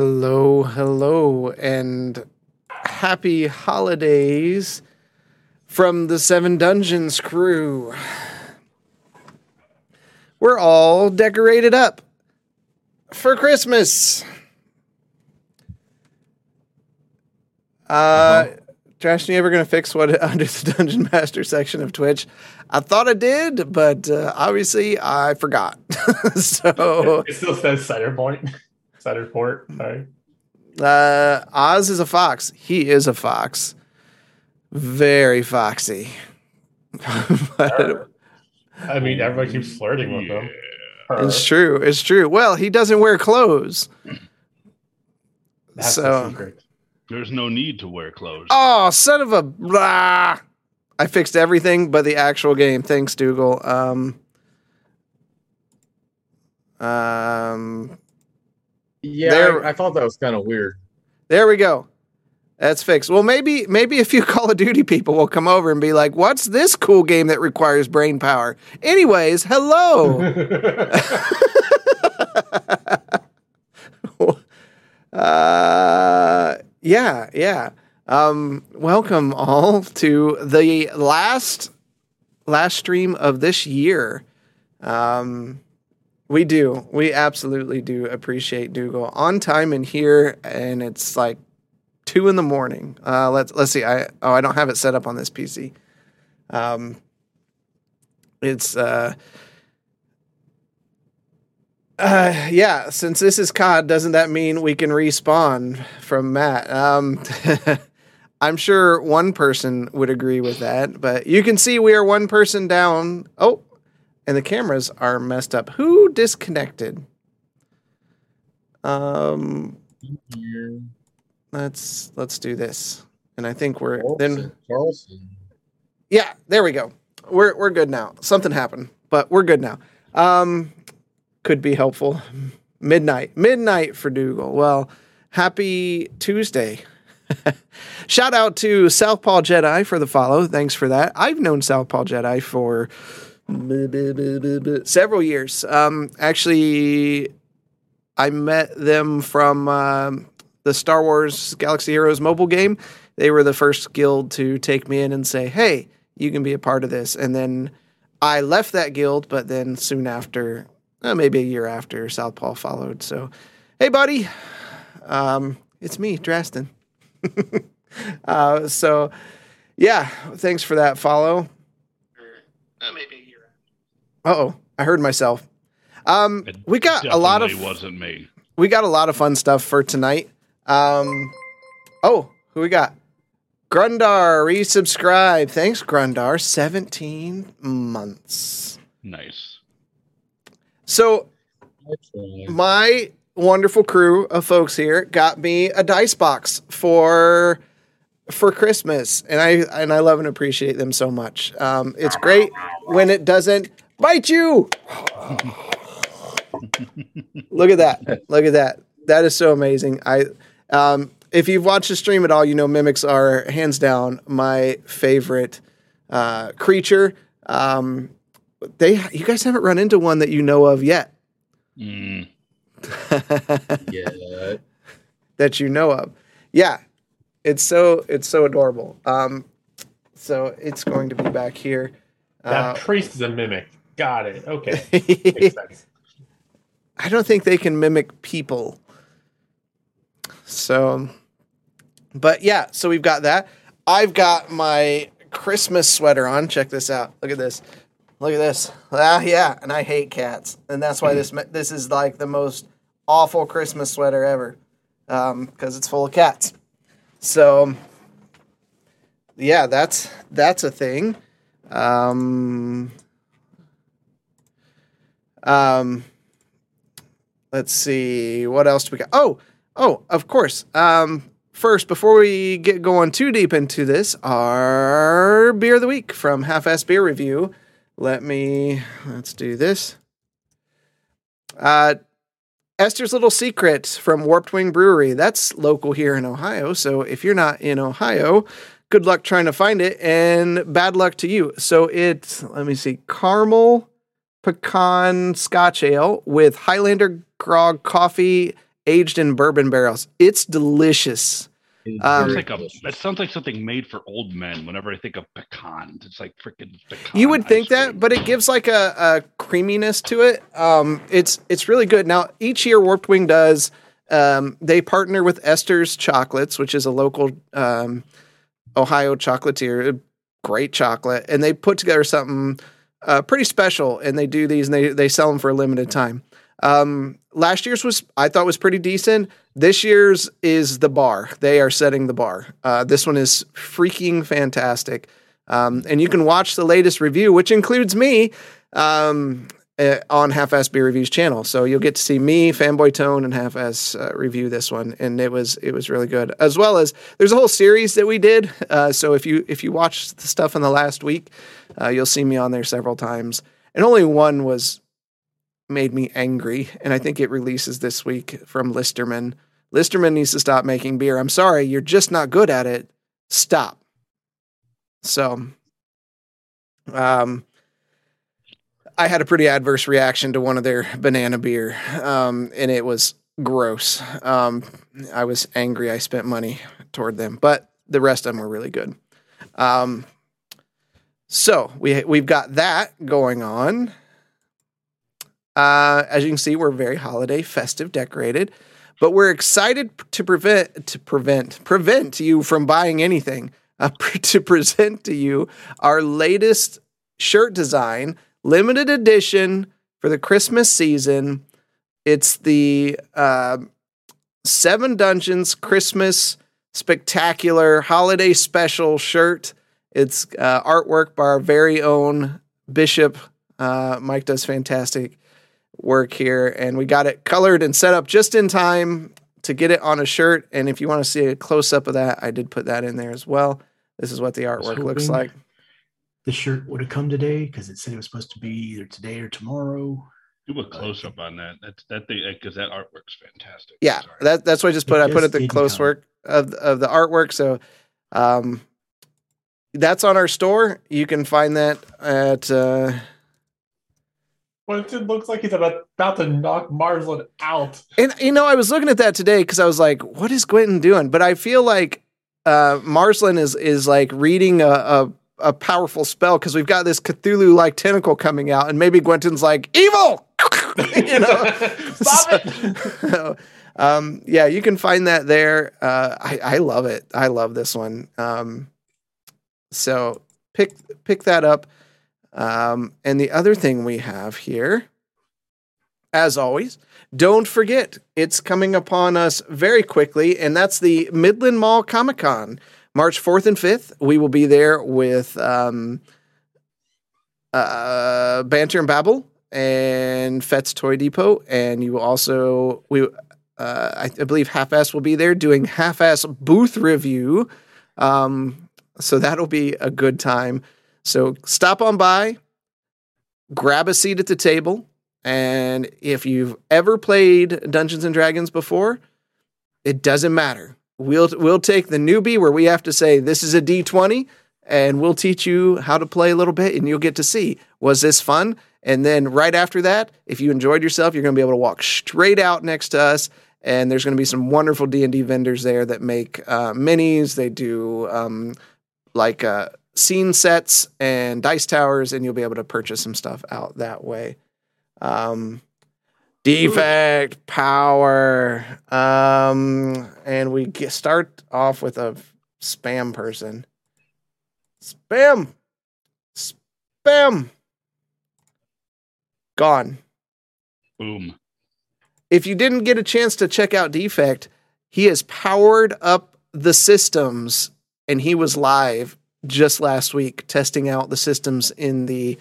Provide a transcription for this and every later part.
Hello, hello, and happy holidays from the Seven Dungeons crew. We're all decorated up for Christmas. Uh, Trash, you ever gonna fix what under the Dungeon Master section of Twitch? I thought I did, but uh, obviously I forgot. so It still says Cider Point. Cider Port. Sorry. uh, Oz is a fox. He is a fox. Very foxy. but I mean, everybody keeps flirting with them. it's true. It's true. Well, he doesn't wear clothes. That's so- the secret. There's no need to wear clothes. Oh, son of a blah. I fixed everything but the actual game. Thanks, Dougal. Um, um, Yeah, There- I, I thought that was kind of weird. there we go. That's fixed. Well, maybe maybe a few Call of Duty people will come over and be like, "What's this cool game that requires brain power?" Anyways, hello. uh, yeah, yeah. Um, welcome all to the last last stream of this year. Um, we do. We absolutely do appreciate Dougal on time and here, and it's like two in the morning. Uh, let's let's see. I oh I don't have it set up on this PC. Um, it's uh, uh yeah. Since this is COD, doesn't that mean we can respawn from Matt? Um, I'm sure one person would agree with that, but you can see we are one person down. Oh, and the cameras are messed up. Who disconnected? Um, let's let's do this. And I think we're then Carlson, Carlson. yeah, there we go. We're we're good now. Something happened, but we're good now. Um, could be helpful. Midnight, midnight for Dougal. Well, happy Tuesday. Shout out to Southpaw Jedi for the follow. Thanks for that. I've known Southpaw Jedi for several years. Um, actually, I met them from um, the Star Wars Galaxy Heroes mobile game. They were the first guild to take me in and say, "Hey, you can be a part of this." And then I left that guild, but then soon after, uh, maybe a year after, Southpaw followed. So, hey, buddy, um, it's me, Drastin. uh, so, yeah, thanks for that follow. Uh, maybe. Uh oh, I heard myself. Um, It we got a lot of wasn't me. we got a lot of fun stuff for tonight. Um, oh, who we got? Grundar, resubscribe. Thanks, Grundar. 17 months. Nice. So, my wonderful crew of folks here got me a dice box for for Christmas, and I and I love and appreciate them so much. Um, it's great when it doesn't bite you. Look at that! Look at that! That is so amazing. I um, if you've watched the stream at all, you know mimics are hands down my favorite uh, creature. Um, they you guys haven't run into one that you know of yet. Mm, Yeah. that you know of. Yeah, it's so it's so adorable. Um, so it's going to be back here. That Uh, priest is a mimic. Got it. Okay. I don't think they can mimic people. So, but yeah, so we've got that. I've got my Christmas sweater on. Check this out. Look at this. Look at this. Ah, yeah, and I hate cats, and that's why this this is like the most awful Christmas sweater ever, because it's full of cats. So, yeah, that's that's a thing. Um, um, let's see what else do we got? Oh oh of course. Um first before we get going too deep into this our beer of the week from half-ass beer review. Let me let's do this. Uh esther's little secret from warped wing brewery. That's local here in ohio so if you're not in ohio good luck trying to find it and bad luck to you. So it's let me see caramel pecan scotch ale with Highlander grog coffee aged in bourbon barrels. It's delicious. It's Um, like a. sounds like something made for old men. Whenever I think of pecans, it's like freaking pecan. You would think that, cream. but it gives like a, a creaminess to it. Um, it's it's really good. Now each year Warped Wing does. Um, they partner with Esther's Chocolates, which is a local um, Ohio chocolatier, great chocolate, and they put together something uh, pretty special. And they do these, and they they sell them for a limited time. Um, last year's was I thought was pretty decent. This year's is the bar. They are setting the bar. Uh, this one is freaking fantastic. Um, and you can watch the latest review, which includes me, um, uh, on Half Ass Beer Reviews channel. So you'll get to see me, Fanboy Tone, and Half Ass uh, review this one, and it was it was really good. As well as there's a whole series that we did. Uh, so if you if you watch the stuff in the last week, uh, you'll see me on there several times. And only one was made me angry, and I think it releases this week from Listermann. Listermann needs to stop making beer. I'm sorry, you're just not good at it. Stop. So, um, I had a pretty adverse reaction to one of their banana beer, um, and it was gross. Um, I was angry. I spent money toward them, but the rest of them were really good. Um, so we we've got that going on. Uh, as you can see, we're very holiday festive decorated, but we're excited to prevent to prevent prevent you from buying anything. Uh, to present to you our latest shirt design, limited edition for the Christmas season. It's the uh, Seven Dungeons Christmas Spectacular Holiday Special shirt. It's uh, artwork by our very own Bishop. Uh, Mike does fantastic work here, and we got it colored and set up just in time to get it on a shirt. And if you want to see a close up of that, I did put that in there as well. This is what the artwork looks like. The shirt would have come today because it said it was supposed to be either today or tomorrow. Do a close up on that. That's that thing because that artwork's fantastic. Yeah, Sorry. that, that's what I just put. It I put just it the close come. work of of the artwork. So, um, that's on our store. You can find that at. Uh, it looks like he's about, about to knock Marsland out. and you know, I was looking at that today because I was like, "What is Quentin doing?" But I feel like uh, Marsland is is like reading a a, a powerful spell because we've got this Cthulhu like tentacle coming out, and maybe Gwenton's like evil. you know, Stop it. Um, yeah, you can find that there. Uh, I, I love it. I love this one. Um, so pick pick that up. Um, and the other thing we have here, as always, don't forget it's coming upon us very quickly, and that's the Midland Mall Comic Con, March fourth and fifth. We will be there with um, uh, Banter and Babble and Fet's Toy Depot, and you will also we uh, I, I believe Half Ass will be there doing Half Ass booth review. Um, so that'll be a good time. So stop on by, grab a seat at the table, and if you've ever played Dungeons and Dragons before, it doesn't matter. We'll we'll take the newbie where we have to say this is a D twenty, and we'll teach you how to play a little bit, and you'll get to see was this fun. And then right after that, if you enjoyed yourself, you're going to be able to walk straight out next to us, and there's going to be some wonderful D and D vendors there that make uh, minis. They do um, like uh, scene sets and dice towers, and you'll be able to purchase some stuff out that way. Um, defect power, um, and we get, start off with a spam person. Spam, spam, gone. Boom. if you didn't get a chance to check out Defect, he has powered up the systems and he was live just last week testing out the systems in the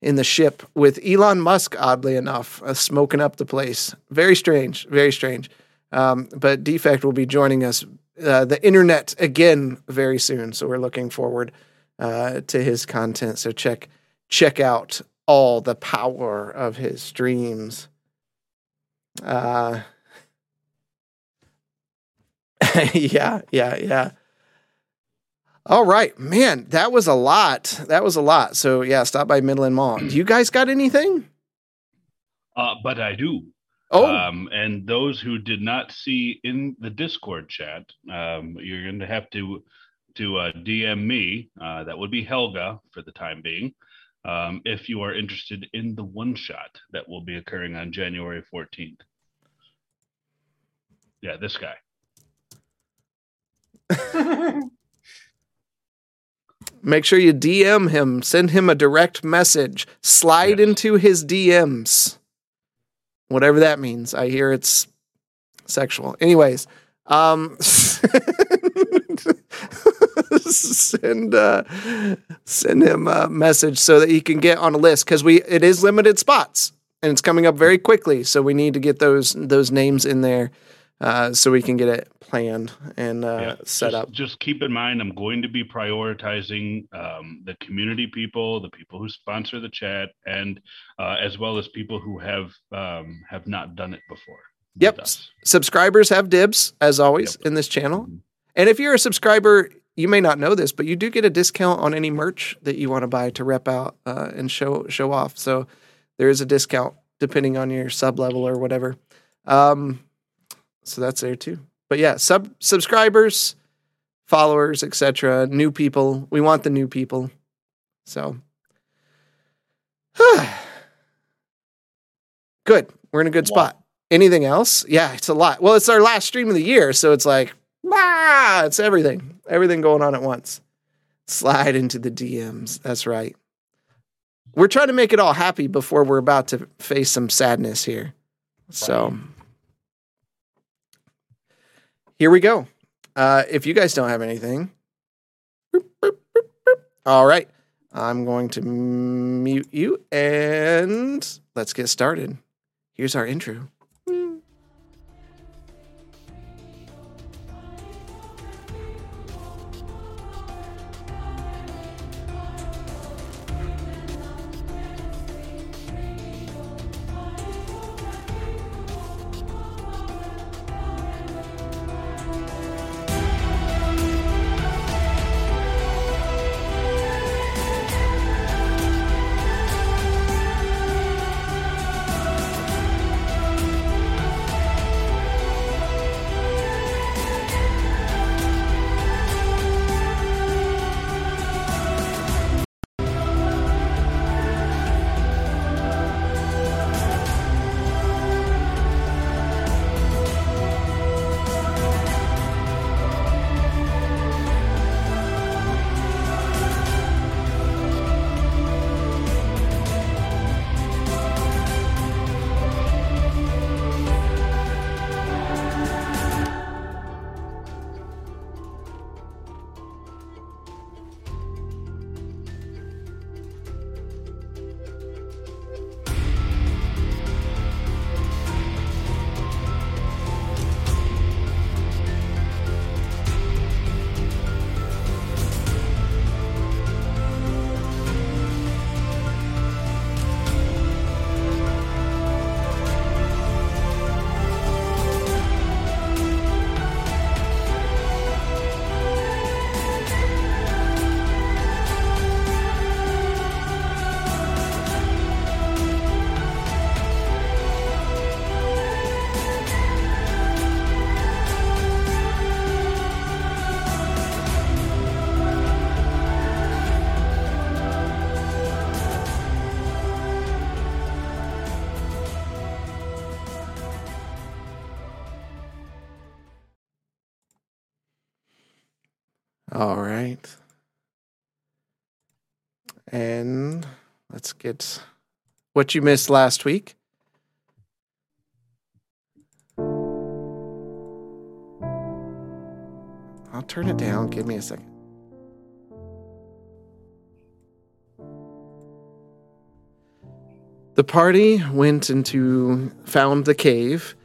in the ship with Elon Musk oddly enough uh, smoking up the place. Very strange, very strange. Um, but Defect will be joining us uh, the internet again very soon, so we're looking forward uh, to his content. So check check out all the power of his streams. Uh, yeah, yeah, yeah. All right, man, that was a lot. That was a lot. So yeah, stop by Midland Mall. Do you guys got anything? Uh, but I do. Oh, Um, and those who did not see in the Discord chat, um, you're going to have to to uh, DM me. Uh, that would be Helga for the time being. Um, if you are interested in the one shot that will be occurring on January 14th. Yeah, this guy. make sure you DM him. Send him a direct message. Slide Yes. into his DMs. Whatever that means. I hear it's sexual. Anyways, um send uh send him a message so that he can get on a list because we it is limited spots and it's coming up very quickly. So we need to get those those names in there uh so we can get it planned and uh Yeah, set just, up. Just keep in mind, I'm going to be prioritizing um, the community people, the people who sponsor the chat, and uh, as well as people who have um, have not done it before. Yep. subscribers have dibs as always in this channel. Mhm. And if you're a subscriber, you may not know this, but you do get a discount on any merch that you want to buy to rep out uh, and show show off. So there is a discount depending on your sub level or whatever. Um, so that's there too. But yeah, sub subscribers, followers, etc. New people. We want the new people. So good. We're in a good Wow. spot. Anything else? Yeah, it's a lot. Well, it's our last stream of the year, so it's like, ah, it's everything, everything going on at once. Slide into the DMs. That's right. We're trying to make it all happy before we're about to face some sadness here. So here we go. Uh, if you guys don't have anything, all right, I'm going to mute you and let's get started. Here's our intro. Right. And let's get what you missed last week. I'll turn it down. Give me a second. The party went into, found the cave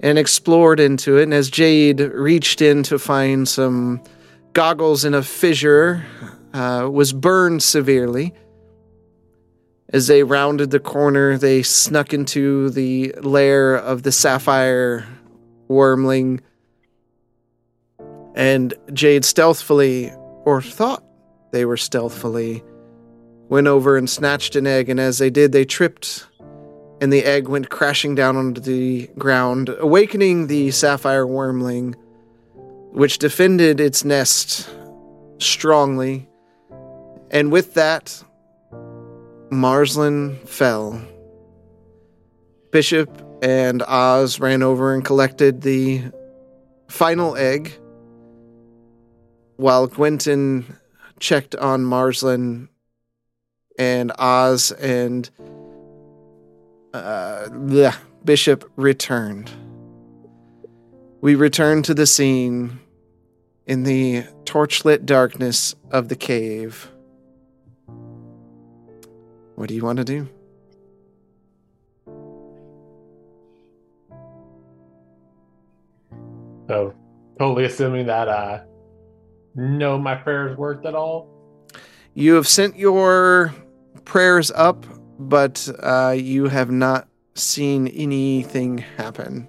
and explored into it. And as Jade reached in to find some goggles in a fissure, uh, was burned severely. As they rounded the corner, they snuck into the lair of the sapphire wormling. And Jade stealthily, or thought they were stealthily, went over and snatched an egg. And as they did, they tripped and the egg went crashing down onto the ground, awakening the sapphire wormling, which defended its nest strongly. And with that, Marslin fell. Bishop and Oz ran over and collected the final egg, while Quentin checked on Marslin and Oz and uh, Bishop returned. We returned to the scene in the torchlit darkness of the cave. What do you want to do? So totally assuming that uh no my prayers worked at all. You have sent your prayers up, but uh, you have not seen anything happen.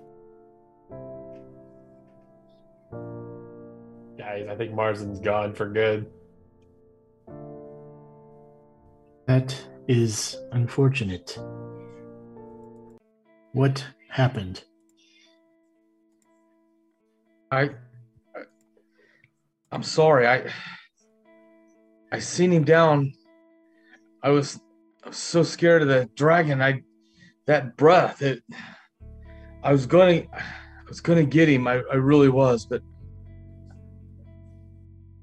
Guys, I think Marsden's gone for good. That is unfortunate. What happened? I, I I'm sorry. I I seen him down. I was I was so scared of the dragon. I that breath. It I was going to I was going to get him. I, I really was, but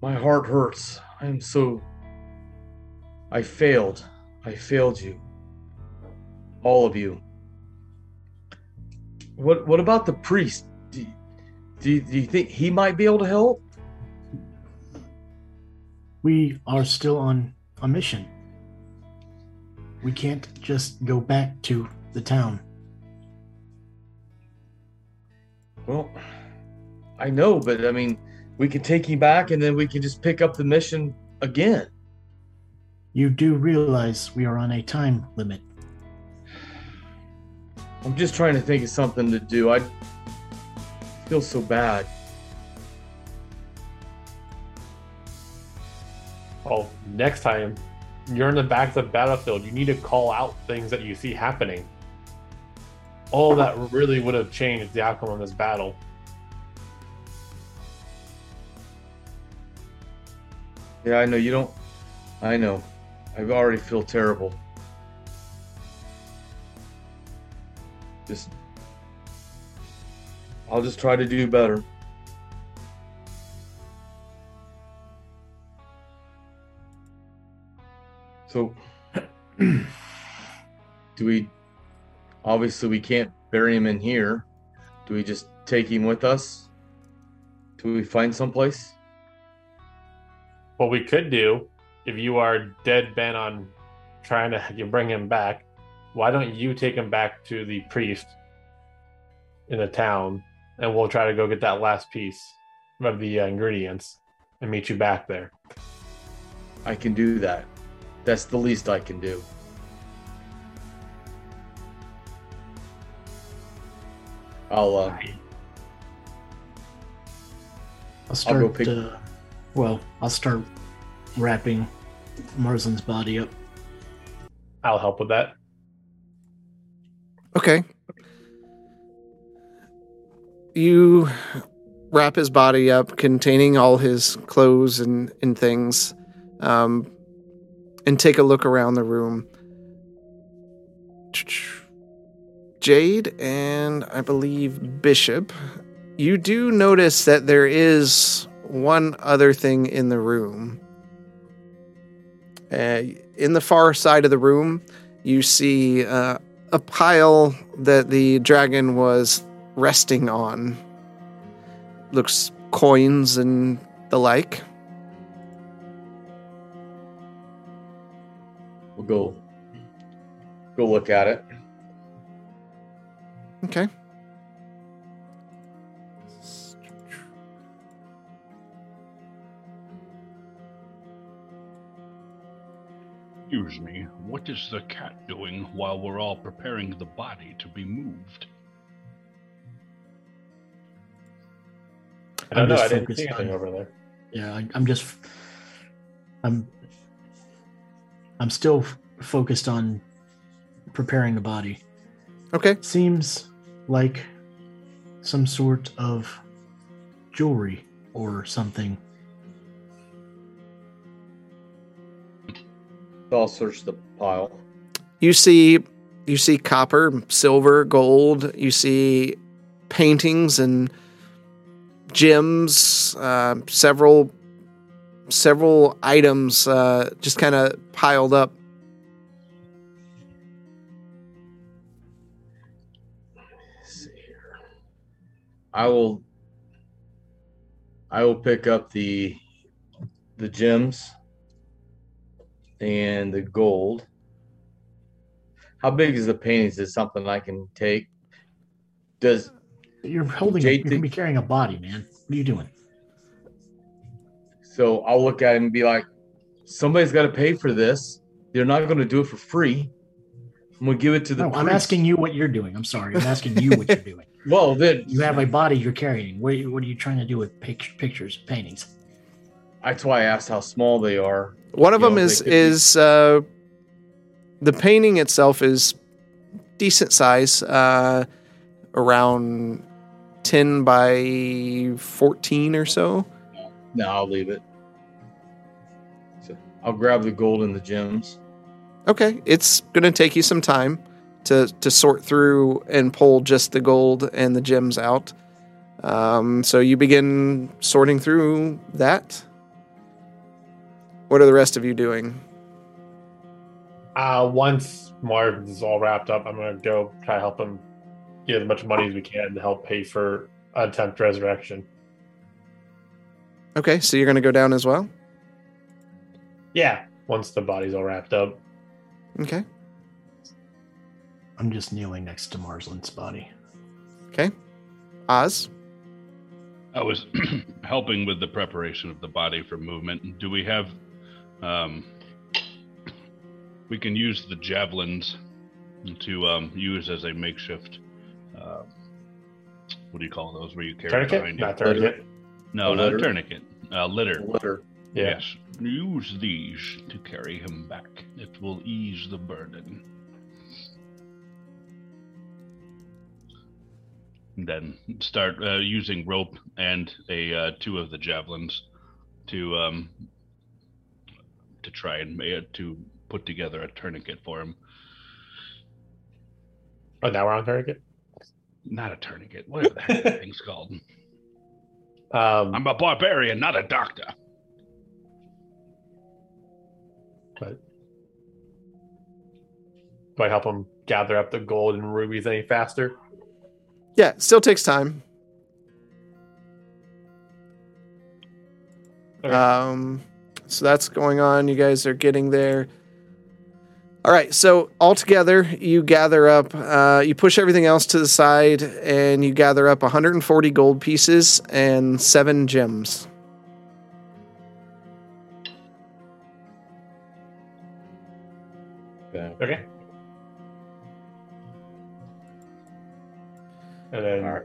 my heart hurts. I am so I failed. I failed you. All of you. What what about the priest? Do, do, do you think he might be able to help? We are still on a mission. We can't just go back to the town. Well, I know, but I mean, we could take him back and then we can just pick up the mission again. You do realize we are on a time limit. I'm just trying to think of something to do. I feel so bad. Oh, next time you're in the back of the battlefield, you need to call out things that you see happening. All that really would have changed the outcome of this battle. Yeah, I know you don't. I know. I already feel terrible. Just. I'll just try to do better. So, do we? Obviously, we can't bury him in here. Do we just take him with us? Do we find someplace? What we could do, if you are dead bent on trying to you bring him back, why don't you take him back to the priest in the town, and we'll try to go get that last piece of the uh, ingredients and meet you back there. I can do that. That's the least I can do. I'll uh, I'll start. go pick- uh, well, I'll start wrapping Marsland's body up. I'll help with that. Okay. You wrap his body up, containing all his clothes and, and things, um, and take a look around the room. Jade and I believe Bishop, you do notice that there is one other thing in the room. Uh, in the far side of the room, you see uh, a pile that the dragon was resting on. Looks coins and the like. we'll go go look at it. Okay. Excuse me, what is the cat doing while we're all preparing the body to be moved? I don't I'm know. just I didn't see anything on- over there. Yeah, I, I'm just. I'm. I'm still f- focused on preparing the body. Okay. Seems like some sort of jewelry or something. I'll search the pile. You see you see copper, silver, gold, you see paintings and gems, uh, several several items uh, just kind of piled up. See here. I will. I will pick up the the gems and the gold. How big is the painting? Is this something I can take? Does You're holding. Jade you're gonna be carrying a body, man. What are you doing? so? I'll look at it and be like, somebody's got to pay for this. They're not going to do it for free. I'm going to give it to the. No, I'm asking you what you're doing. I'm sorry. I'm asking you what you're doing. Well, then You have a body you're carrying. What are you, what are you trying to do with pic- pictures, paintings? that's why I asked how small they are. One of them is they could be- is uh, the painting itself is decent size, uh, around ten by fourteen or so. No, I'll leave it. So I'll grab the gold and the gems. Okay, it's going to take you some time to to sort through and pull just the gold and the gems out. Um, so you begin sorting through that. What are the rest of you doing? Uh, once Marv is all wrapped up, I'm gonna go try to help him get as much money as we can to help pay for attempt resurrection. Okay, so you're going to go down as well. Yeah, once the body's all wrapped up. Okay, I'm just kneeling next to Marsland's body. okay. Oz. I was helping with the preparation of the body for movement. Do we have? Um, we can use the javelins to um, use as a makeshift. Uh, what do you call those? Where you carry Tourniquet? behind? Not tourniquet. No, A not litter? a tourniquet. A litter. Litter. Yeah. Yes. Use these to carry him back. It will ease the burden. And then start uh, using rope and a uh, two of the javelins to um, to try and ma- to put together a tourniquet for him. Oh, now we're on tourniquet. Not a tourniquet. Whatever the heck that thing's called. Um, I'm a barbarian, not a doctor. but do I help him gather up the gold and rubies any faster? Yeah, still takes time. Okay. Um, so that's going on. You guys are getting there. All right. So all together, you gather up. Uh, you push everything else to the side, and you gather up 140 gold pieces and seven gems. Okay. Okay. And then All right.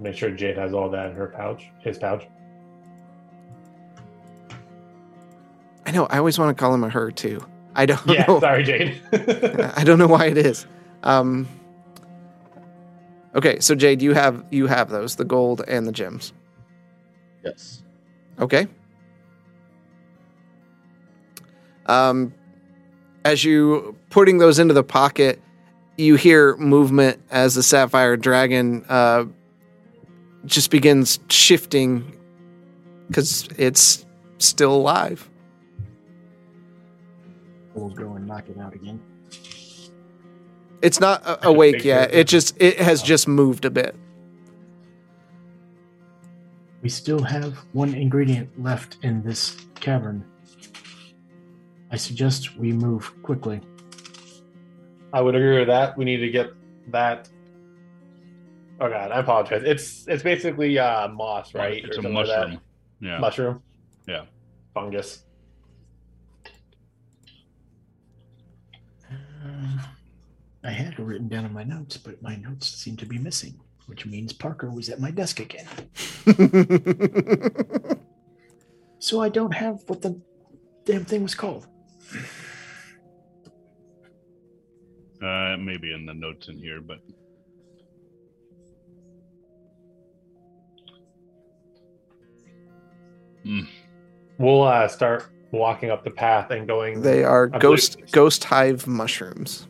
make sure Jade has all that in her pouch, his pouch. I know. I always want to call him a her too. I don't Yeah, know. sorry, Jade. I don't know why it is. Um, okay. So Jade, you have you have those the gold and the gems. Yes. Okay. Um, as you putting those into the pocket, you hear movement as the sapphire dragon uh, just begins shifting because it's still alive. We'll go and knock it out again. It's not uh, awake yet. It just it has just moved a bit. We still have one ingredient left in this cavern. I suggest we move quickly. I would agree with that. We need to get that. Oh god, I apologize. It's it's basically uh, moss, right? It's Or a something like mushroom. Yeah. Mushroom. Yeah. Fungus. I had it written down in my notes, but my notes seem to be missing, which means Parker was at my desk again. so I don't have what the damn thing was called. Uh, maybe in the notes in here, but mm. we'll uh, start walking up the path and going. They are ghost ghost hive mushrooms.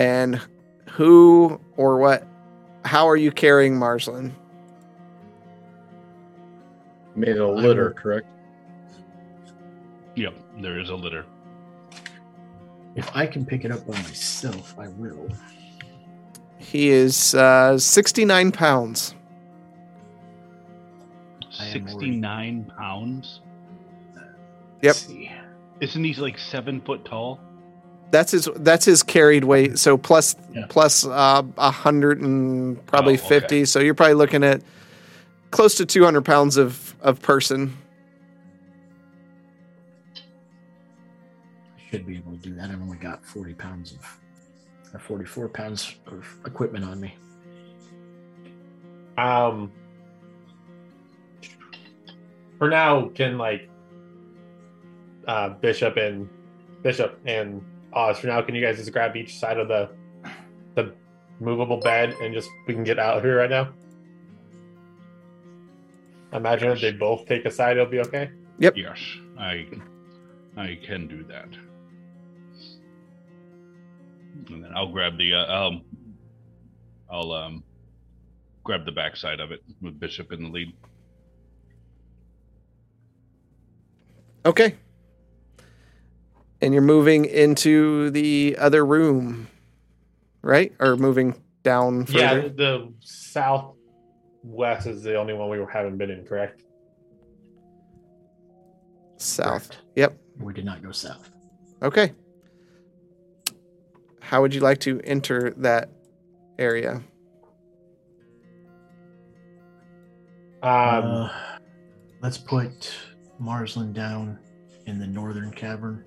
And who or what? How are you carrying Marslin? Made a litter, correct? Yep, there is a litter. If I can pick it up by myself, I will. He is uh, 69 pounds. I am worried. 69 pounds. Yep. Isn't he like seven foot tall? That's his. That's his carried weight. So plus Yeah. plus uh, a hundred and probably Oh, okay. fifty. So you're probably looking at close to two hundred pounds of of person. I should be able to do that. I've only got 40 pounds of, or 44 pounds of equipment on me. Um. For now, can like uh, Bishop and Bishop and Oz. For now, can you guys just grab each side of the the movable bed and just we can get out of here right now? I imagine if they both take a side, it'll be okay. Yep. Yes, I I can do that. And then I'll grab the uh, um I'll um grab the backside of it with Bishop in the lead. Okay. And you're moving into the other room, right? Or moving down further? Yeah, the southwest is the only one we haven't been in, correct? South. Correct. Yep. We did not go south. Okay. How would you like to enter that area? Um, uh, let's put Marsland down in the northern cavern.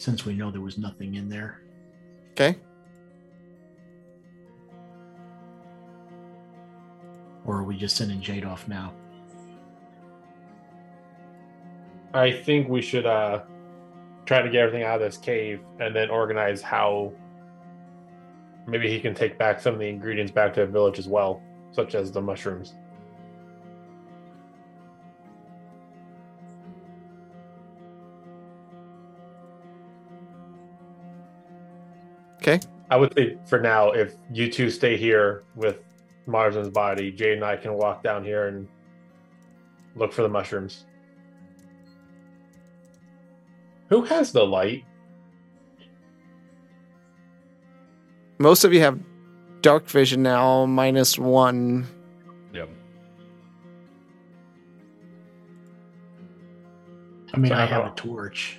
Since we know there was nothing in there. Okay. Or are we just sending Jade off now? I think we should uh try to get everything out of this cave and then organize how maybe he can take back some of the ingredients back to the village as well, such as the mushrooms. Okay. I would say for now, if you two stay here with Marsden's body, Jade and I can walk down here and look for the mushrooms. Who has the light? Most of you have dark vision now, minus one. Yep. I mean, So I I have don't- a torch.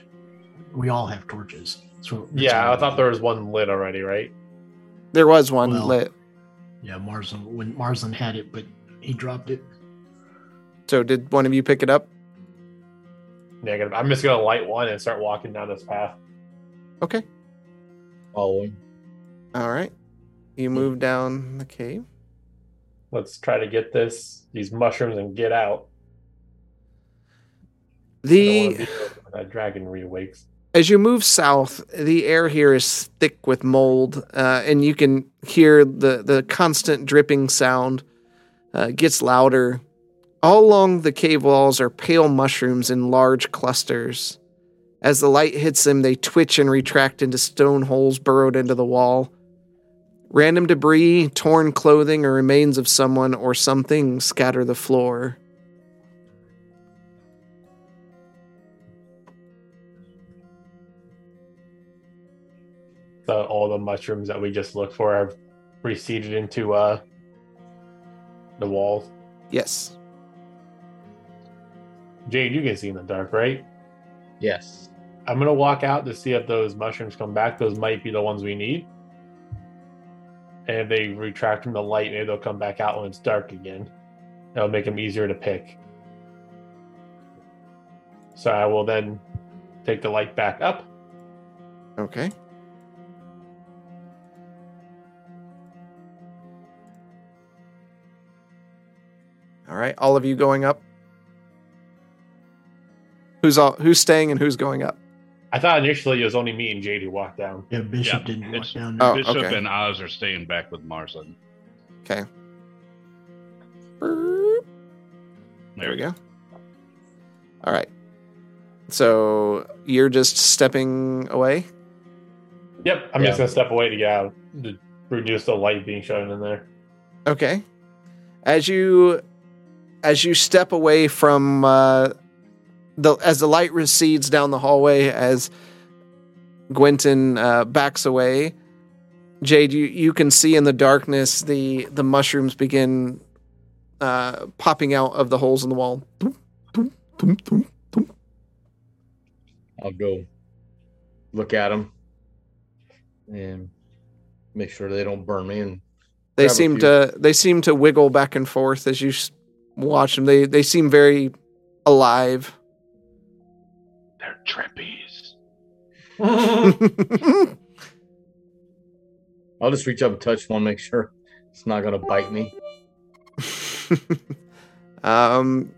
We all have torches. So Yeah, I thought there was one lit already, right? There was one Well- lit. Yeah, Marsland. When Marsland had it, but he dropped it. So did one of you pick it up? Negative. I'm just gonna light one and start walking down this path. Okay. Following. All right. You hmm. move down the cave. Let's try to get this these mushrooms and get out. I don't The wanna be that dragon reawakes. As you move south, the air here is thick with mold, uh, and you can hear the the constant dripping sound. Uh, gets louder. All along the cave walls are pale mushrooms in large clusters. As the light hits them, they twitch and retract into stone holes burrowed into the wall. Random debris, torn clothing, or remains of someone or something scatter the floor. So all the mushrooms that we just looked for have receded into uh the walls. Yes. Jade, you can see in the dark, right? Yes. I'm gonna walk out to see if those mushrooms come back. Those might be the ones we need. And if they retract from the light, maybe they'll come back out when it's dark again. That'll make them easier to pick. So I will then take the light back up. Okay. All right, all of you going up. Who's all who's staying and who's going up? I thought initially it was only me and Jade who walked down. Yeah, Bishop Yeah, didn't walk it's- down there. Oh, Bishop okay. and Oz are staying back with Marlin. Okay. There we go. All right. So you're just stepping away. Yep, I'm Yeah. just gonna step away to get out to reduce the light being shown in there. Okay. As you as you step away from uh, the as the light recedes down the hallway, as Gwenton uh, backs away, Jade, you, you can see in the darkness the the mushrooms begin uh, popping out of the holes in the wall. I'll go look at them and make sure they don't burn me. And They seem to they seem to wiggle back and forth as you watch them. They they seem very alive. They're trippies. I'll just reach up and touch one, make sure it's not gonna bite me. um,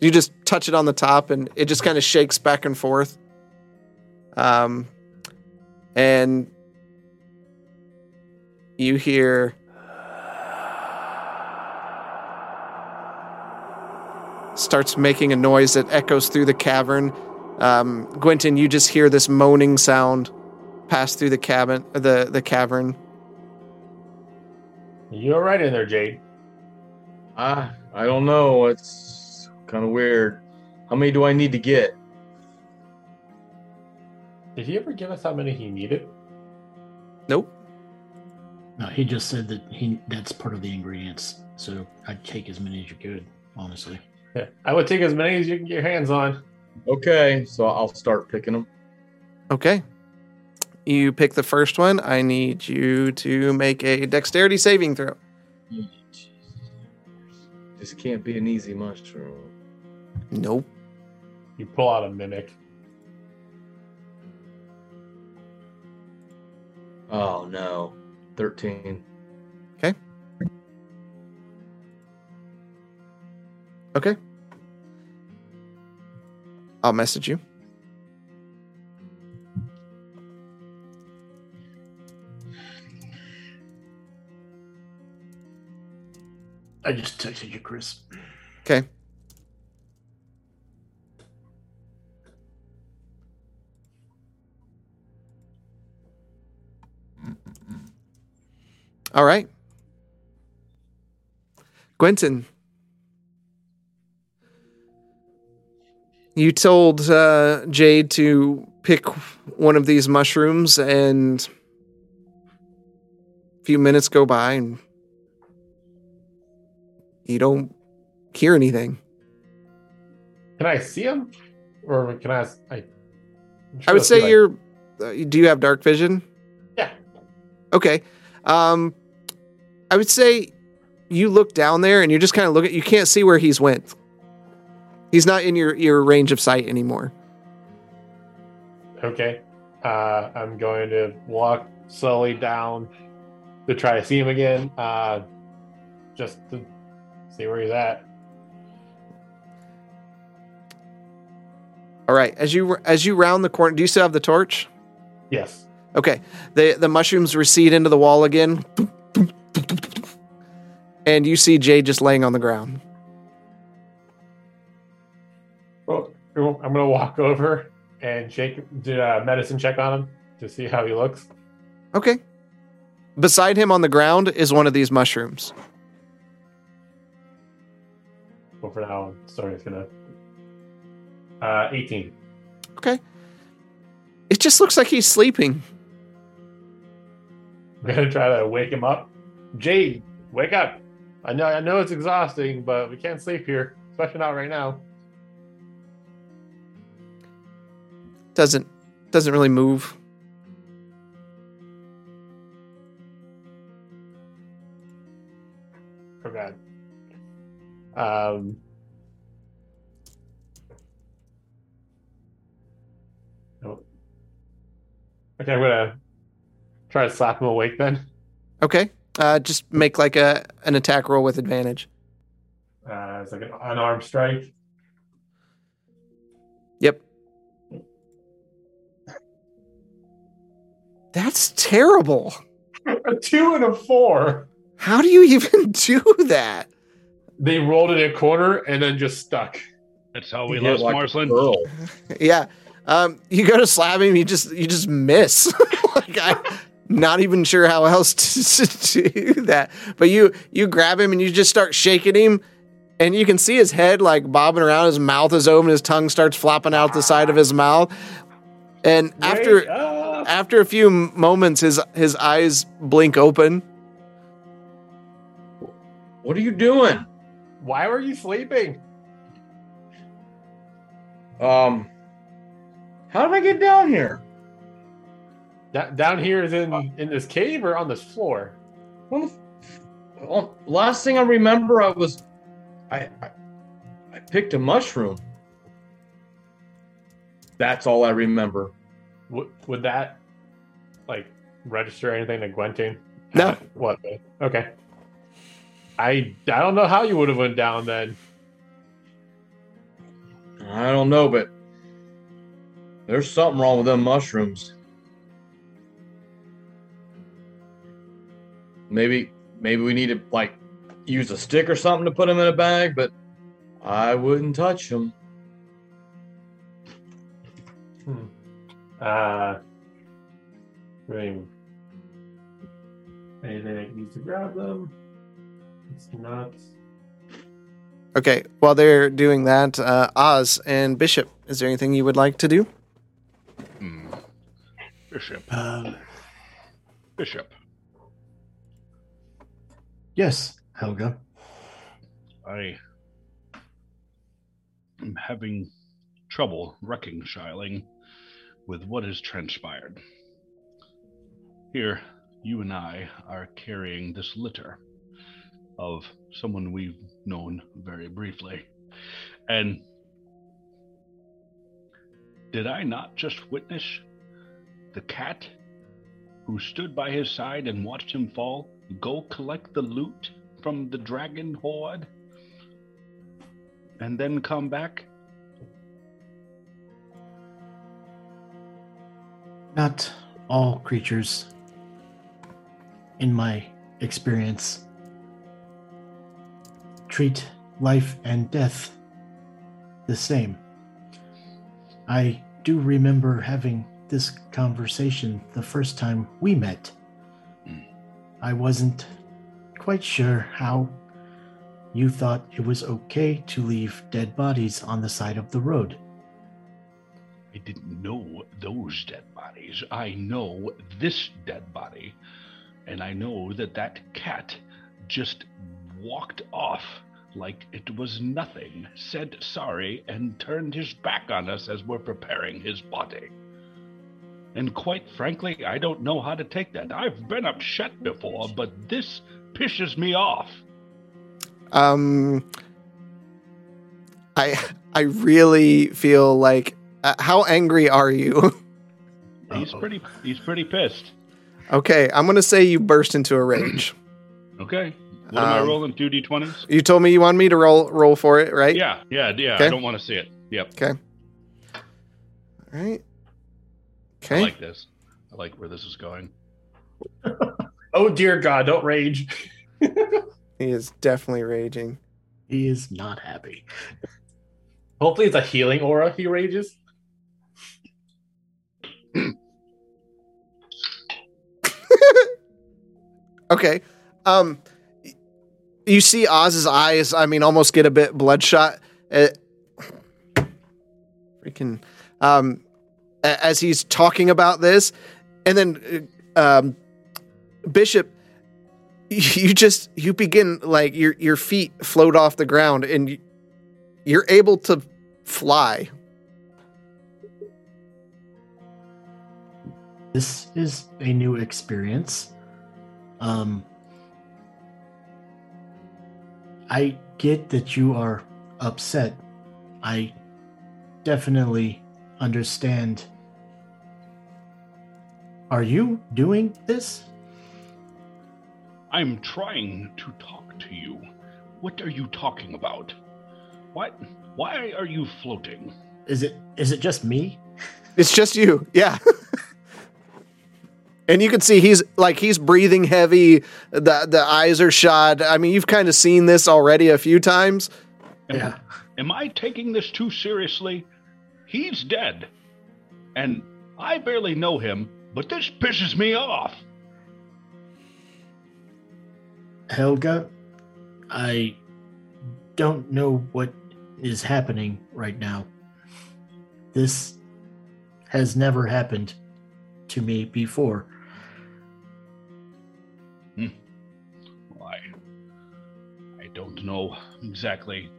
you just touch it on the top, and it just kind of shakes back and forth. Um, and you hear starts making a noise that echoes through the cavern. Um, Gwenton, you just hear this moaning sound pass through the cabin, the the cavern. You're right in there, Jade. Ah, I don't know. It's kind of weird. How many do I need to get? Did he ever give us how many he needed? Nope. No, he just said that he that's part of the ingredients. So I'd take as many as you could, honestly. Yeah, I would take as many as you can get your hands on. Okay, so I'll start picking them. Okay. You pick the first one. I need you to make a dexterity saving throw. This can't be an easy mushroom. Nope. You pull out a mimic. Oh no, thirteen. Okay. I'll message you. I just texted you, Chris. Okay. All right. Gwenton. You told uh, Jade to pick one of these mushrooms, and a few minutes go by, and you don't hear anything. Can I see him, or can I? I, I would say like- you're. Uh, do you have dark vision? Yeah. Okay. Um, I would say you look down there and you just kind of look at. You can't see where he's went. He's not in your your range of sight anymore. Okay. Uh, I'm going to walk slowly down to try to see him again. Uh, just to see where he's at. All right. As you as you round the corner, do you still have the torch? Yes. Okay. The the mushrooms recede into the wall again, and you see Jay just laying on the ground. I'm gonna walk over and shake, do a medicine check on him to see how he looks. Okay. Beside him on the ground is one of these mushrooms. Well, for now, sorry, it's gonna. Uh, 18. Okay. It just looks like he's sleeping. I'm gonna try to wake him up. Jade, wake up! I know, I know it's exhausting, but we can't sleep here, especially not right now. Doesn't doesn't really move. Forgot. Um. Nope. Okay, I'm gonna try to slap him awake then. Okay. Uh, just make like a an attack roll with advantage. Uh, it's like an unarmed strike. That's terrible. A two and a four. How do you even do that? They rolled in a corner and then just stuck. That's how we You lost like a Marsland. Yeah. Um, you go to slap him, you just you just miss. like I not even sure how else to, to do that. But you you grab him and you just start shaking him, and you can see his head like bobbing around. His mouth is open. His tongue starts flopping out the side of his mouth. And after up. after a few moments, his his eyes blink open. What are you doing? why were you sleeping? Um, how did I get down here? Da- down here is in in this cave or on this floor? When the f- well, last thing I remember, I was, I, I, I picked a mushroom. That's all I remember. W- would that like register anything to Gwenton? No. What? Okay. I I don't know how you would have went down then. I don't know, but there's something wrong with them mushrooms. Maybe, maybe we need to like use a stick or something to put them in a bag, but I wouldn't touch them. Uh, I mean, anything that needs to grab them? It's not. Okay, while they're doing that, uh, Oz and Bishop, is there anything you would like to do? Hmm. Bishop. Uh, Bishop. yes, Helga. I am having trouble reconciling with what has transpired. Here, you and I are carrying this litter of someone we've known very briefly. And did I not just witness the cat who stood by his side and watched him fall go collect the loot from the dragon hoard and then come back? Not all creatures, in my experience, treat life and death the same. I do remember having this conversation the first time we met. Hmm. I wasn't quite sure how you thought it was okay to leave dead bodies on the side of the road. I didn't know those dead bodies. I know this dead body. And I know that that cat just walked off like it was nothing, said sorry, and turned his back on us as we're preparing his body. And quite frankly, I don't know how to take that. I've been upset before, but this pisses me off. Um, I I really feel like uh, how angry are you? He's pretty he's pretty pissed. okay, I'm gonna say you burst into a rage. Okay. What am I Um, rolling? Two D twenties? You told me you wanted me to roll roll for it, right? Yeah, yeah, yeah. Okay. I don't want to see it. Yep. Okay. All right. Okay. I like this. I like where this is going. Oh dear God! Don't rage. he is definitely raging. He is not happy. Hopefully, it's a healing aura. He rages. Okay. Um, you see Oz's eyes. I mean, almost get a bit bloodshot. Uh, freaking. Um, as he's talking about this, and then uh, um, Bishop, you just you begin like your your feet float off the ground, and you're able to fly. This is a new experience. Um, I get that you are upset. I definitely understand. Are you doing this? I'm trying to talk to you. What are you talking about? What? Why are you floating? Is it is it just me? It's just you, yeah. and you can see he's like he's breathing heavy. The the eyes are shot. I mean, you've kind of seen this already a few times. Am, Yeah. am I taking this too seriously? He's dead. And I barely know him, but this pisses me off. Helga, I don't know what is happening right now. This has never happened to me before. Don't know exactly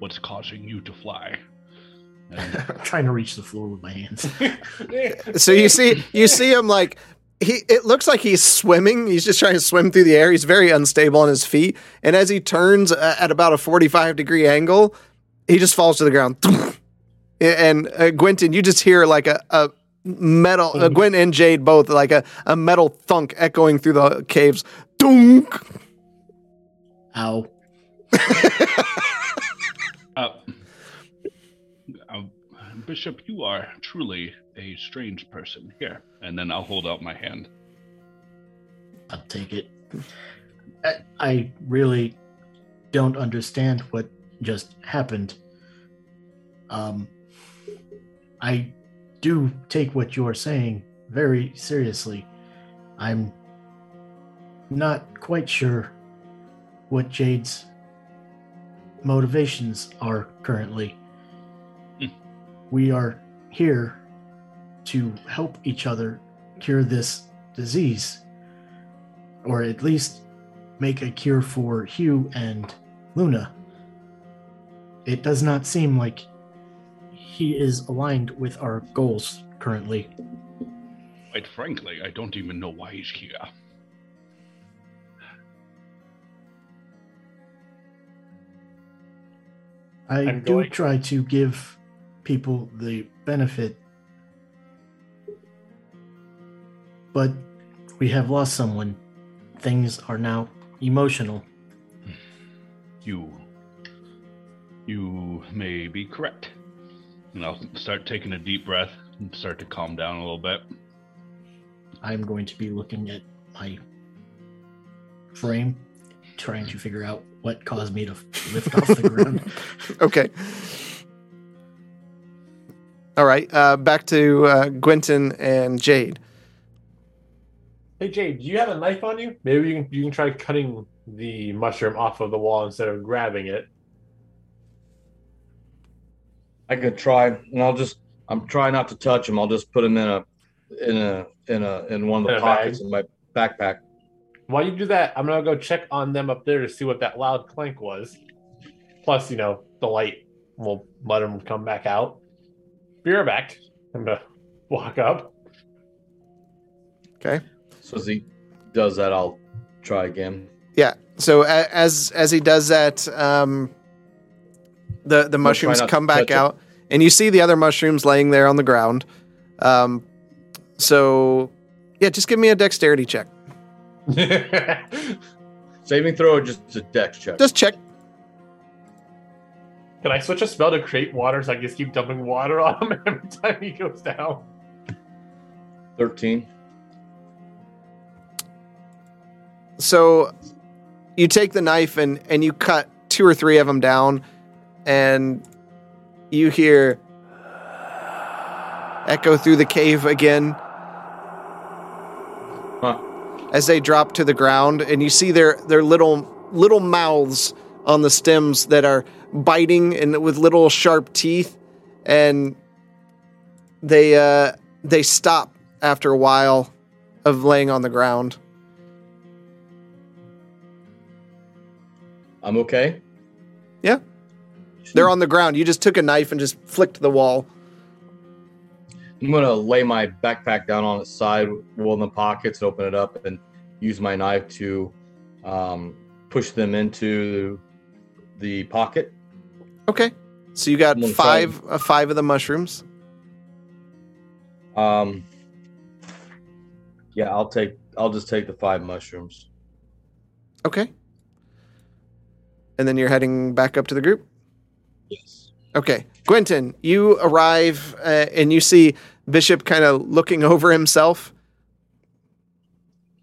what's causing you to fly. And I'm trying to reach the floor with my hands. So you see you see him like he it looks like he's swimming. He's just trying to swim through the air. He's very unstable on his feet, and as he turns uh, at about a forty-five degree angle, he just falls to the ground. And uh, Gwenton, you just hear like a, a metal. Uh, Gwyn and Jade both like a, a metal thunk echoing through the caves. Dunk. Ow. uh, uh, Bishop, you are truly a strange person. Here, and then I'll hold out my hand. I'll take it. I, I really don't understand what just happened. Um, I do take what you're saying very seriously. I'm not quite sure what Jade's motivations are currently. Hmm. We are here to help each other cure this disease or at least make a cure for Hugh and Luna. It does not seem like he is aligned with our goals currently. Quite frankly, I don't even know why he's here. I I'm do going- try to give people the benefit, but we have lost someone. Things are now emotional. You, you may be correct. And I'll start taking a deep breath and start to calm down a little bit. I'm going to be looking at my frame, trying to figure out what caused me to lift off the ground. Okay. All right. Uh, back to uh, Gwenton and Jade. Hey Jade, do you have a knife on you? Maybe you can you can try cutting the mushroom off of the wall instead of grabbing it. I could try, and I'll just. I'm trying not to touch them. I'll just put them in a, in a, in a, in one of In the a bag? pockets in my backpack. While you do that, I'm gonna go check on them up there to see what that loud clank was. Plus, you know, the light will let them come back out. Be right back. I'm gonna walk up. Okay. So as he does that, I'll try again. Yeah. So as as he does that, um, the the mushrooms come back touch it. out, and you see the other mushrooms laying there on the ground. Um, so yeah, just give me a dexterity check. Can Saving throw or just a dex check. Just check. Can I switch a spell to create water so I can just keep dumping water on him every time he goes down? Thirteen. So you take the knife and and you cut two or three of them down, and you hear echo through the cave again. As they drop to the ground and you see their their little little mouths on the stems that are biting and with little sharp teeth and they uh they stop after a while of laying on the ground I'm okay. Yeah. They're on the ground you just took a knife and just flicked the wall I'm gonna lay my backpack down on its side, roll in the pockets, open it up, and use my knife to um, push them into the pocket. okay so you got five uh, five of the mushrooms Um, yeah, I'll take. I'll just take the five mushrooms. okay and then you're heading back up to the group Yes. Okay, Quentin, you arrive uh, and you see Bishop kind of looking over himself.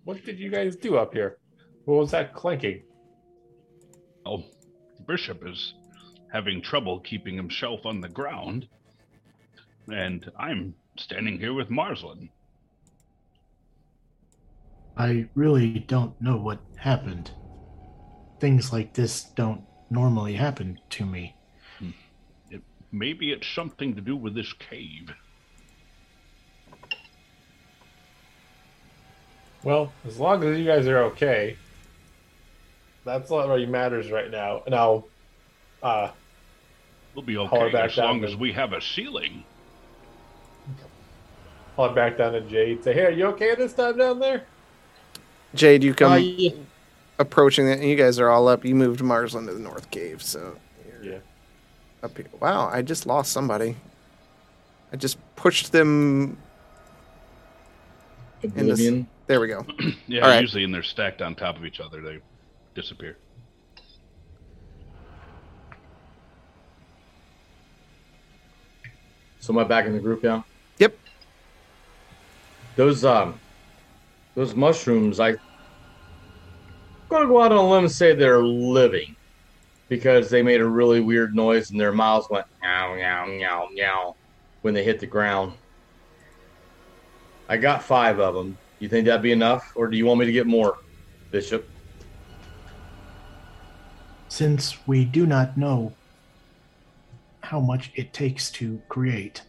What did you guys do up here? What was that clanking? Oh, Bishop is having trouble keeping himself on the ground. And I'm standing here with Marsland. I really don't know what happened. Things like this don't normally happen to me. Maybe it's something to do with this cave. Well, as long as you guys are okay, that's all that really matters right now. And I'll, uh, We'll be okay back as long down as we have a ceiling. I'll back down to Jade. Say, hey, are you okay this time down there? Jade, you come Uh, yeah. approaching it, and you guys are all up. You moved Marsland to the north cave, so you're Yeah. Up here. Wow, I just lost somebody. I just pushed them. this- Oblivion. There we go. Yeah, All right. usually and they're stacked on top of each other, they disappear. So am I back in the group now? Yep. Those um, those mushrooms. I, I'm gonna go out on a limb and say they're living, because they made a really weird noise and their mouths went meow meow meow meow when they hit the ground. I got five of them. You think that'd be enough, or do you want me to get more, Bishop? Since we do not know how much it takes to create,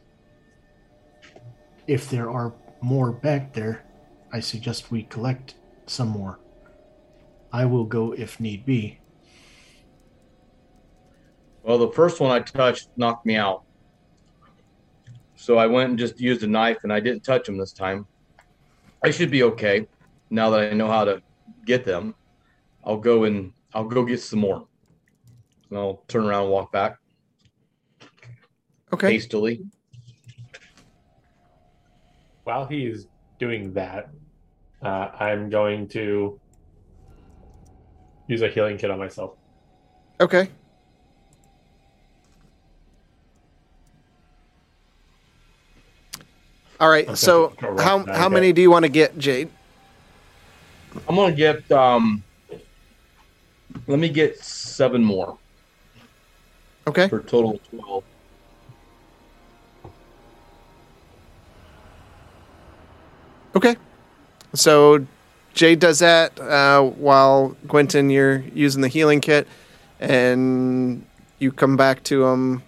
if there are more back there, I suggest we collect some more. I will go if need be. Well, the first one I touched knocked me out. So I went and just used a knife and I didn't touch them this time. I should be okay now that I know how to get them. I'll go and I'll go get some more. And I'll turn around and walk back Okay. hastily. While he's doing that, uh, I'm going to use a healing kit on myself. Okay. All right. Okay, So go how back how many do you want to get, Jade? I'm gonna get um let me get seven more Okay. for a total of twelve. Okay. So Jade does that uh, while Quentin, you're using the healing kit, and you come back to him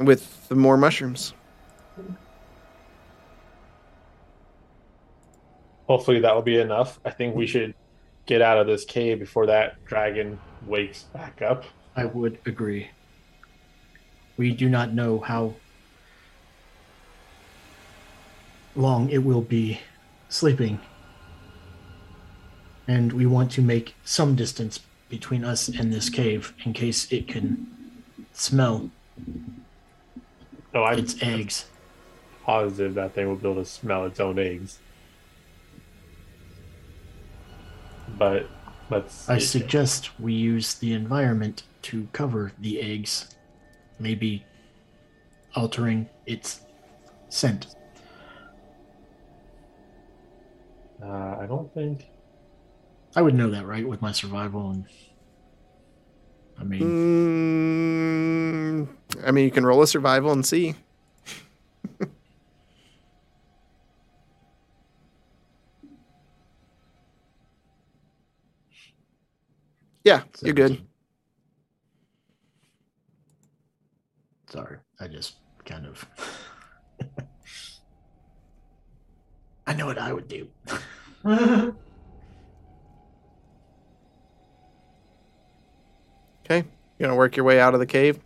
with the more mushrooms. Hopefully that will be enough. I think we should get out of this cave before that dragon wakes back up. I would agree. We do not know how long it will be sleeping. And we want to make some distance between us and this cave in case it can smell Oh, I'm its eggs. positive that thing will be able to smell its own eggs. But let's. I see. suggest we use the environment to cover the eggs, maybe altering its scent. Uh, I don't think. I would know that, right, with my survival and. I mean, Mm, I mean, you can roll a survival and see. Yeah, you're good. Sorry, I just kind of. I know what I would do. Okay, you gonna work your way out of the cave.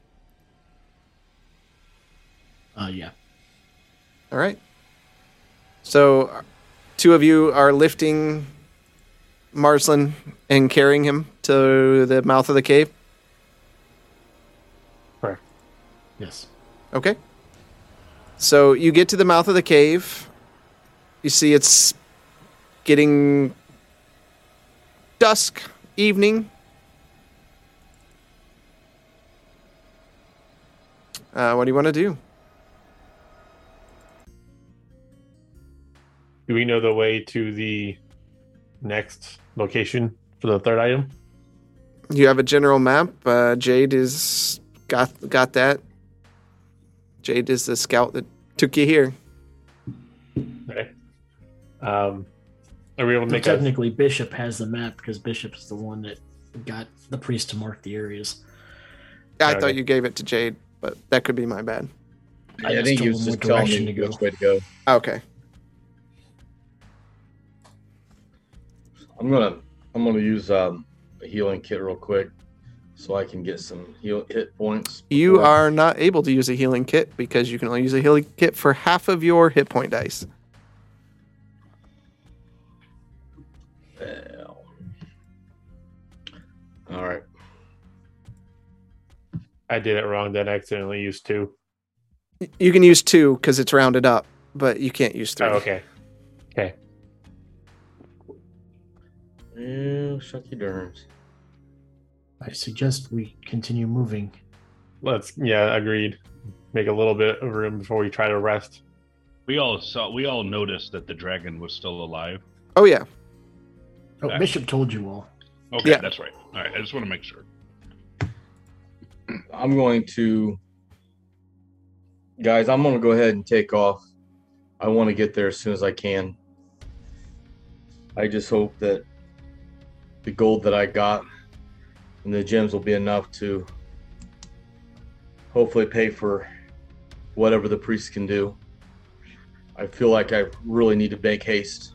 Uh, yeah. All right. So, two of you are lifting Marsland and carrying him to the mouth of the cave. Correct. Yes. Okay. So you get to the mouth of the cave. You see it's getting dusk, evening. Uh, what do you want to do? Do we know the way to the next location for the third item? You have a general map. Uh, Jade is got got that. Jade is the scout that took you here. Okay. Um, are we able to So make a, technically, Bishop has the map because Bishop is the one that got the priest to mark the areas. I Okay. thought you gave it to Jade, but that could be my bad. I I, think he told was just what telling me to go. which way to go. Okay. I'm gonna I'm gonna use um, a healing kit real quick, so I can get some heal hit points. You before- are not able to use a healing kit because you can only use a healing kit for half of your hit point dice. Well. All right. I did it wrong. Then I accidentally used two. You can use two because it's rounded up, but you can't use three. Oh, okay. Okay. Yeah, shucky durns. I suggest we continue moving. Let's. Yeah, agreed. Make a little bit of room before we try to rest. We all saw. We all noticed that the dragon was still alive. Oh yeah. Oh, Okay. Bishop told you all. Okay, Yeah. that's right. All right, I just want to make sure. I'm going to, guys. I'm gonna go ahead and take off. I want to get there as soon as I can. I just hope that the gold that I got and the gems will be enough to hopefully pay for whatever the priest can do. I feel like I really need to make haste.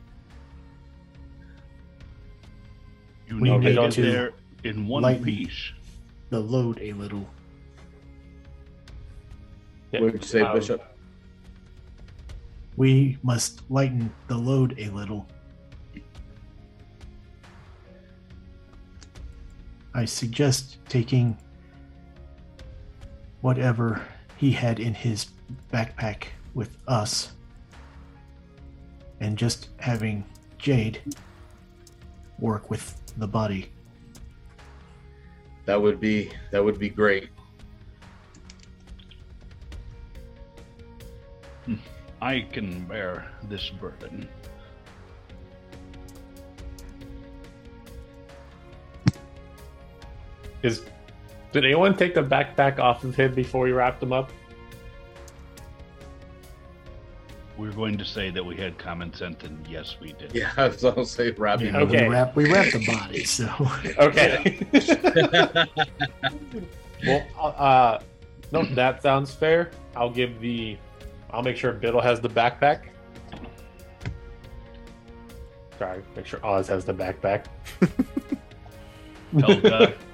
You We need to need get to there in one lighten- piece. The load a little. Yeah. What did you say, Um, Bishop? We must lighten the load a little. I suggest taking whatever he had in his backpack with us and just having Jade work with the body. That would be that would be great. Hmm. I can bear this burden. Is did anyone take the backpack off of him before we wrapped him up? We're going to say that we had common sense, and yes, we did. Yeah, so I was gonna say wrapping. Yeah, Okay. we wrap we wrap the body, so Okay. well, uh, no, that sounds fair. I'll give the. I'll make sure Biddle has the backpack. Sorry, make sure Oz has the backpack. Helga.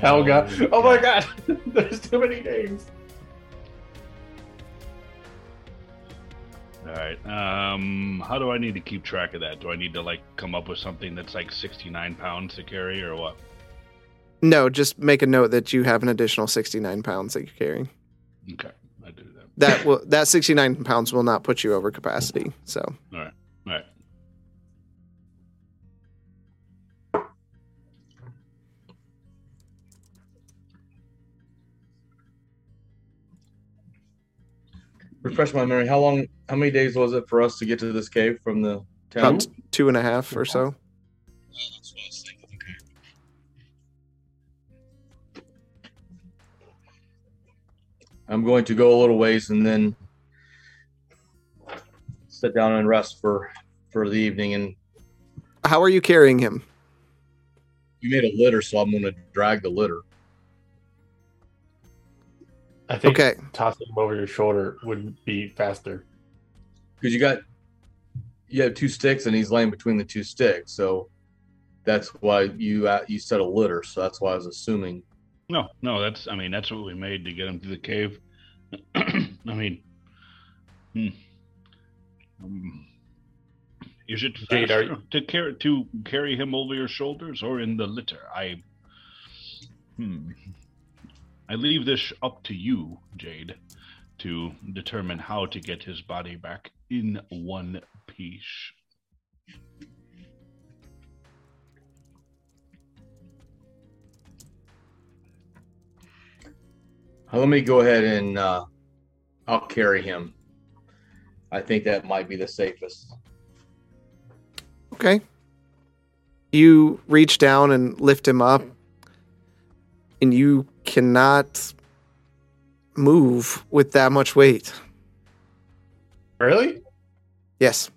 Helga. Oh my god, there's too many names. All right. Um, how do I need to keep track of that? Do I need to like come up with something that's like 69 pounds to carry, or what? No, just make a note that you have an additional 69 pounds that you're carrying. Okay, I do that. That will that 69 pounds will not put you over capacity. So All right. All right. Refresh my memory. How long? How many days was it for us to get to this cave from the town? about two and a half or so. I'm going to go a little ways and then sit down and rest for for the evening. And How are you carrying him? you made a litter, so I'm going to drag the litter. I think Okay. tossing him over your shoulder would be faster. because you got you have two sticks and he's laying between the two sticks so that's why you uh, you said a litter so that's why i was assuming No, no, that's. I mean, that's what we made to get him through the cave. I mean, hmm. um, is it Jade, are faster to carry to carry him over your shoulders or in the litter? I, hmm. I leave this up to you, Jade, to determine how to get his body back in one piece. Uh, let me go ahead and uh, i'll carry him i think that might be the safest Okay. You reach down and lift him up, and you cannot move with that much weight. Really? Yes.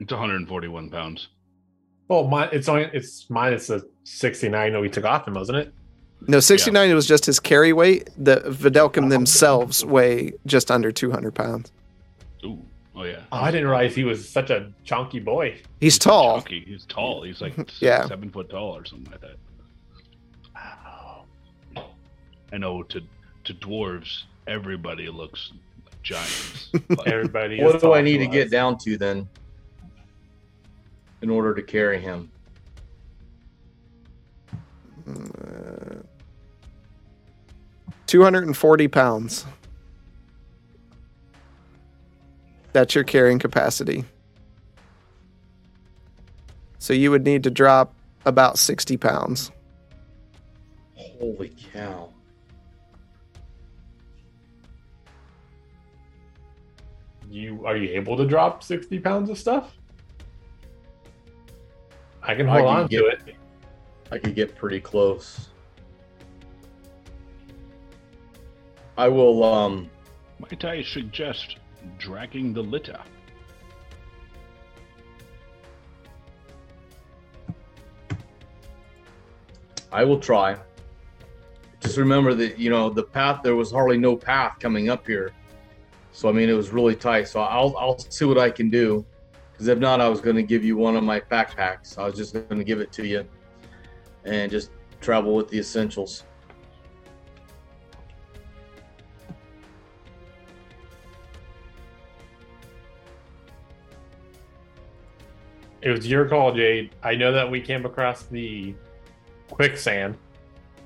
It's 141 pounds. Well, my, it's only it's minus the 69 that we took off him, wasn't it? No, 69 was just his carry weight. The Videlcum themselves weigh just under 200 pounds. Ooh. Oh yeah. Oh, I didn't realize he was such a chunky boy. He's tall. Chunky. He's tall. He's like Yeah. seven foot tall or something like that. I know to to dwarves, everybody looks like giants. but Everybody. What do I need to us. get down to then in order to carry him? Uh, 240 pounds. That's your carrying capacity. So you would need to drop about 60 pounds. Holy cow. You are you able to drop 60 pounds of stuff? I can I hold can on get- to it. I could get pretty close. I will um might I suggest dragging the litter? I will try. Just remember that you know the path there was hardly no path coming up here. So I mean it was really tight. So I'll I'll see what I can do. Because if not, I was going to give you one of my backpacks. I was just going to give it to you, and just travel with the essentials. It was your call, Jade. I know that we came across the quicksand.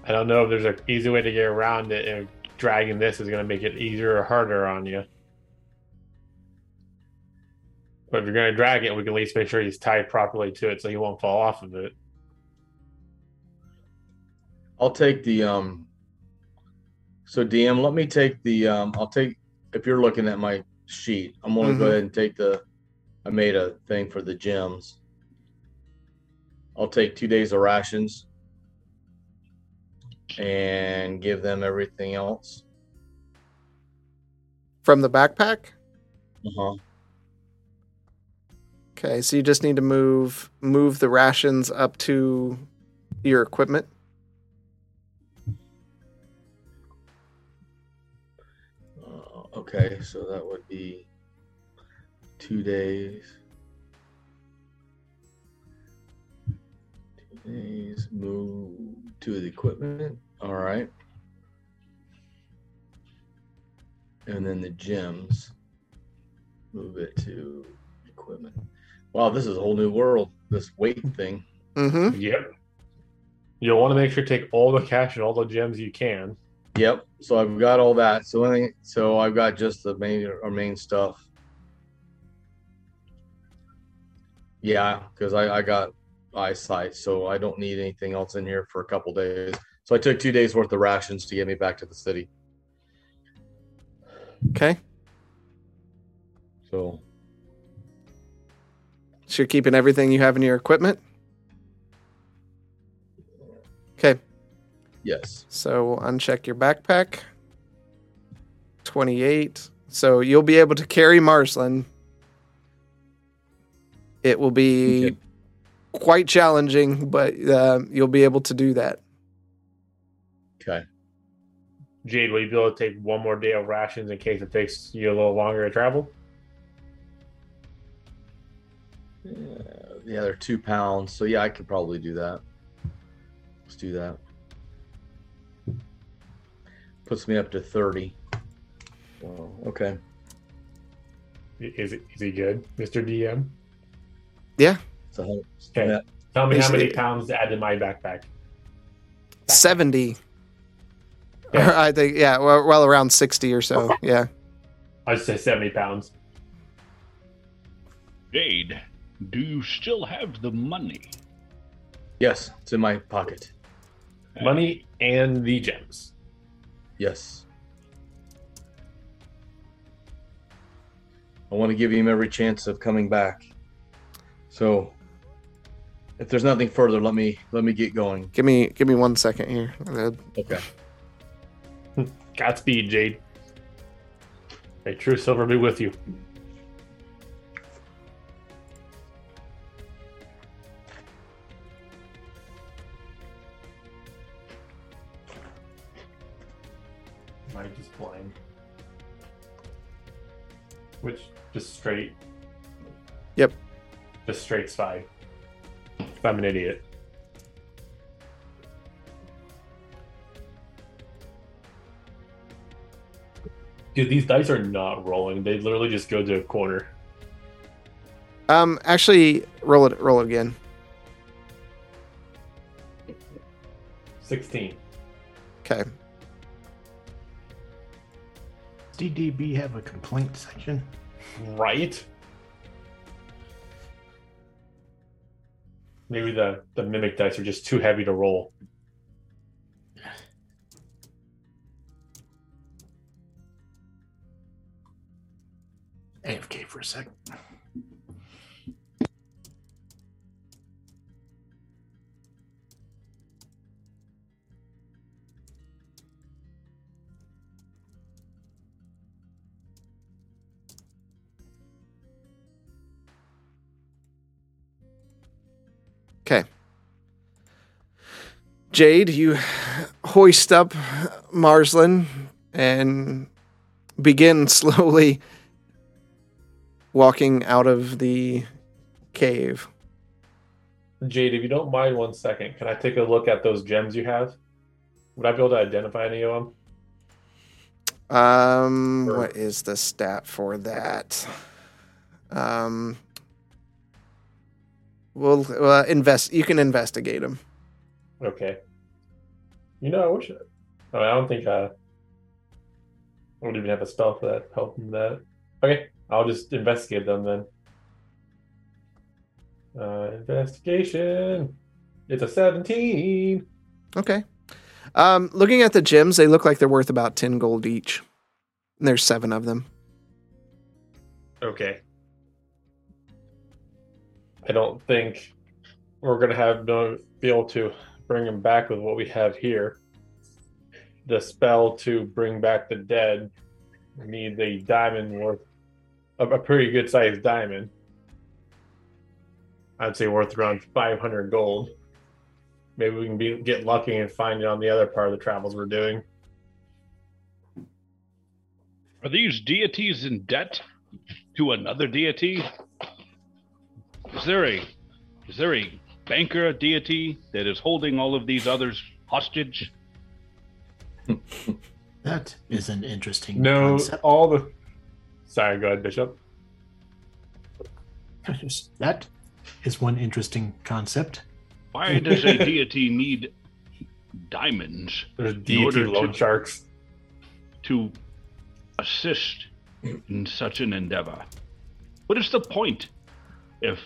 I don't know if there's an easy way to get around it, and dragging this is going to make it easier or harder on you. But if you're going to drag it, we can at least make sure he's tied properly to it so he won't fall off of it. I'll take the um. So DM, let me take the um. I'll take if you're looking at my sheet. I'm gonna Mhm. go ahead and take the. I made a thing for the gems. I'll take two days of rations. And give them everything else. From the backpack? Uh huh. Okay, so you just need to move move the rations up to your equipment. Uh, okay, so that would be two days. Two days, move to the equipment. All right. And then the gems, move it to equipment. Wow, this is a whole new world, this weight thing. Mm-hmm. Yep. You'll want to make sure to take all the cash and all the gems you can. Yep. So I've got all that. So any, so I've got just the main our main stuff. Yeah, because I, I got eyesight, so I don't need anything else in here for a couple days. So I took two days worth of rations to get me back to the city. Okay. So So you're keeping everything you have in your equipment? Okay. yes, So uncheck your backpack. 28. So you'll be able to carry Marsland. It will be Okay. quite challenging, but uh, you'll be able to do that. okay. Jade, will you be able to take one more day of rations in case it takes you a little longer to travel? Yeah, yeah, they're two pounds, so yeah, I could probably do that. Let's do that. Puts me up to thirty. Well, okay. Is, it, is he good, Mr. DM? So Okay. yeah, Tell me how many it- pounds to add to my backpack. 70. Yeah. I think, yeah, well, well, around 60 or so. Yeah. I'd say 70 pounds. Jade, do you still have the money? Yes, it's in my pocket. Money and the gems. Yes. I want to give him every chance of coming back. So if there's nothing further, let me let me get going. Give me give me one second here. Okay. Godspeed, Jade. May true silver be with you. Which just straight? Yep. Just straight. If I'm an idiot. Dude, these dice are not rolling. They literally just go to a corner. Um, actually, roll it. Roll it again. 16. Okay. DDB have a complaint section? Right? Maybe the, the mimic dice are just too heavy to roll. AFK for a sec. Jade, you hoist up Marsland and begin slowly walking out of the cave. Jade, if you don't mind one second, can I take a look at those gems you have? Would I be able to identify any of them? Um, Sure. what is the stat for that? Um, we'll uh, invest. You can investigate them. Okay. You know, I wish. I, mean, I don't think uh, I don't even have a spell for that. Help from that. Okay, I'll just investigate them then. Uh, investigation. It's a seventeen. Okay. Um, looking at the gems, they look like they're worth about ten gold each. And there's seven of them. Okay. I don't think we're gonna have no be able to bring him back with what we have here. The spell to bring back the dead needs a diamond worth a, a pretty good sized diamond. I'd say worth around five hundred gold. Maybe we can be get lucky and find it on the other part of the travels we're doing. Are these deities in debt to another deity? Is there a is there a banker deity that is holding all of these others hostage? That is an interesting No, concept. all the. Sorry, go ahead, Bishop. that is one interesting concept. Why does a deity need diamonds There's In deity order loan sharks. to assist in such an endeavor? What is the point if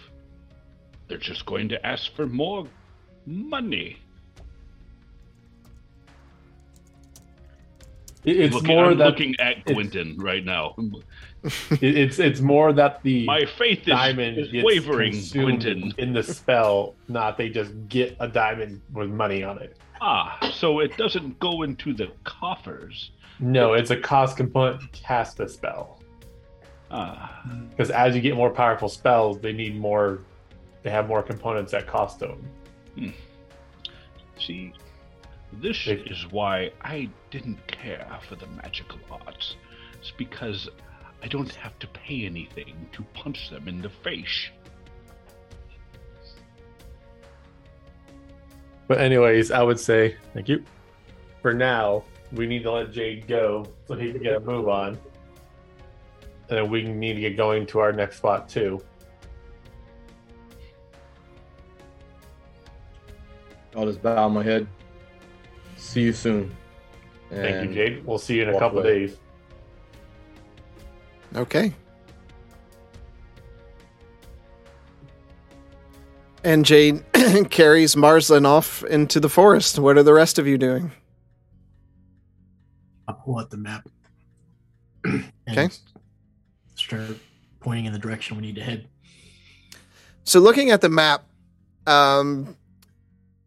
they're just going to ask for more money? It's looking, more I'm that looking at Quentin right now. it's it's more that the My faith is, diamond is gets wavering, Quentin. in the spell, not they just get a diamond with money on it. Ah, so it doesn't go into the coffers. No, it's a cost component to cast the spell. Ah, Because as you get more powerful spells, they need more. They have more components that cost them. Hmm. see, this If- is why I didn't care for the magical arts. It's because I don't have to pay anything to punch them in the face. But anyways, I would say thank you. For now, we need to let Jade go so he can get a move on, and then we need to get going to our next spot too. I'll just bow my head. See you soon. Thank you, Jade. We'll see you in a couple away. days. Okay. And Jade carries Marsland off into the forest. What are the rest of you doing? I'll pull out the map. Okay. Start pointing in the direction we need to head. So, looking at the map, Um,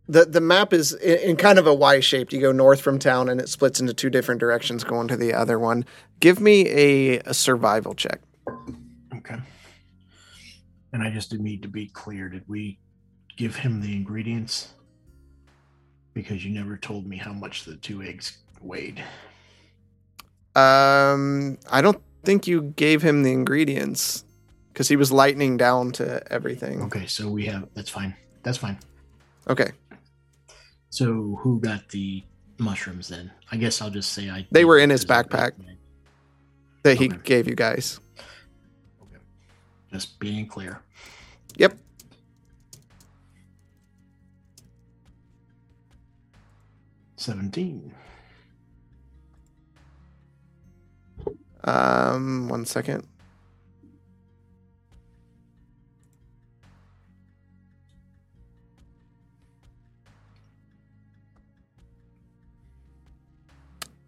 the the map is in, in kind of a Y shaped. You go north from town, and it splits into two different directions, going to the other one. Give me a, a survival check. Okay. And I just need to be clear. Did we give him the ingredients? Because you never told me how much the two eggs weighed. Um, I don't think you gave him the ingredients because he was lightning down to everything. Okay, so we have that's fine. That's fine. Okay. So who got the mushrooms then? I guess I'll just say I. They were in his backpack. that. He Okay. gave you guys. Okay. Just being clear. Yep. Seventeen. Um, one second.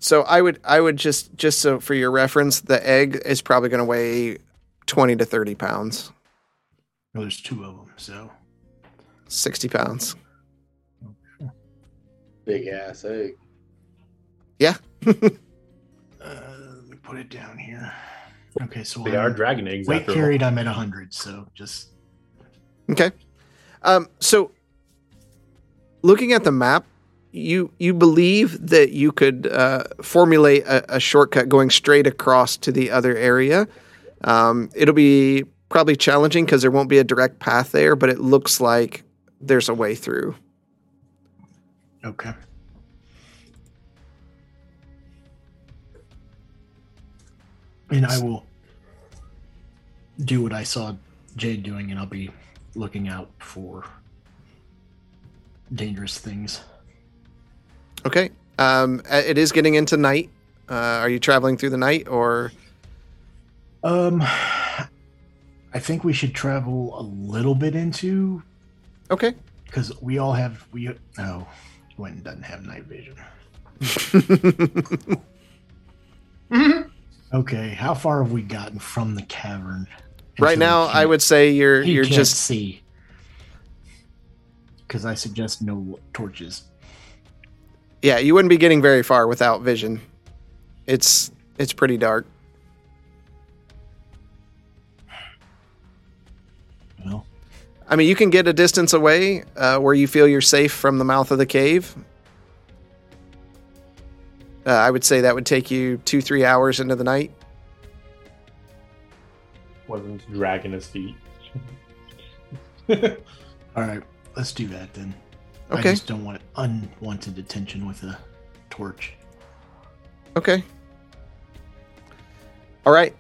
So I would I would just just so for your reference, the egg is probably going to weigh twenty to thirty pounds, No, there's two of them. So sixty pounds. Big ass egg. uh, let me put it down here. Okay, so They I'm- are dragon eggs. weight after all. carried. I'm at hundred. So just Okay. Um, so looking at the map, you you believe that you could uh, formulate a, a shortcut going straight across to the other area. Um, it'll be probably challenging because there won't be a direct path there, but it looks like there's a way through. okay. And I will do what I saw Jade doing, and I'll be looking out for dangerous things. Okay. Um, uh, it is getting into night. Uh, are you traveling through the night or? Um, I think we should travel a little bit into Okay. because we all have we no, Gwen doesn't have night vision. Okay, how far have we gotten from the cavern? right now, I would say you're you're can't just see because I suggest no torches. Yeah. You wouldn't be getting very far without vision. It's it's pretty dark. Well, I mean, you can get a distance away uh, where you feel you're safe from the mouth of the cave. Uh, I would say that would take you two, three hours into the night. wasn't dragging his feet. all right, let's do that then. I Okay. just don't want unwanted attention with a torch. Okay. All right.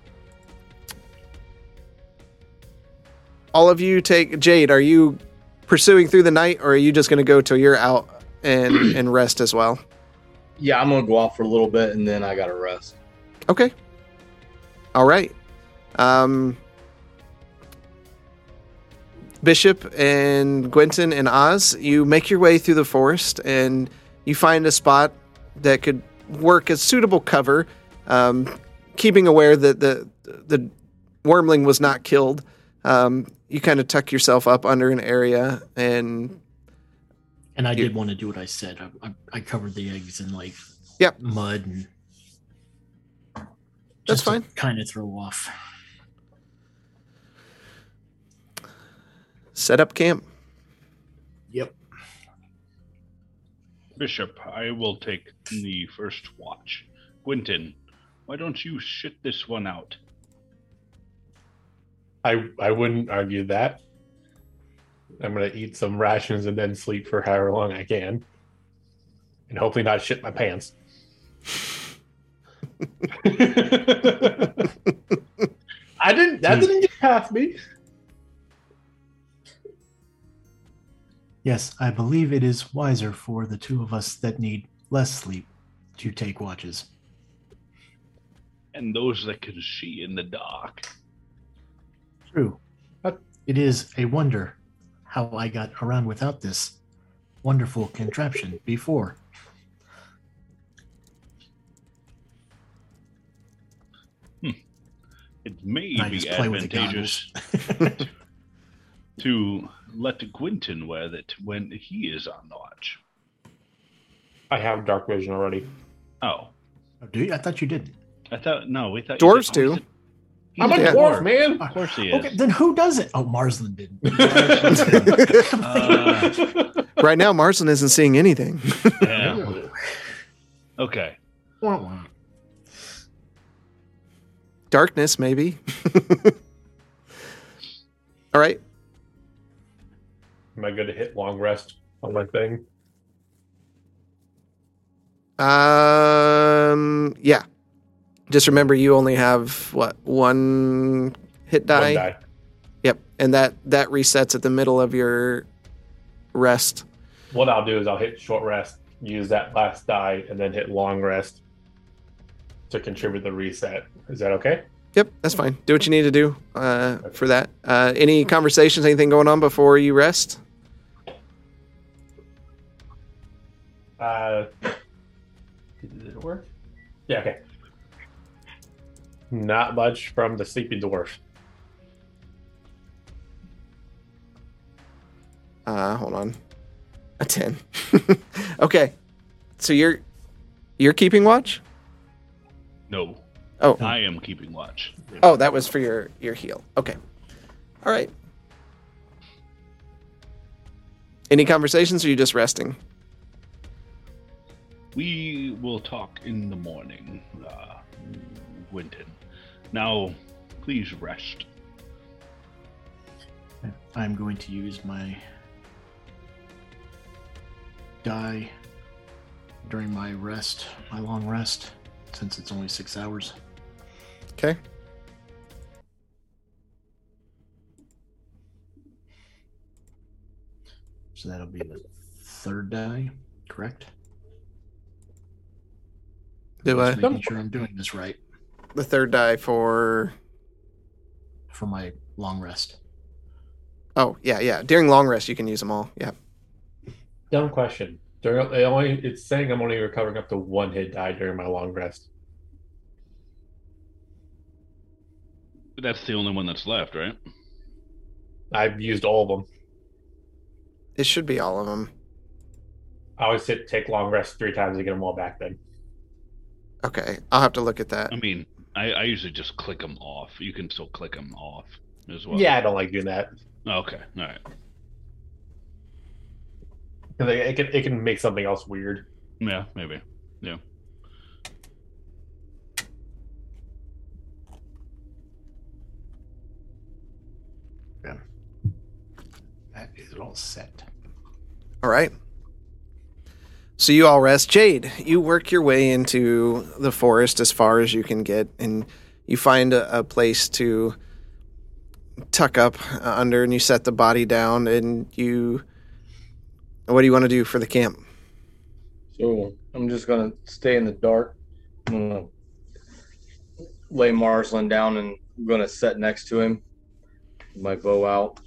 All of you take Jade. Are you pursuing through the night, or are you just going to go till you're out and and rest as well? Yeah, I'm gonna go out for a little bit and then I gotta rest. Okay. All right. Um, Bishop and Gwenton and Oz, you make your way through the forest and you find a spot that could work as suitable cover, um, keeping aware that the the wormling was not killed. Um, you kind of tuck yourself up under an area and And I You- did want to do what I said. I, I, I covered the eggs in like Yep. mud and That's fine. Kind of throw off. Set up camp. Yep. Bishop, I will take the first watch. Quentin, why don't you shit this one out? I I wouldn't argue that. I'm gonna eat some rations and then sleep for however long I can, and hopefully not shit my pants. I didn't. That didn't get past me. Yes, I believe it is wiser for the two of us that need less sleep to take watches. And those that can see in the dark. True. But- It is a wonder how I got around without this wonderful contraption before. Hmm. It may be advantageous to let Quinton wear it when he is on the watch. I have dark vision already. Oh, Oh, do you? I thought you didn't. I thought no, we thought you Dwarves said- oh, do. he I'm a said dwarf, man. Of course he is. Okay, then who does it? Oh, Marsland did. Uh, right now, Marsland isn't seeing anything. yeah. Okay. Wah, wah. Darkness, maybe. All right. Am I good to hit long rest on my thing? Um. Yeah. Just remember, you only have what one hit die. One die. Yep, and that that resets at the middle of your rest. What I'll do is I'll hit short rest, use that last die, and then hit long rest to contribute the reset. Is that okay? Yep, that's fine. Do what you need to do uh, for that. Uh, any conversations, anything going on before you rest? Uh, did it work? Yeah, okay. Not much from the sleeping dwarf. Uh, hold on. A 10. okay. So you're you're keeping watch? No, Oh. I am keeping watch. Oh, that was for your your heal. Okay. All right. Any conversations or are you just resting? We will talk in the morning, uh, Quinton. Now, please rest. I'm going to use my die during my rest, my long rest, since it's only six hours. Okay. So that'll be the third die, correct? Do I Just making sure I'm doing this right the third die for for my long rest. Oh, yeah, yeah. During long rest you can use them all. Yeah. Dumb question. During it only it's saying I'm only recovering up to one hit die during my long rest. But that's the only one that's left, right? I've used all of them. It should be all of them. I always hit take long rest three times to get them all back. Then Okay. I'll have to look at that. I mean, I, I usually just click them off. You can still click them off as well. yeah, I don't like doing that Okay. All right. because it, it can it can make something else weird. Yeah, maybe. Yeah. That is all set. All right. So you all rest. Jade, you work your way into the forest as far as you can get, and you find a, a place to tuck up uh, under, and you set the body down, and you. What do you want to do for the camp? So I'm just gonna stay in the dark. I'm gonna lay Marsland down and I'm gonna sit next to him, my bow out.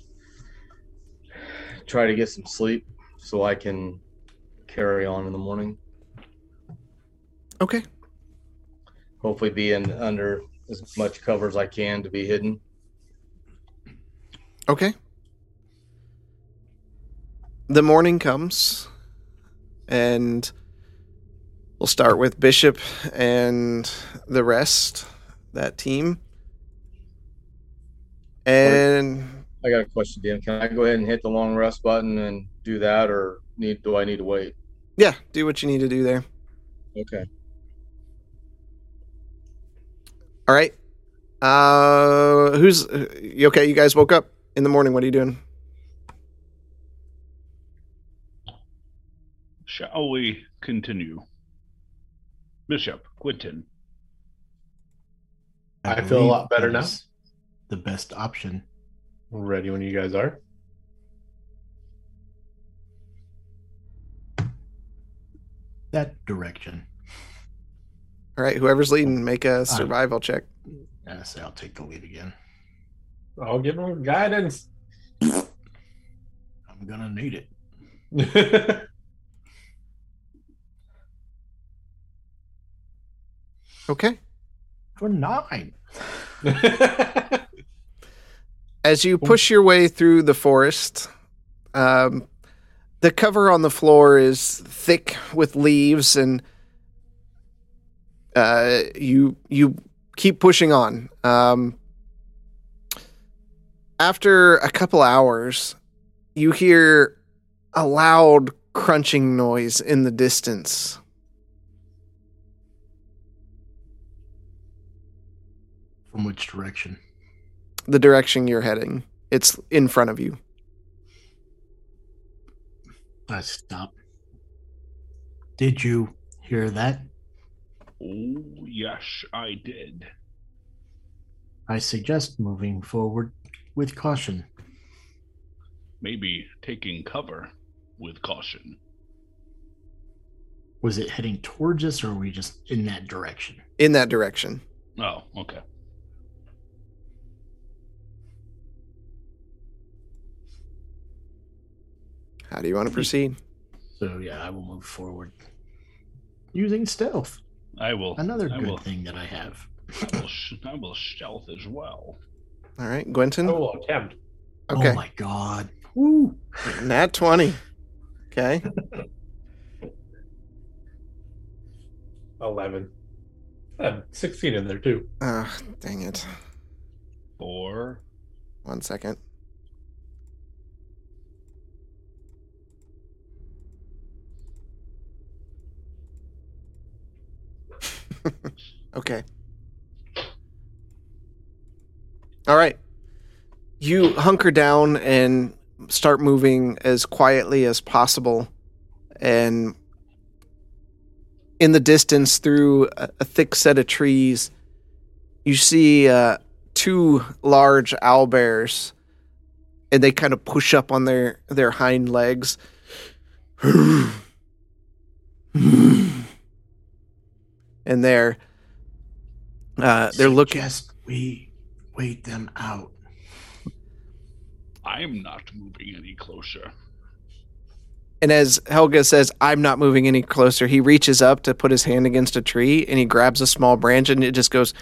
Try to get some sleep so I can carry on in the morning. Okay. Hopefully, be in under as much cover as I can to be hidden. Okay. The morning comes, and we'll start with Bishop and the rest, that team. And I got a question, Dan. Can I go ahead and hit the long rest button and do that, or need do I need to wait? yeah, do what you need to do there. Okay. All right. Uh, who's you okay? You guys woke up in the morning. What are you doing? Shall we continue? Bishop, Quinton. I feel a lot better now. The best option. Ready when you guys are. That direction. All right, whoever's leading, make a survival check. I say I'll take the lead again. I'll give them guidance. I'm gonna need it. Okay. For nine. As you push your way through the forest, Um, the cover on the floor is thick with leaves, and uh, you you keep pushing on. Um, after a couple hours, you hear a loud crunching noise in the distance. From which direction? The direction you're heading. It's in front of you. I stop. Did you hear that? Oh, yes, I did. I suggest moving forward with caution. Maybe taking cover with caution. Was it heading towards us or were we just in that direction? In that direction. Oh, okay. How do you want to proceed? So yeah, I will move forward. Using stealth. I will. Another I good will, thing that I have. I will, sh- I will stealth as well. All right, Gwenton. Oh, attempt. Okay. Oh my god. Woo. Nat 20. Okay. 11. I had 16 in there too. Ah, dang it. Four. One second. okay. All right. You hunker down and start moving as quietly as possible. And in the distance, through a, a thick set of trees, you see uh, two large owl bears and they kind of push up on their their hind legs and they're uh, they're looking Suggest we wait them out. I'm not moving any closer. and as helga says i'm not moving any closer he reaches up to put his hand against a tree and he grabs a small branch and it just goes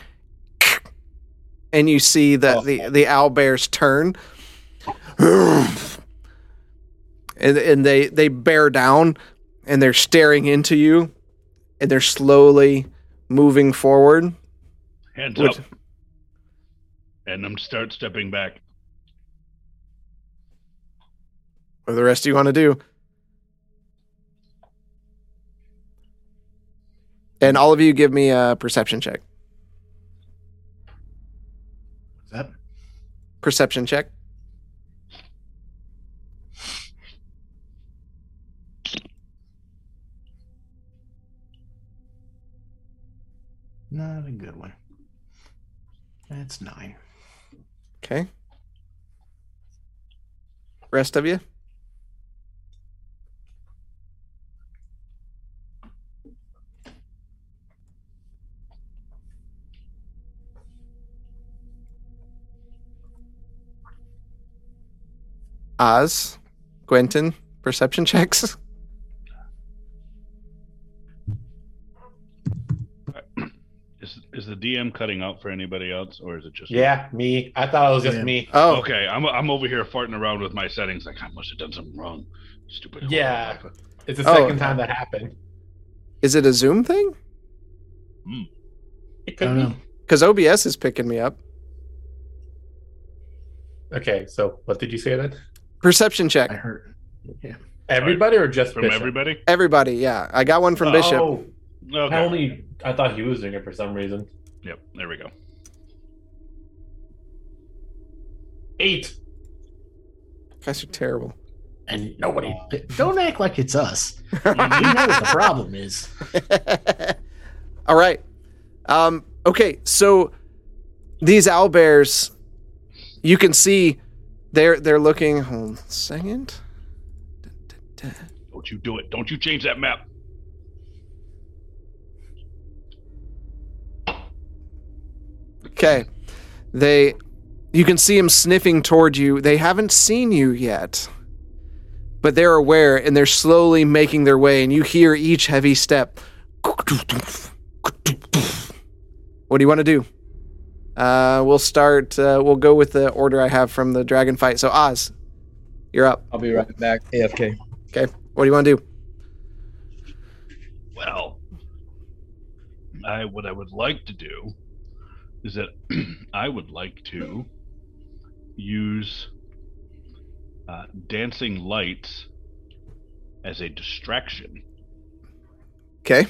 and you see that the the owl bears turn and and they they bear down and they're staring into you and they're slowly moving forward Hands Which- up. And I'm start stepping back. what do the rest of you want to do and all of you give me a perception check What's that? perception check Not a good one. That's nine. Okay. Rest of you? Oz, Gwenton, perception checks. Is is the DM cutting out for anybody else, or is it just Yeah, me. I thought it was just Yeah. me. Oh, Okay, I'm I'm over here farting around with my settings. Like I must have done something wrong. Stupid. Yeah. hologram. It's the Oh. second time that happened. is it a Zoom thing? Hmm. It I could don't be. Because OBS is picking me up. Okay, so what did you say then? Perception check. I check. heard. Yeah. Everybody or just From Bishop? everybody. Everybody, yeah. I got one from Bishop. Oh, Okay. I only I thought he was doing it for some reason. Yep. There we go. Eight. Guys are terrible. And nobody. Don't act like it's us. We know what the problem is. All right. Um, okay, so these owl bears, you can see they're they're looking. Hold on a second. Don't you do it. Don't you change that map. Okay, they, you can see them sniffing toward you. They haven't seen you yet, but they're aware and they're slowly making their way. And you hear each heavy step. What do you want to do? Uh, we'll start. Uh, we'll go with the order I have from the dragon fight. So Oz, You're up. I'll be right back. AFK. Okay. What do you want to do? Well, I what I would like to do is that I would like to use uh, dancing lights as a distraction. Okay.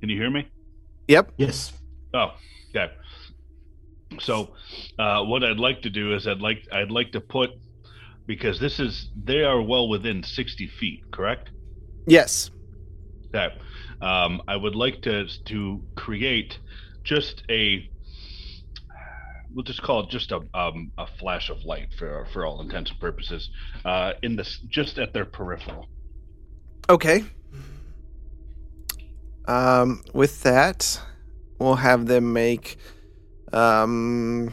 Can you hear me? Yep. Yes. Oh, okay. So, uh, what I'd like to do is I'd like I'd like to put because this is they are well within sixty feet, correct? Yes. Okay. Um, I would like to to create just a we'll just call it just a um, a flash of light for for all intents and purposes uh, in this just at their peripheral. Okay. Um, with that, we'll have them make um,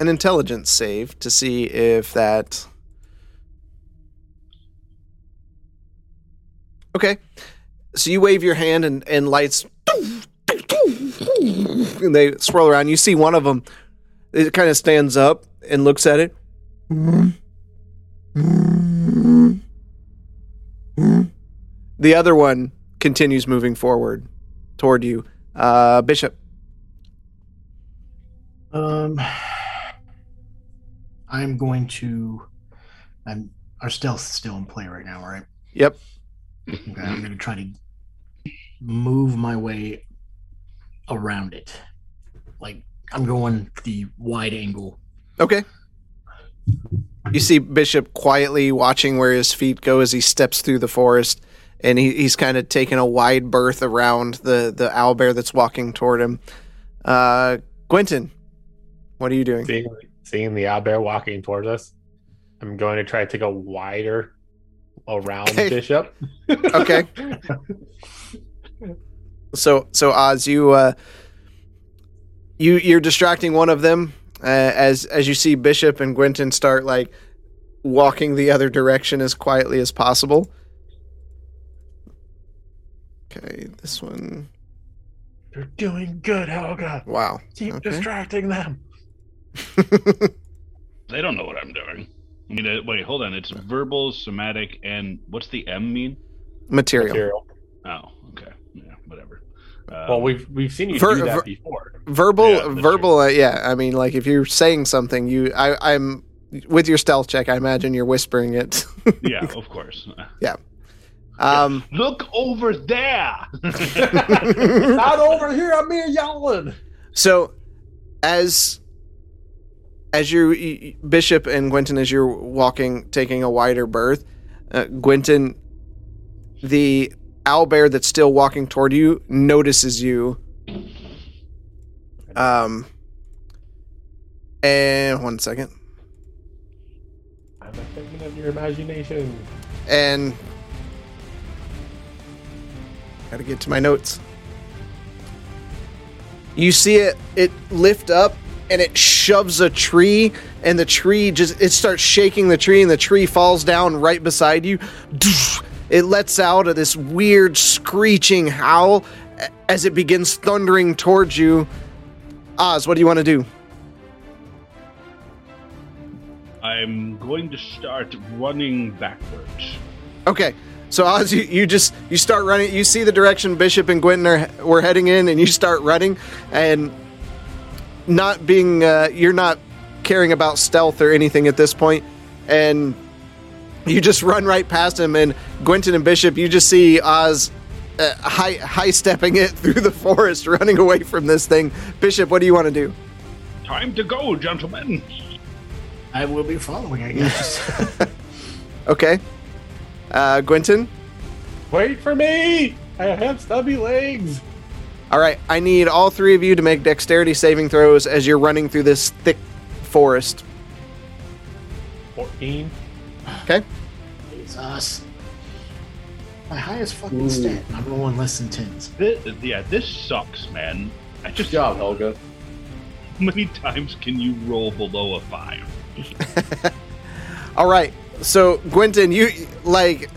an intelligence save to see if that. Okay. So you wave your hand and, and lights. They swirl around. You see one of them. It kind of stands up and looks at it. The other one continues moving forward toward you. Uh, Bishop. Um, I'm going to. I'm our stealth's still in play right now, right? Yep. Okay, I'm going to try to move my way around it. Like I'm going the wide angle. Okay. You see Bishop quietly watching where his feet go as he steps through the forest, and he, he's kind of taking a wide berth around the the owl bear that's walking toward him. Uh, Quentin, what are you doing? Seeing, seeing the owlbear walking towards us, I'm going to try to take a wider around Okay. Bishop. Okay. So so Oz, you uh, you you're distracting one of them uh, as as you see Bishop and Gwenton start like walking the other direction as quietly as possible. Okay, this one. You're doing good, Helga. Wow. Keep Okay. distracting them. They don't know what I'm doing. I mean, uh, wait, hold on. It's verbal, somatic, and what's the M mean? Material. Material. Oh, okay. Yeah, whatever. Um, Well, we've we've seen you Ver- do that ver- before. Verbal, Yeah, verbal. Uh, yeah, I mean, like if you're saying something, you, I, I'm with your stealth check. I imagine you're whispering it. yeah, of course. Yeah. Um, Look over there. Not over here. I'm here yelling. So, as as you Bishop and Gwenton, as you're walking, taking a wider berth, uh, Gwenton, the owlbear that's still walking toward you notices you. Um, and one second, I'm a figment of your imagination. and got to get to my notes. You see it it lift up and it shoves a tree and the tree just it starts shaking the tree and the tree falls down right beside you. It lets out of this weird screeching howl as it begins thundering towards you. Oz, what do you want to do? I'm going to start running backwards. Okay. So Oz, you, you just you start running. You see the direction Bishop and Gwenton are were heading in, and you start running, and not being uh, you're not caring about stealth or anything at this point, and you just run right past him. And Gwenton and Bishop, you just see Oz uh, high high stepping it through the forest, running away from this thing. Bishop, what do you want to do? Time to go, gentlemen. I will be following, I guess. Okay, uh, Gwenton. Wait for me! I have stubby legs. All right, I need all three of you to make dexterity saving throws as you're running through this thick forest. Fourteen. Okay. Jesus. My highest fucking stat. I'm rolling less than tens. This, yeah, this sucks, man. I just Good job, Helga. How many times can you roll below a five? All right. So, Gwenton, you like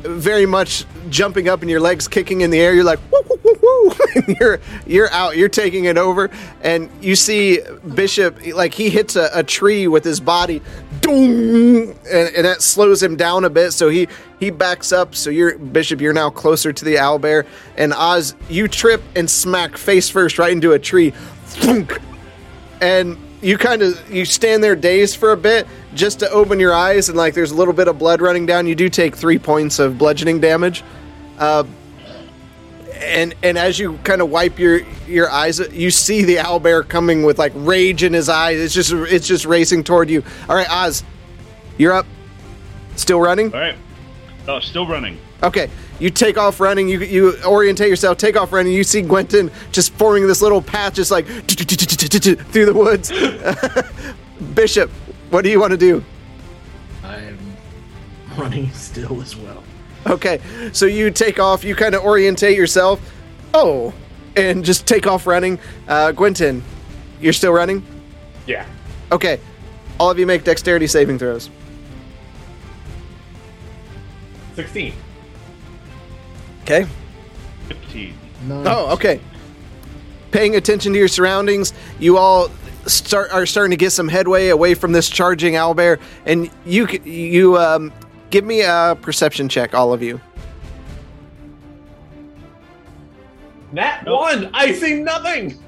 very much jumping up and your legs kicking in the air. You're like, woo, woo, woo, woo. and you're you're out. You're taking it over, and you see Bishop like he hits a, a tree with his body, Dong! And, and that slows him down a bit. So he he backs up. So you're Bishop. You're now closer to the owlbear, and Oz, you trip and smack face first right into a tree, and you kind of you stand there dazed for a bit just to open your eyes, and like there's a little bit of blood running down. You do take three points of bludgeoning damage. Uh, and and as you kind of wipe your your eyes, you see the owl bear coming with like rage in his eyes. It's just it's just racing toward you. All right, Oz, you're up. Still running? All right. Oh, still running. Okay. You take off running. You you orientate yourself. Take off running. You see Gwenton just forming this little path, just like through the woods. Bishop, what do you want to do? I'm running still as well. Okay, so you take off, you kind of orientate yourself. Oh, and just take off running. Uh, Gwenton, you're still running? Yeah. Okay, all of you make dexterity saving throws. 16. Okay. 15. Nine. Oh, okay. Paying attention to your surroundings, you all start are starting to get some headway away from this charging owlbear, and you you um, give me a perception check, all of you. Nat Nope. 1! I see nothing!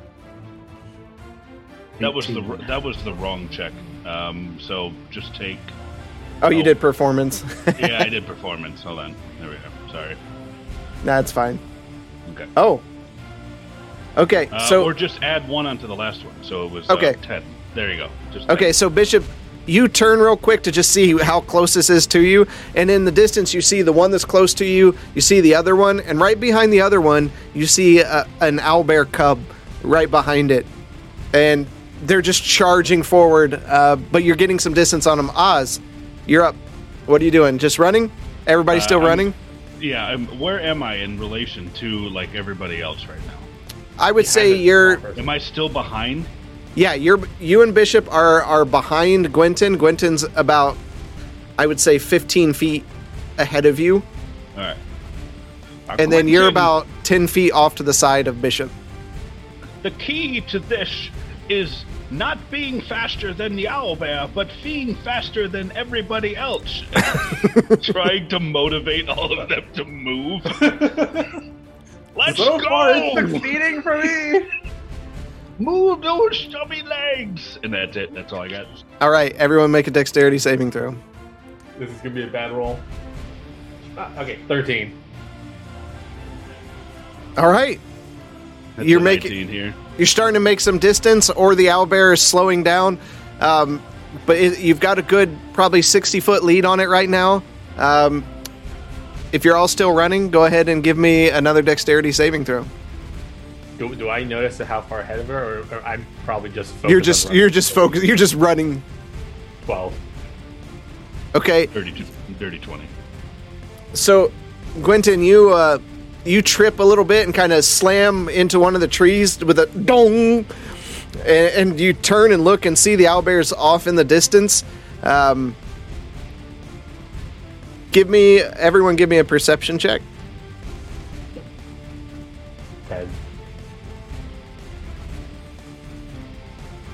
That was the that was the wrong check. Um, so just take. Oh, you Oh. did performance. Yeah, I did performance. Hold on. There we go. Sorry. That's fine. Okay. Oh. Okay, Uh, so or just add one onto the last one. So it was Okay. Uh, ten. There you go. Just Okay, so Bishop, you turn real quick to just see how close this is to you, and in the distance you see the one that's close to you. You see the other one, and right behind the other one, you see a, an owlbear cub right behind it, and they're just charging forward. Uh, but you're getting some distance on them. Oz, you're up. What are you doing? Just running? Everybody Uh, still I'm- running? Yeah. I'm, where am I in relation to like everybody else right now? I would say you're. Am I still behind? Yeah, you're you and Bishop are are behind Gwenton. Gwenton's about, I would say, 15 feet ahead of you, All right. Uh, and then you're about 10 feet off to the side of Bishop. The key to this is not being faster than the owl bear, but being faster than everybody else. Trying to motivate all of them to move. Let's So far, it's go! succeeding for me! Move those stubby legs! And that's it. That's all I got. All right, everyone, make a dexterity saving throw. This is gonna be a bad roll. Ah, okay, 13. All right, That's You're making- here. you're starting to make some distance, or the owlbear is slowing down. Um, but it, you've got a good, probably 60 foot lead on it right now. Um, if you're all still running, go ahead and give me another dexterity saving throw. Do, do I notice how far ahead of her, or, or I'm probably just focused You're just you're just focused. You're just running. 12. Okay, 30, 30 20. So, Gwenton, you uh, you trip a little bit and kind of slam into one of the trees with a dong, and, and you turn and look and see the owlbears off in the distance. Um, give me everyone, give me a perception check.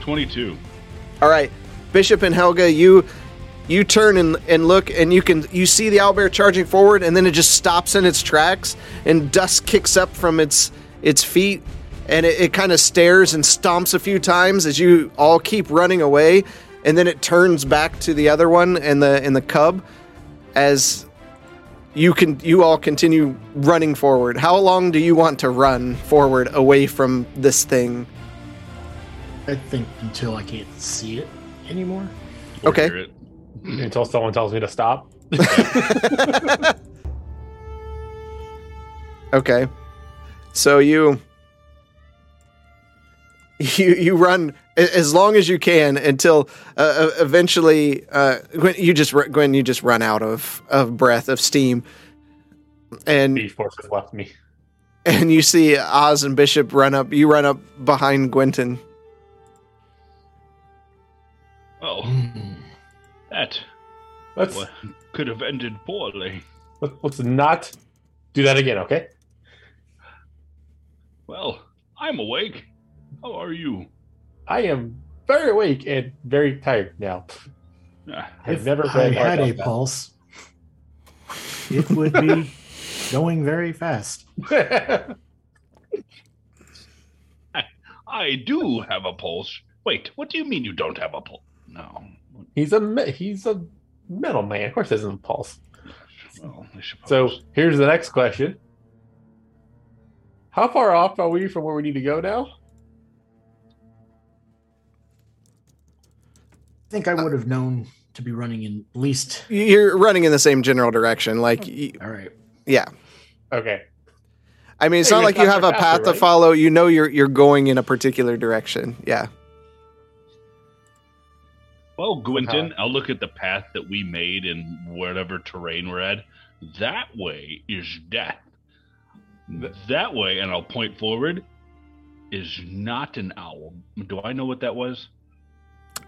22. All right, Bishop and Helga, you you turn and, and look, and you can you see the owlbear charging forward, and then it just stops in its tracks, and dust kicks up from its its feet, and it, it kind of stares and stomps a few times as you all keep running away, and then it turns back to the other one and the and the cub, as you can you all continue running forward. How long do you want to run forward away from this thing? I think until I can't see it anymore. Or Okay. hear it. Until someone tells me to stop. Okay. So you you you run as long as you can until uh, uh, eventually uh, Gwen, you just ru- Gwen you just run out of of breath of steam, and B forces left me. and you see Oz and Bishop run up. You run up behind Gwenton. Oh, that Let's could have ended poorly. let- let's not do that again, okay? Well, I'm awake. How are you? I am very awake and very tired now. Ah, I've If never I had a pulse, it would be going very fast. I do have a pulse. Wait, what do you mean you don't have a pulse? No. he's a me- he's a middleman. Of course, there's a pulse. Well, I suppose. So here's the next question: How far off are we from where we need to go now? I think I would have known to be running in at least. You're running in the same general direction. Like, All right. yeah. Okay. I mean, it's Hey, not you're like you have a faster, path to right? follow. You know, you're you're going in a particular direction. Yeah. Well, Gwenton, I'll look at the path that we made in whatever terrain we're at. That way is death. That way, and I'll point forward, is not an owl. Do I know what that was?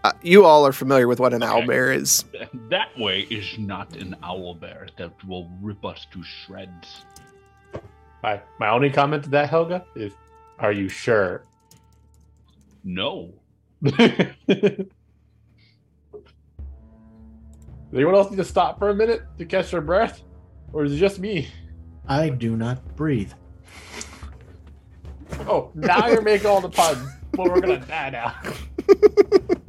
Uh, you all are familiar with what an Okay. owl bear is. That way is not an owl bear that will rip us to shreds. My my only comment to that, Helga, is, are you sure? No. Does anyone else need to stop for a minute to catch their breath, or is it just me? I do not breathe. Oh, now you're making all the puns. Well, we're gonna die now.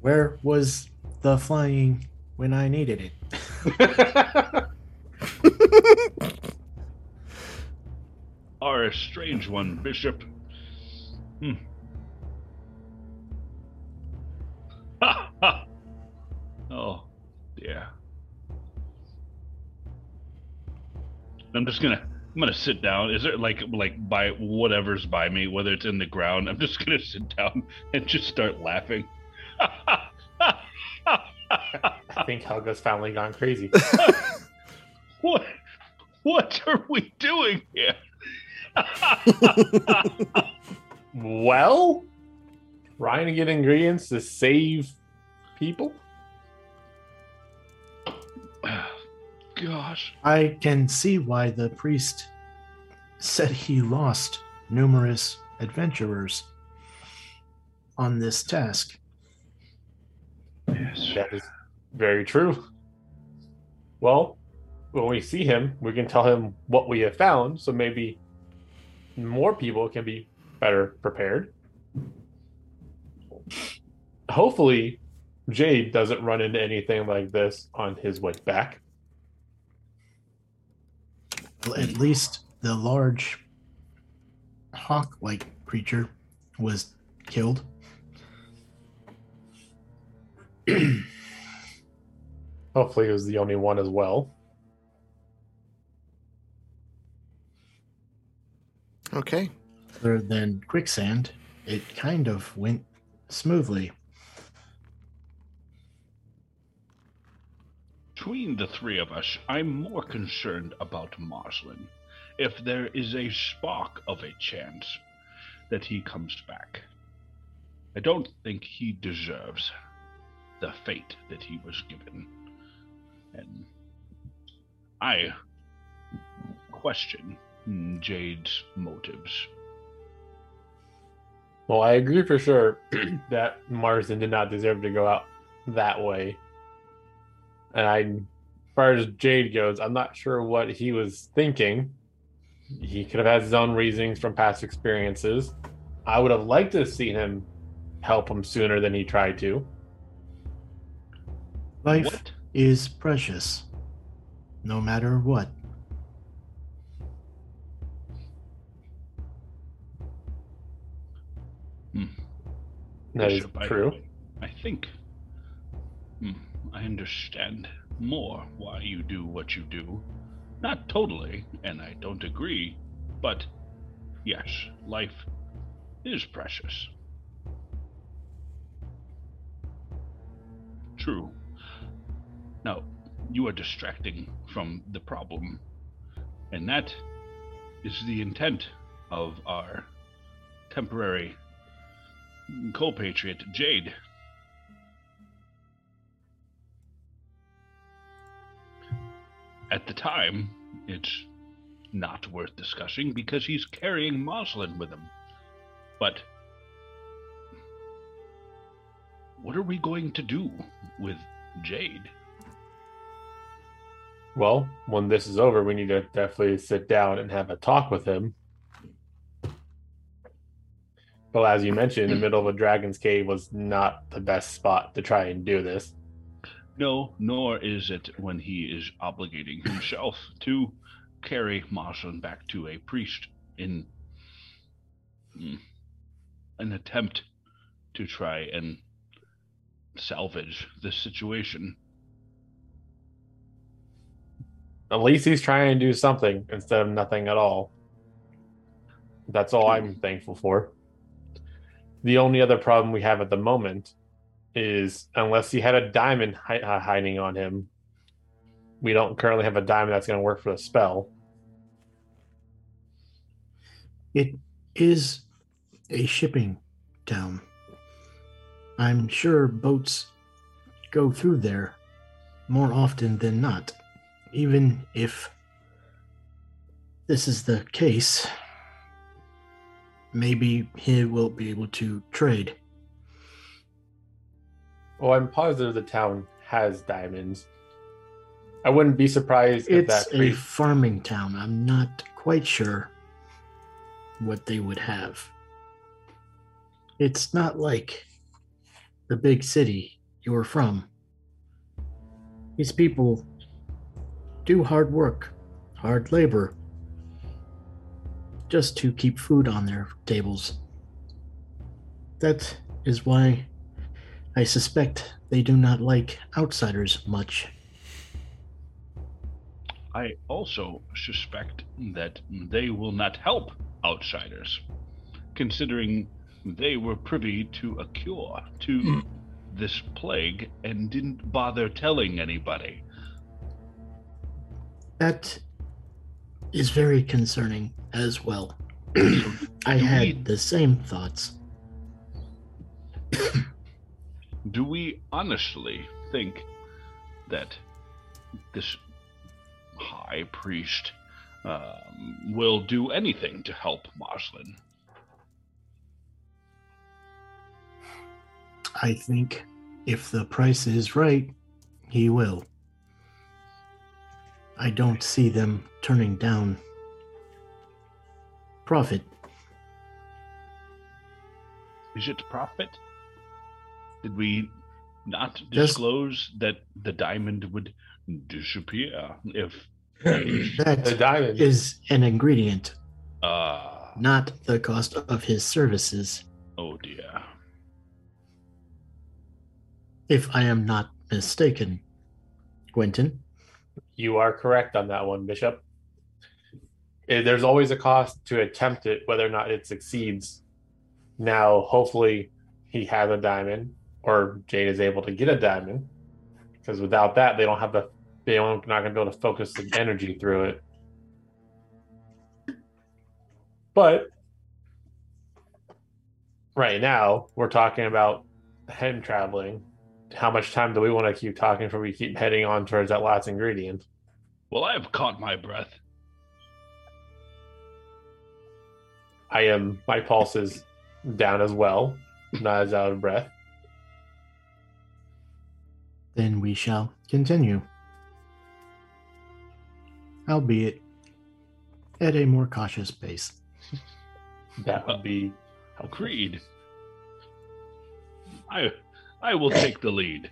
Where was the flying when I needed it? Are a strange one, Bishop. Hmm. Oh, dear. I'm just gonna I'm gonna sit down. Is there like like by whatever's by me, whether it's in the ground, I'm just gonna sit down and just start laughing. I think Helga's finally gone crazy. what what are we doing here? well, trying to get ingredients to save people. Gosh. I can see why the priest said he lost numerous adventurers on this task. Yes. That is very true. Well, when we see him, we can tell him what we have found, so maybe more people can be better prepared. Hopefully, Jade doesn't run into anything like this on his way back. Well, At least the large hawk like creature was killed. Hopefully, it was the only one as well. Okay. Other than quicksand, it kind of went smoothly. Between the three of us, I'm more concerned about Marsland. If there is a spark of a chance that he comes back, I don't think he deserves the fate that he was given. And I question Jade's motives. Well, I agree for sure that Marsland did not deserve to go out that way. And I, as far as Jade goes, I'm not sure what he was thinking. He could have had his own reasonings from past experiences. I would have liked to have seen him help him sooner than he tried to. Life What? is precious, no matter what. That is Bishop, I- true. I think hmm, I understand more why you do what you do. Not totally, and I don't agree, but yes, life is precious. True. Now, you are distracting from the problem, and that is the intent of our temporary co-patriot Jade. At the time, it's not worth discussing because he's carrying Marsland with him. But what are we going to do with Jade? Well, when this is over, we need to definitely sit down and have a talk with him. But as you mentioned, the middle of a dragon's cave was not the best spot to try and do this. No, nor is it when he is obligating himself to carry Marsland back to a priest in mm, an attempt to try and salvage this situation. At least he's trying to do something instead of nothing at all. That's all I'm thankful for. The only other problem we have at the moment is unless he had a diamond hi- uh, hiding on him, we don't currently have a diamond that's going to work for the spell. It is a shipping town. I'm sure boats go through there more often than not. Even if this is the case, maybe he will be able to trade. Well, I'm positive the town has diamonds. I wouldn't be surprised if It's that a farming town. I'm not quite sure what they would have. It's not like the big city you're from. These people do hard work, hard labor, just to keep food on their tables. That is why I suspect they do not like outsiders much. I also suspect that they will not help outsiders, considering they were privy to a cure to hmm. this plague and didn't bother telling anybody. That is very concerning as well. I had we- the same thoughts. Do we honestly think that this high priest um, will do anything to help Marsland? I think if the price is right, he will. I don't see them turning down profit. Is it profit? Did we not Just- disclose that the diamond would disappear if the diamond is an ingredient, uh not the cost of his services, oh dear. if I am not mistaken. Gwenton? You are correct on that one, Bishop. Eh, There's always a cost to attempt it, whether or not it succeeds. Now, hopefully, he has a diamond, or Jade is able to get a diamond, because without that, they don't have the they don't not going to be able to focus the energy through it. But right now, we're talking about him traveling. How much time do we want to keep talking before we keep heading on towards that last ingredient? Well, I've caught my breath. I am my pulse is down as well, not as out of breath. Then we shall continue. Albeit at a more cautious pace. That would be Agreed. I I will take the lead.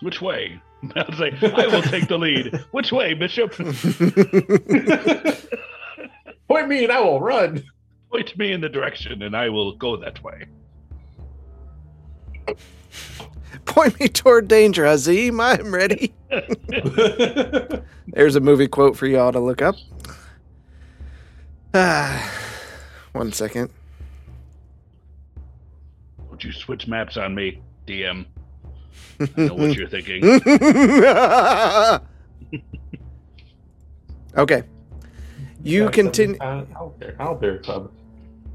Which way? I'll say, I will take the lead. Which way, Bishop? point me and I will run. Point me in the direction and I will go that way. Point me toward danger, Azim. I'm ready. There's a movie quote for y'all to look up. Ah, one second. Don't you switch maps on me, DM. I know what you're thinking. okay. You continue. out there, out there, club.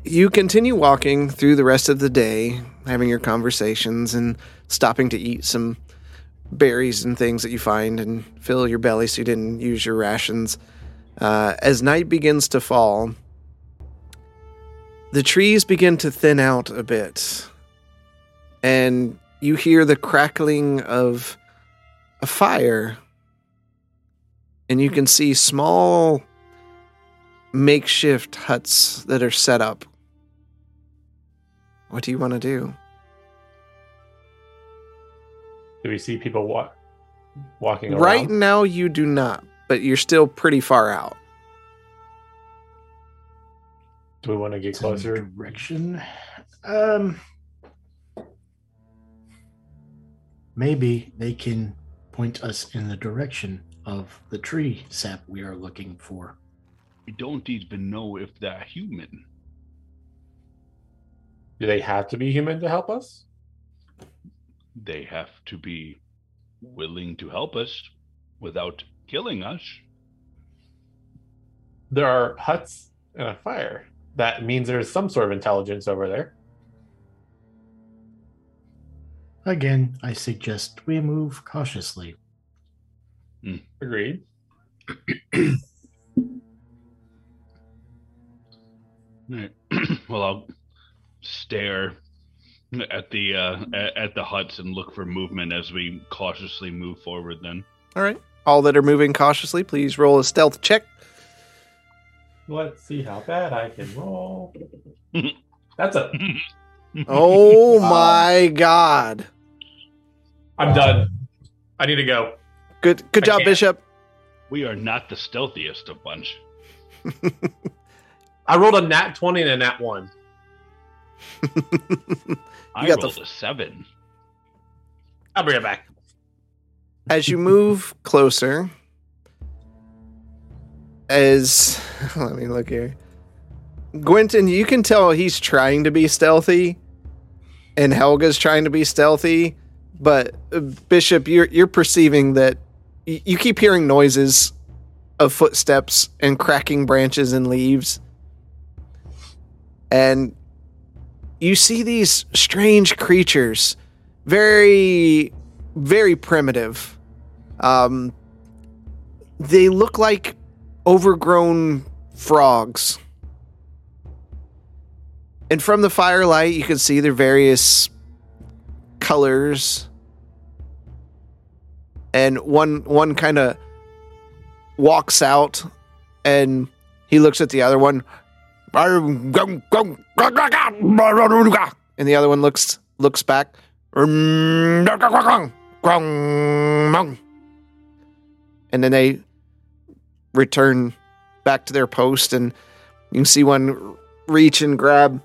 You continue walking through the rest of the day, having your conversations and stopping to eat some berries and things that you find and fill your belly so you didn't use your rations. Uh, as night begins to fall, the trees begin to thin out a bit. and you hear the crackling of a fire, and you can see small makeshift huts that are set up. What do you want to do? Do we see people wa- walking around? Right now, you do not, but you're still pretty far out. Do we want to get closer? Direction. Um. Maybe they can point us in the direction of the tree sap we are looking for. We don't even know if they're human. Do they have to be human to help us? They have to be willing to help us without killing us. There are huts and a fire. That means there's some sort of intelligence over there. Again, I suggest we move cautiously. Hmm. Agreed. Right. well, I'll stare at the uh, at, at the huts and look for movement as we cautiously move forward. Then All right. All that are moving cautiously, please roll a stealth check. Let's see how bad I can roll. That's a. Oh my god. I'm done. I need to go. Good good I job, can't. Bishop. we are not the stealthiest of bunch. I rolled a nat 20 and a nat 1. I got the- rolled a seven. I'll bring it back. As you move closer, as let me look here. Gwenton, you can tell he's trying to be stealthy, and Helga's trying to be stealthy, but uh, Bishop, you're you're perceiving that y- you keep hearing noises of footsteps and cracking branches and leaves, and you see these strange creatures, very very primitive. Um, they look like overgrown frogs. And from the firelight, you can see their various colors. And one one kind of walks out, and he looks at the other one. And the other one looks looks back. And then they return back to their post, and you can see one reach and grab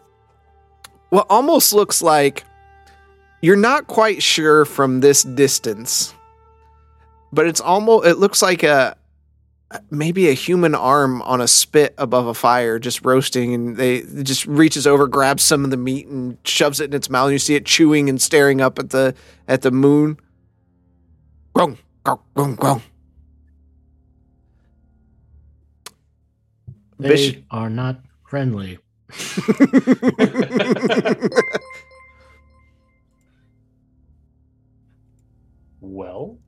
what almost looks like you're not quite sure from this distance, but it's almost it looks like a maybe a human arm on a spit above a fire just roasting and they it just reaches over grabs some of the meat and shoves it in its mouth and you see it chewing and staring up at the at the moon grung, grung, grung, grung. They Bish- are not friendly. Well,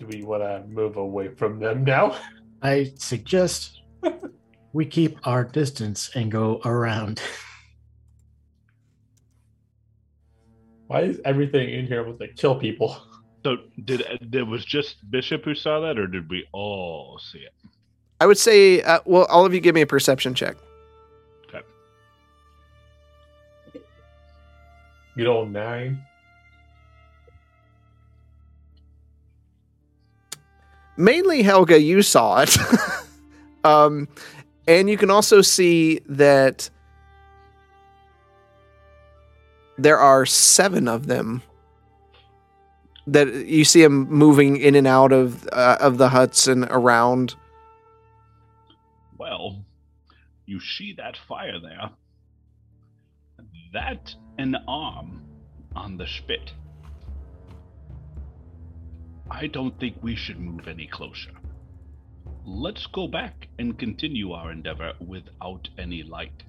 do we want to move away from them now? I suggest we keep our distance and go around. Why is everything in here with like kill people? So did it was just Bishop who saw that, or did we all see it? I would say, uh, well, all of you give me a perception check. Okay. You know, nine. Mainly, Helga, you saw it. um, and you can also see that there are seven of them. That you see them moving in and out of uh, of the huts and around. Well, you see that fire there. That an arm on the spit. I don't think we should move any closer. Let's go back and continue our endeavor without any light.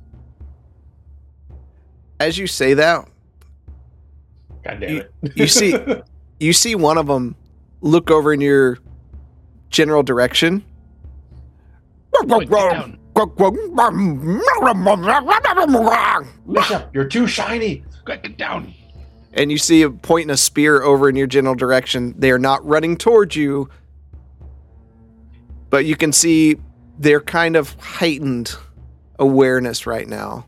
As you say that, God damn You- it! you see- you see one of them look over in your general direction. Point, get down. Bishop, you're too shiny. Get down. And you see him pointing a spear over in your general direction. They are not running towards you, but you can see they're kind of heightened awareness right now.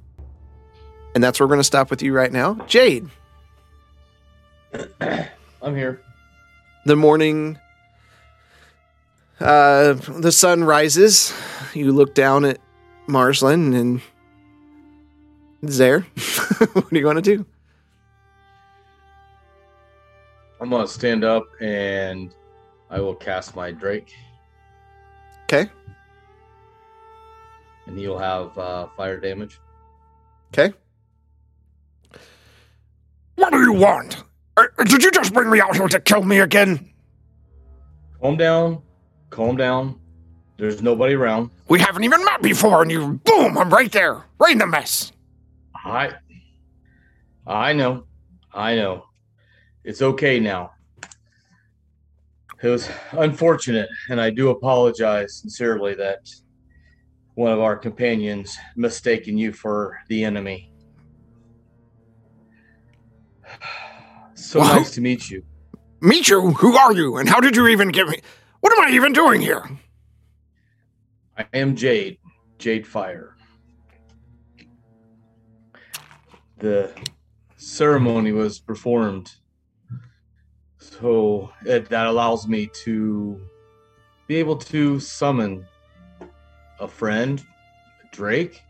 And that's where we're going to stop with you right now. Jade, I'm here. the morning, uh, the sun rises. You look down at Marsland and it's there. what do you want to do? I'm gonna stand up and I will cast my Drake, Okay. and he'll have uh, fire damage. Okay. What do you want? Uh, did you just bring me out here to kill me again? Calm down, calm down. There's nobody around. We haven't even met before, and you, boom, I'm right there, right in the mess. I, I know, I know. It's okay now. It was unfortunate, and I do apologize sincerely that one of our companions mistaken you for the enemy. So Well- nice to meet you. Meet you? Who are you, and how did you even get me? What am I even doing here? I am Jade, Jade Fire. The ceremony was performed, so it, that allows me to be able to summon a friend, Drake,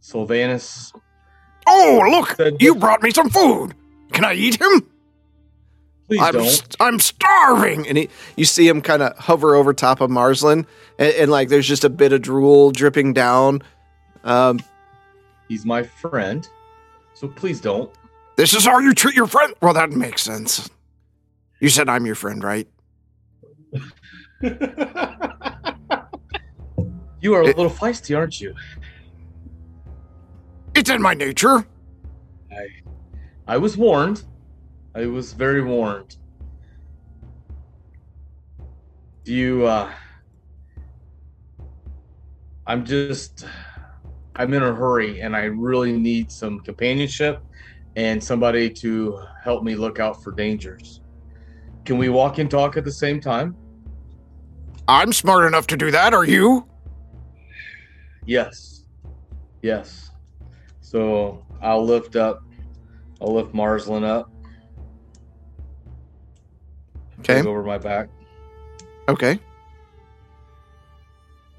Sylvanus. Oh, look, Said- you brought me some food. Can I eat him? Please I'm, don't. st- I'm starving. and he, you see him kind of hover over top of Marsland, and, and like there's just a bit of drool dripping down. Um, He's my friend, so please don't. This is how you treat your friend? Well, that makes sense. You said I'm your friend, right? You are a It- little feisty, aren't you? It's in my nature. I I was warned. I was very warned. Do you uh I'm just I'm in a hurry and I really need some companionship and somebody to help me look out for dangers. Can we walk and talk at the same time? I'm smart enough to do that. Are you? Yes. Yes. So I'll lift up I'll lift Marsland up. Okay. Over my back. okay.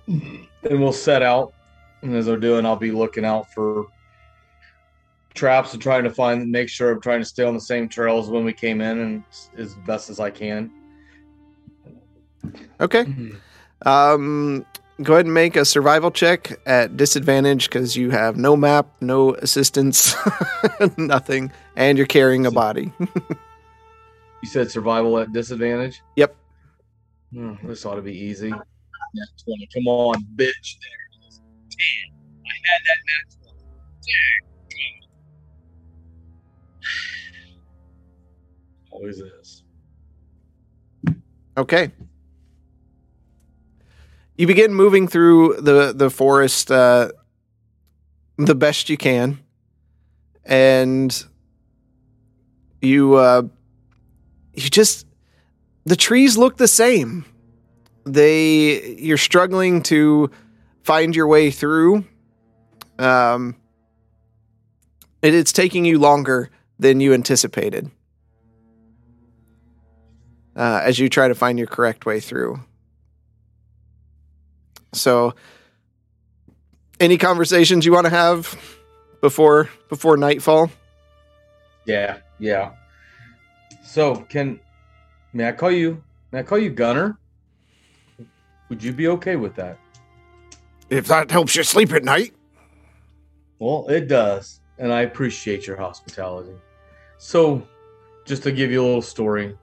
and we'll set out. And as we're doing, I'll be looking out for traps and trying to find, make sure I'm trying to stay on the same trail as when we came in, and as best as I can. Okay. Um, go ahead and make a survival check at disadvantage because you have no map, no assistance, nothing, and you're carrying a body. You said survival at disadvantage. Yep. Hmm, this ought to be easy. 20. Come on, bitch. There it is. 10. I had that nat 20. Dang. Always is. Okay. You begin moving through the the forest uh, the best you can, and you uh, you just the trees look the same. They you're struggling to find your way through. Um, it, it's taking you longer than you anticipated uh, as you try to find your correct way through. So, any conversations you want to have before before nightfall? Yeah, yeah. So can may I call you may I call you Gunner? Would you be okay with that? If that helps you sleep at night. Well, it does, and I appreciate your hospitality. So, just to give you a little story,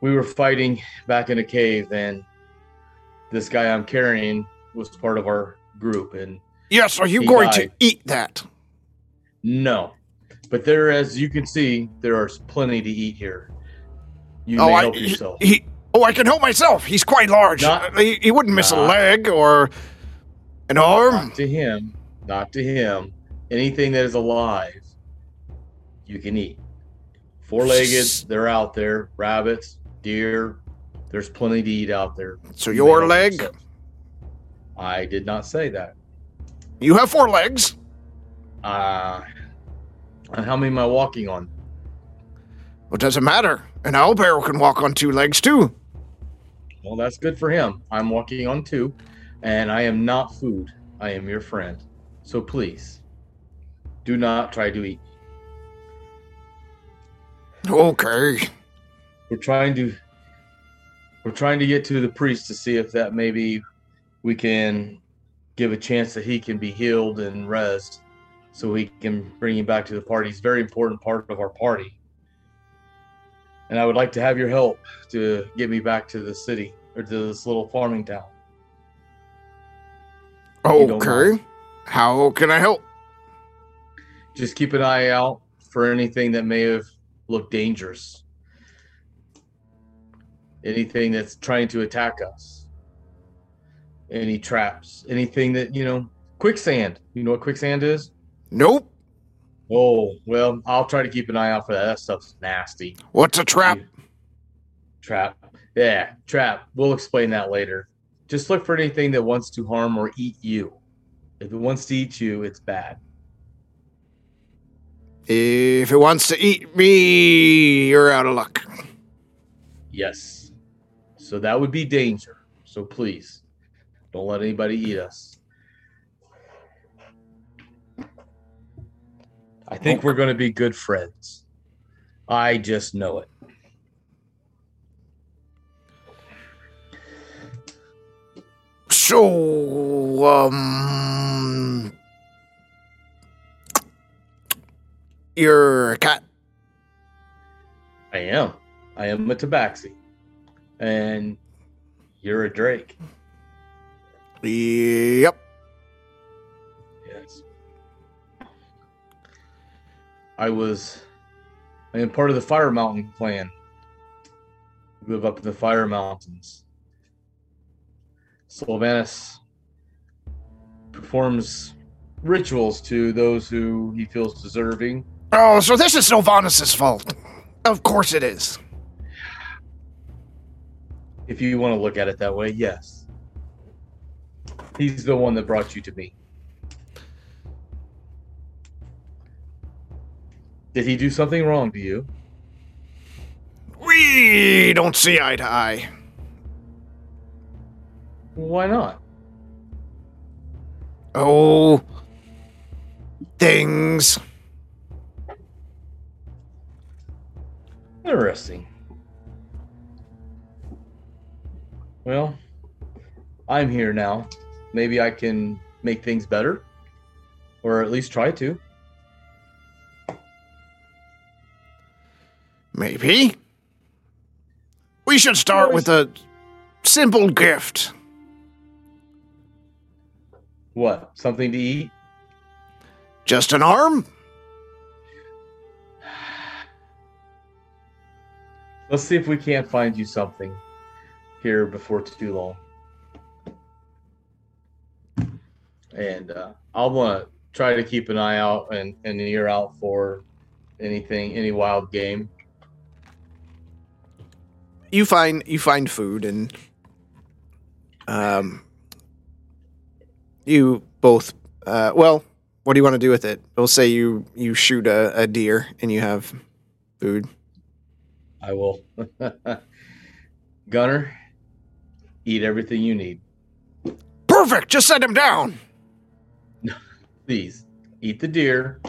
we were fighting back in a cave, and this guy I'm carrying was part of our group, and Yes, are you He going to eat that? no, but there, as you can see, there is plenty to eat here. You oh, may I, help yourself. he- Oh, I can help myself. He's quite large. Not- Uh, he, he wouldn't miss a leg or an arm. Not to him. Not to him. Anything that is alive, you can eat. Four legged, they're out there. Rabbits, deer, there's plenty to eat out there. So your leg? I did not say that. You have four legs. Uh, and how many am I walking on? What does it matter? An owl owlbear can walk on two legs too. Well, that's good for him. I'm walking on two, and I am not food. I am your friend. So please, do not try to eat. Okay. We're trying to we're trying to get to the priest to see if that maybe we can give a chance that he can be healed and rest so we can bring him back to the party. He's a very important part of our party. And I would like to have your help to get me back to the city or to this little farming town. Okay. How can I help? Just keep an eye out for anything that may have looked dangerous. Anything that's trying to attack us. Any traps, anything that, you know, quicksand. You know what quicksand is? Nope. Oh, well, I'll try to keep an eye out for that. That stuff's nasty. What's a trap? Trap. Yeah, trap. We'll explain that later. Just look for anything that wants to harm or eat you. If it wants to eat you, it's bad. If it wants to eat me, you're out of luck. Yes. So that would be danger. So please, don't let anybody eat us. I think we're going to be good friends. I just know it. So, um. You're a cat. I am. I am a tabaxi. And you're a drake. Yep. Yes. I was. I am part of the Fire Mountain clan. We live up in the Fire Mountains. Sylvanus performs rituals to those who he feels deserving. Oh, so this is Sylvanus' fault. Of course it is. If you want to look at it that way, yes. He's the one that brought you to me. Did he do something wrong to you? We don't see eye to eye. Why not? Oh. Things. Interesting. Well, I'm here now. Maybe I can make things better, or at least try to. Maybe. We should start with a simple gift. What? Something to eat? Just an arm? Let's see if we can't find you something here before too long. And uh, I'll want to try to keep an eye out and, and an ear out for anything, any wild game. you find you find food and um you both uh well what do you want to do with it we'll say you you shoot a, a deer and you have food I will. Gunner, eat everything you need. Perfect. Just send him down. Please, eat the deer,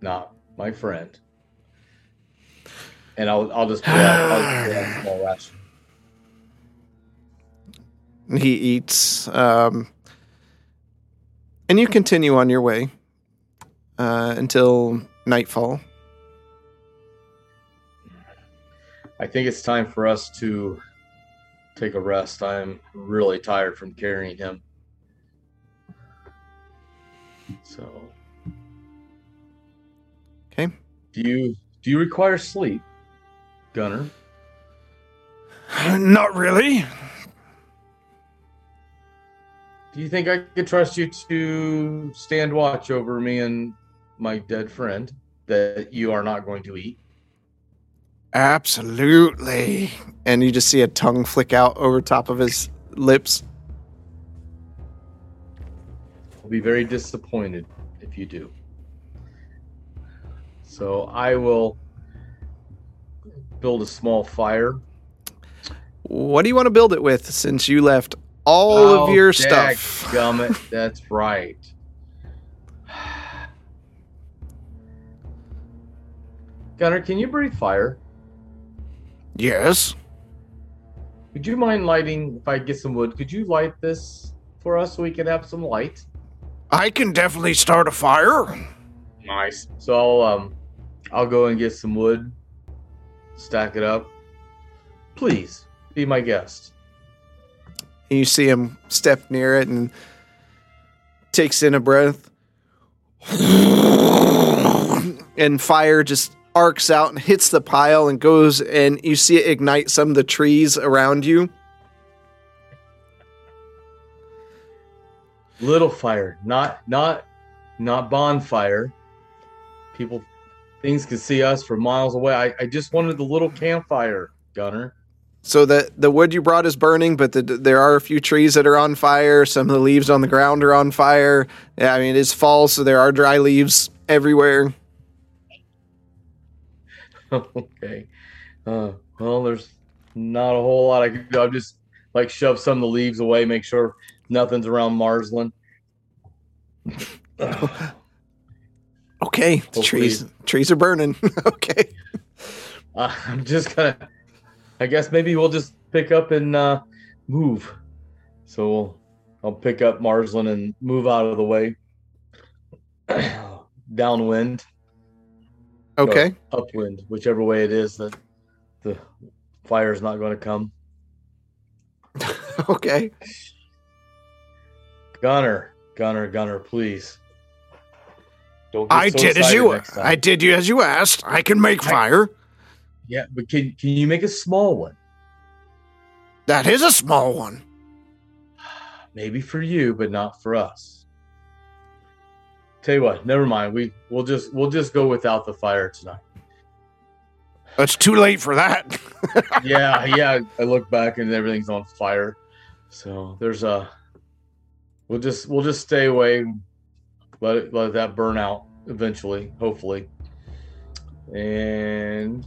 not my friend. And I'll I'll just put out, I'll just put out a small ration. he eats um and you continue on your way uh until nightfall I think it's time for us to take a rest. I'm really tired from carrying him. So, okay do you do you require sleep, Gunner? Not really. Do you think I could trust you to stand watch over me and my dead friend that you are not going to eat? Absolutely. And you just see a tongue flick out over top of his lips. I'll be very disappointed if you do. So I will build a small fire. What do you want to build it with since you left all Oh, of your stuff? Gummit, that's right. Gunnar, can you breathe fire? Yes. Would you mind lighting? If I get some wood, could you light this for us so we can have some light? I can definitely start a fire. Nice. So I'll um, I'll go and get some wood, stack it up. Please be my guest. And you see him step near it and takes in a breath. And fire just arcs out and hits the pile and goes and you see it ignite some of the trees around you. Little fire, not not not bonfire. People, things can see us from miles away. I, I just wanted the little campfire, Gunner. So the the wood you brought is burning, but the, there are a few trees that are on fire. Some of the leaves on the ground are on fire. Yeah, I mean it is fall, so there are dry leaves everywhere. okay. Uh, well, there's not a whole lot I can do. I'll just like shove some of the leaves away, make sure nothing's around Marsland. Okay, the trees trees are burning. okay. Uh, I'm just gonna. I guess maybe we'll just pick up and uh, move. So we'll, I'll pick up Marsland and move out of the way. Downwind, Okay. upwind, whichever way it is that the fire is not going to come. Okay. Gunner, Gunner, Gunner, please. Don't get I so did as you. I did you as you asked. I can make I- fire. Yeah, but can can you make a small one? That is a small one. Maybe for you, but not for us. Tell you what, never mind. We we'll just we'll just go without the fire tonight. It's too late for that. yeah, yeah. I look back and everything's on fire. So there's a. We'll just we'll just stay away. Let it let that burn out eventually, hopefully. And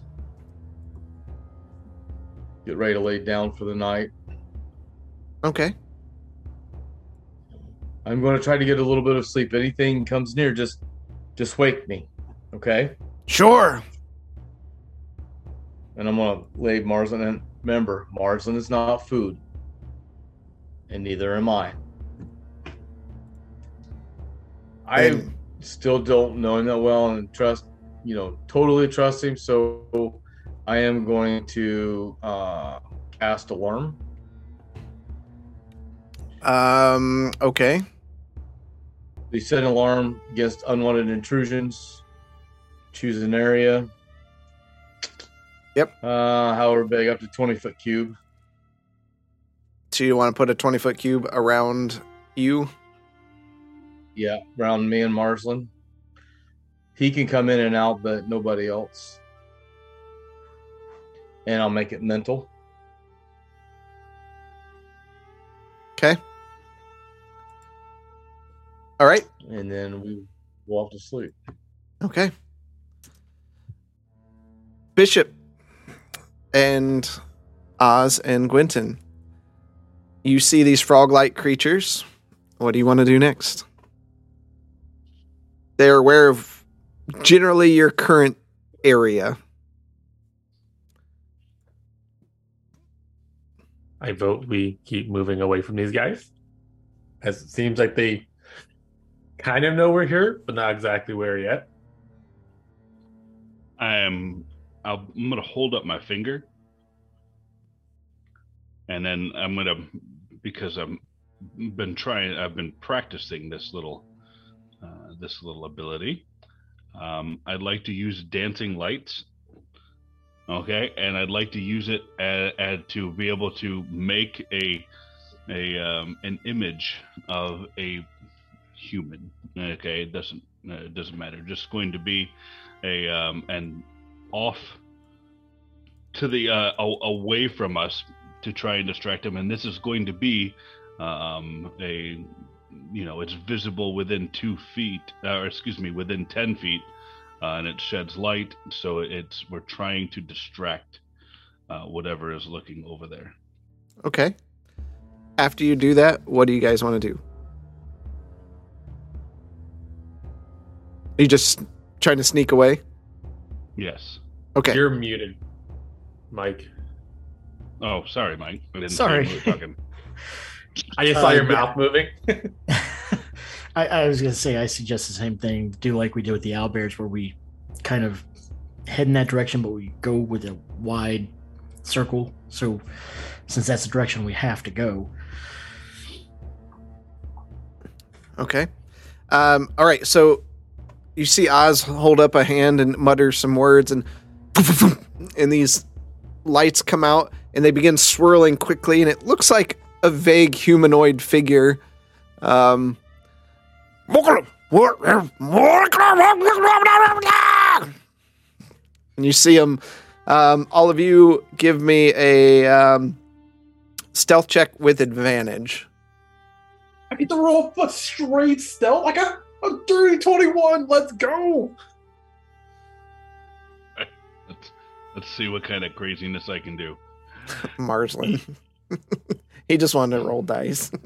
get ready to lay down for the night. Okay. I'm going to try to get a little bit of sleep. Anything comes near, just just wake me, okay? Sure. And I'm going to lay Marsland. And remember, Marsland is not food, and neither am I. I And- still don't know him that well and trust, you know, totally trust him. So I am going to uh, cast alarm. Um. Okay. They set an alarm against unwanted intrusions. Choose an area. Yep. Uh, however big, up to 20 foot cube. So you want to put a twenty foot cube around you? Yeah, around me and Marsland. He can come in and out, but nobody else. And I'll make it mental. Okay. All right. And then we go off to sleep. Okay. Bishop and Oz and Gwenton. You see these frog like creatures. What do you want to do next? They're aware of generally your current area. I vote we keep moving away from these guys. As it seems like they kind of know we're here, but not exactly where yet. I'm I'll, I'm gonna hold up my finger, and then I'm gonna because I've been trying I've been practicing this little uh, this little ability. Um, I'd like to use dancing lights Okay, and I'd like to use it a a- to be able to make a a um, an image of a human. Okay, it doesn't uh, it doesn't matter. Just going to be a um, and off to the uh, away from us to try and distract him. And this is going to be um, a you know it's visible within two feet, or excuse me, within ten feet, uh, and it sheds light. So it's we're trying to distract uh, whatever is looking over there. Okay. After you do that, what do you guys want to do? Are you just trying to sneak away? Yes. Okay. You're muted, Mike. Oh, sorry, Mike. I didn't Sorry. See you were talking. I just saw Uh, your yeah. mouth moving. I, I was gonna say I suggest the same thing. Do like we did with the owlbears, where we kind of head in that direction, but we go with a wide circle. So since that's the direction we have to go, Okay. Um, all right. So you see Oz hold up a hand and mutter some words, and and these lights come out and they begin swirling quickly, and it looks like a vague humanoid figure. Um, and you see him. Um, all of you give me a um, stealth check with advantage. I get to roll a straight stealth. I got a dirty 21. Let's go. Let's let's see what kind of craziness I can do. Marsland. he just wanted to roll dice.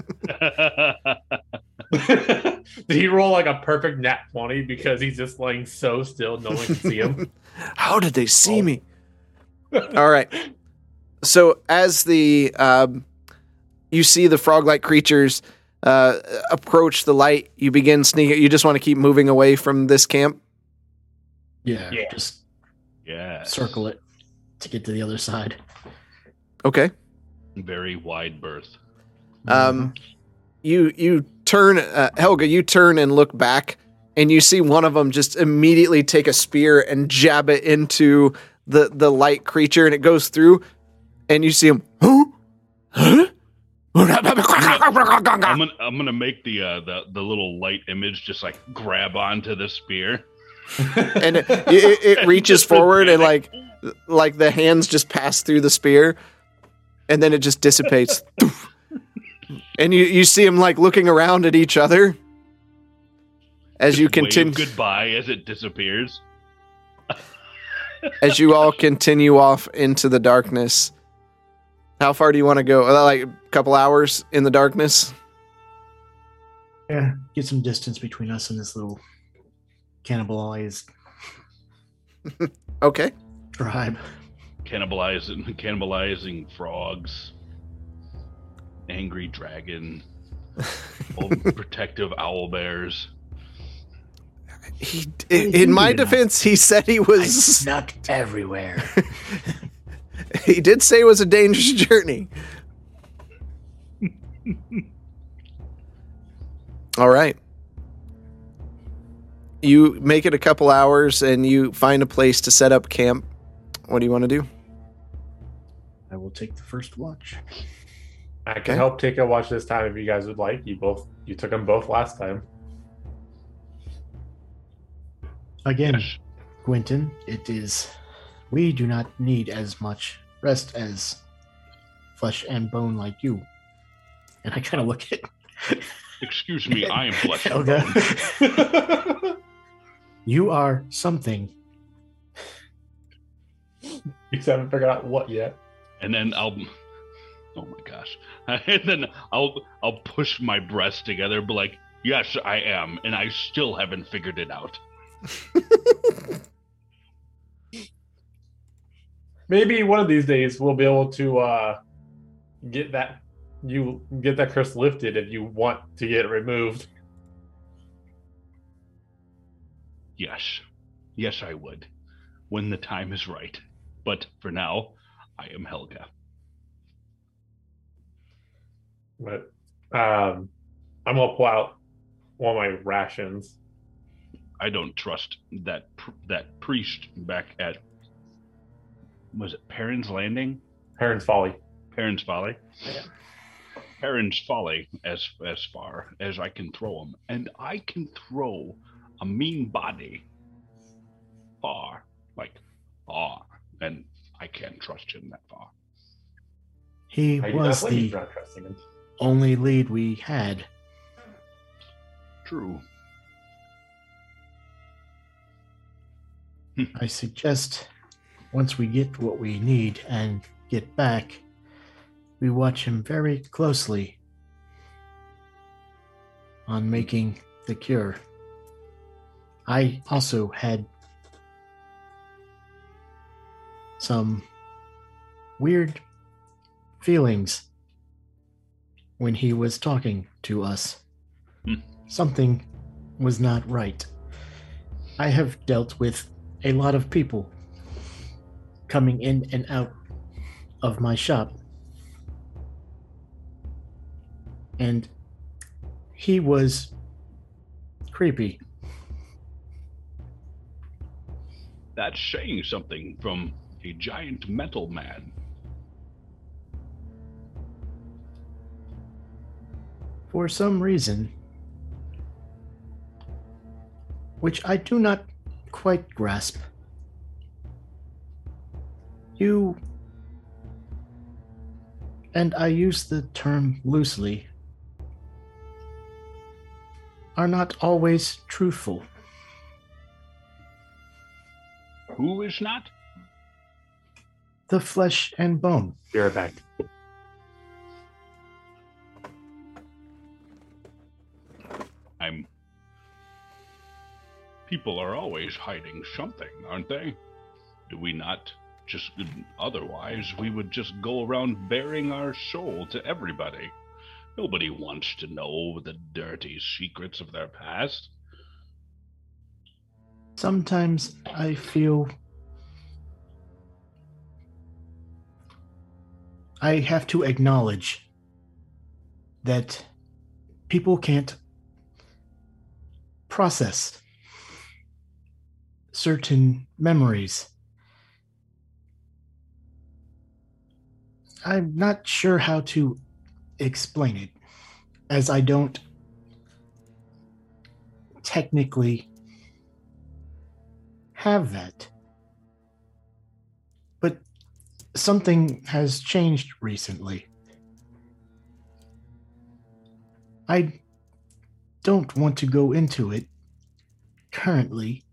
Did he roll like a perfect nat 20 because he's just laying so still, no one can see him? How did they see Oh. me? All right. So as the um, you see the frog-like creatures uh, approach the light, you begin sneaking. You just want to keep moving away from this camp. yeah, Yeah. just yeah. circle it to get to the other side. Okay. Very wide berth. Um, you you turn, uh, Helga. You turn and look back, and you see one of them just immediately take a spear and jab it into the the light creature, and it goes through, and you see him. I'm gonna I'm gonna make the uh, the the little light image just like grab onto the spear. and it, it, it reaches forward and like like the hands just pass through the spear and then it just dissipates and you you see him like looking around at each other as you continue goodbye as it disappears. as you all continue off into the darkness how far do you want to go Uh, like a couple hours in the darkness Yeah, get some distance between us and this little cannibalized okay tribe. Cannibalizing cannibalizing frogs. Angry dragon. protective owl bears. he in my do now? defense he said he I was snuck everywhere. he did say it was a dangerous journey All right. You make it a couple hours and you find a place to set up camp. What do you want to do? I will take the first watch. I can Okay. help take a watch this time if you guys would like. You both you took them both last time. Again, Yes. Quentin, it is. We do not need as much rest as flesh and bone like you. And I kind of look at Excuse me, I am flesh. and bone. You are something. You just haven't figured out what yet. And then I'll Oh my gosh. And then I'll I'll push my breasts together, be like, yes, I am, and I still haven't figured it out. Maybe one of these days we'll be able to uh, get that you get that curse lifted if you want to get it removed. Yes. Yes, I would. When the time is right. But for now, I am Helga. But um, I'm gonna pull out one of my rations. I don't trust that pr- that priest back at was it Perrin's Landing? Heron's Folly. Perrin's Folly. Yeah. Perrin's Folly, as as far as I can throw him, and I can throw a mean body far, like far, and I can't trust him that far. He I was the for not trusting him. only lead we had. True. I suggest once we get what we need and get back, we watch him very closely on making the cure. I also had some weird feelings when he was talking to us. Hmm. Something was not right. I have dealt with a lot of people coming in and out of my shop. And he was creepy. That's saying something from a giant metal man. For some reason, which I do not quite grasp, you, and I use the term loosely, are not always truthful. Who is not? The flesh and bone. Be right back. I'm. People are always hiding something, aren't they? Do we not just. Otherwise, we would just go around bearing our soul to everybody. Nobody wants to know the dirty secrets of their past. Sometimes I feel I have to acknowledge that people can't process certain memories. I'm not sure how to explain it, as I don't technically have that. But something has changed recently. I don't want to go into it currently,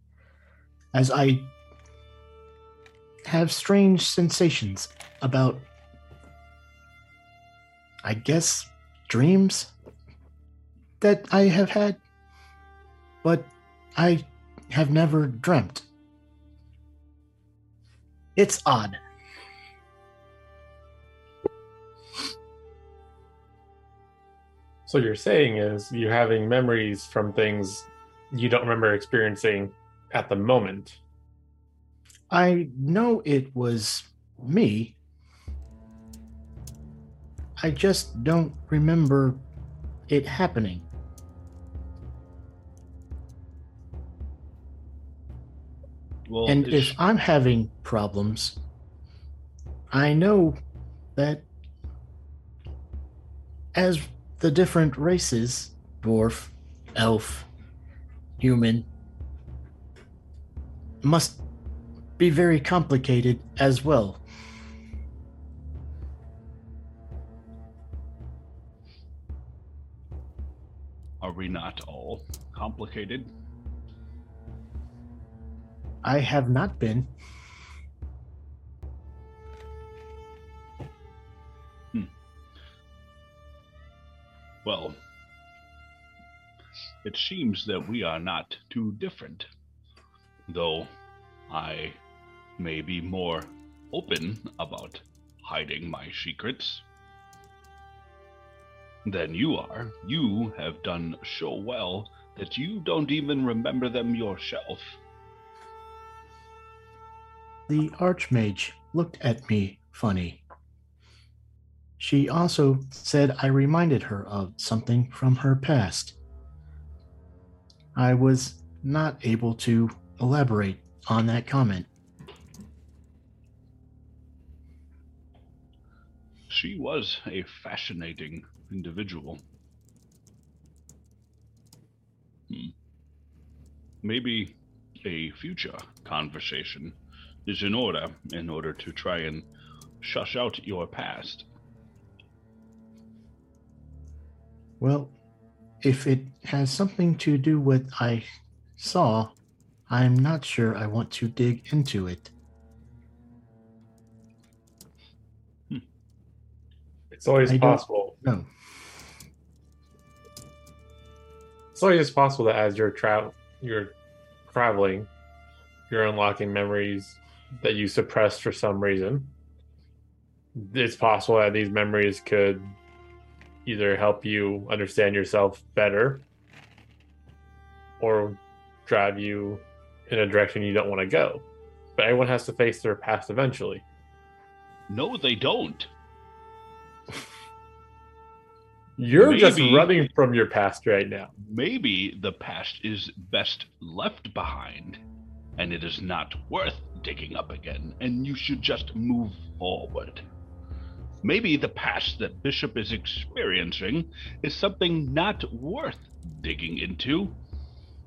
as I have strange sensations about, I guess, dreams that I have had, but I have never dreamt. It's odd. So you're saying is you're having memories from things you don't remember experiencing at the moment. I know it was me. I just don't remember it happening. Well, and if I'm having problems, I know that as the different races dwarf, elf, human must be very complicated as well. Are we not all complicated? I have not been. Hmm. Well, it seems that we are not too different. Though I may be more open about hiding my secrets than you are. You have done so well that you don't even remember them yourself. The Archmage looked at me funny. She also said I reminded her of something from her past. I was not able to elaborate on that comment. She was a fascinating individual. Hmm. Maybe a future conversation is in order in order to try and shush out your past. Well, if it has something to do with I saw, I'm not sure I want to dig into it. It's always I possible. No. It's always possible that as you're travel, you're traveling, you're unlocking memories that you suppressed for some reason. It's possible that these memories could either help you understand yourself better or drive you in a direction you don't want to go. But everyone has to face their past eventually. No, they don't. You're just running from your past right now. Maybe the past is best left behind, and it is not worth digging up again, and you should just move forward. Maybe the past that Bishop is experiencing is something not worth digging into.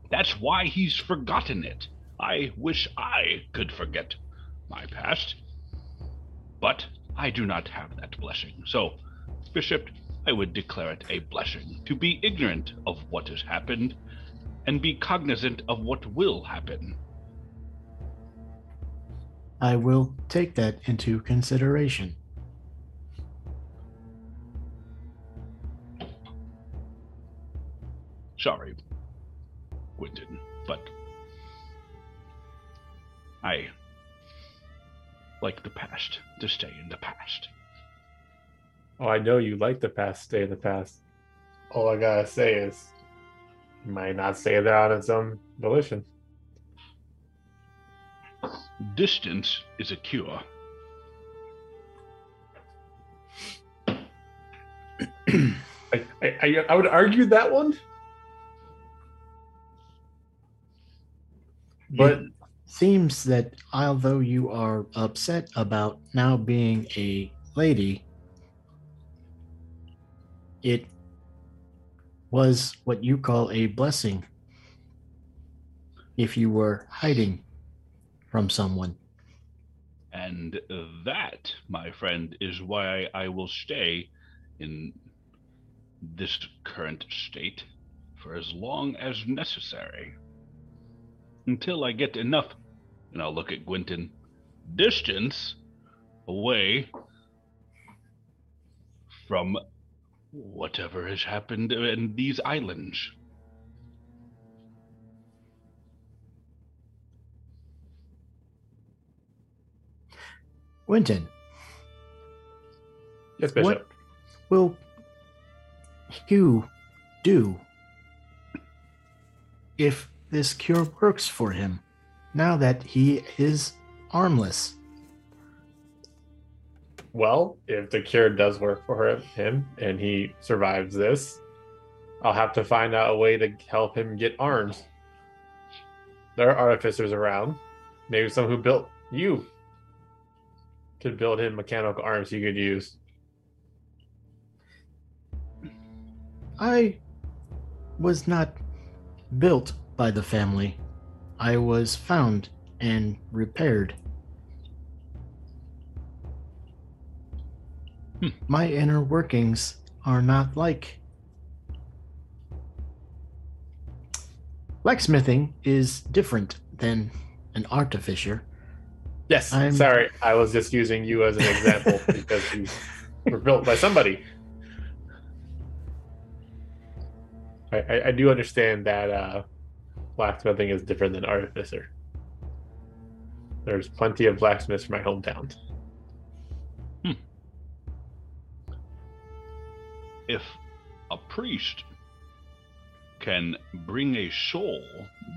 That's why he's forgotten it. I wish I could forget my past. But I do not have that blessing. So, Bishop, I would declare it a blessing to be ignorant of what has happened and be cognizant of what will happen. I will take that into consideration. Sorry, Quentin, but I like the past to stay in the past. Oh, I know you like the past, stay in the past. All I gotta say is, you might not stay there on its own volition. Distance is a cure. I, I, I, I would argue that one, but It seems that although you are upset about now being a lady, it was what you call a blessing if you were hiding from someone. And that, my friend, is why I will stay in this current state for as long as necessary. Until I get enough, and I'll look at Gwenton, distance away from whatever has happened in these islands. Gwenton, yes, Bishop. What- will Hugh do if this cure works for him now that he is armless? Well, if the cure does work for him, and he survives this, I'll have to find out a way to help him get arms. There are artificers around. Maybe some who built you could build him mechanical arms he could use. I was not built by the family. I was found and repaired. Hmm. My inner workings are not like. Blacksmithing is different than an artificer. Yes, I'm- sorry, I was just using you as an example because you were built by somebody. I, I, I do understand that uh, blacksmithing is different than artificer. There's plenty of blacksmiths from my hometown. If a priest can bring a soul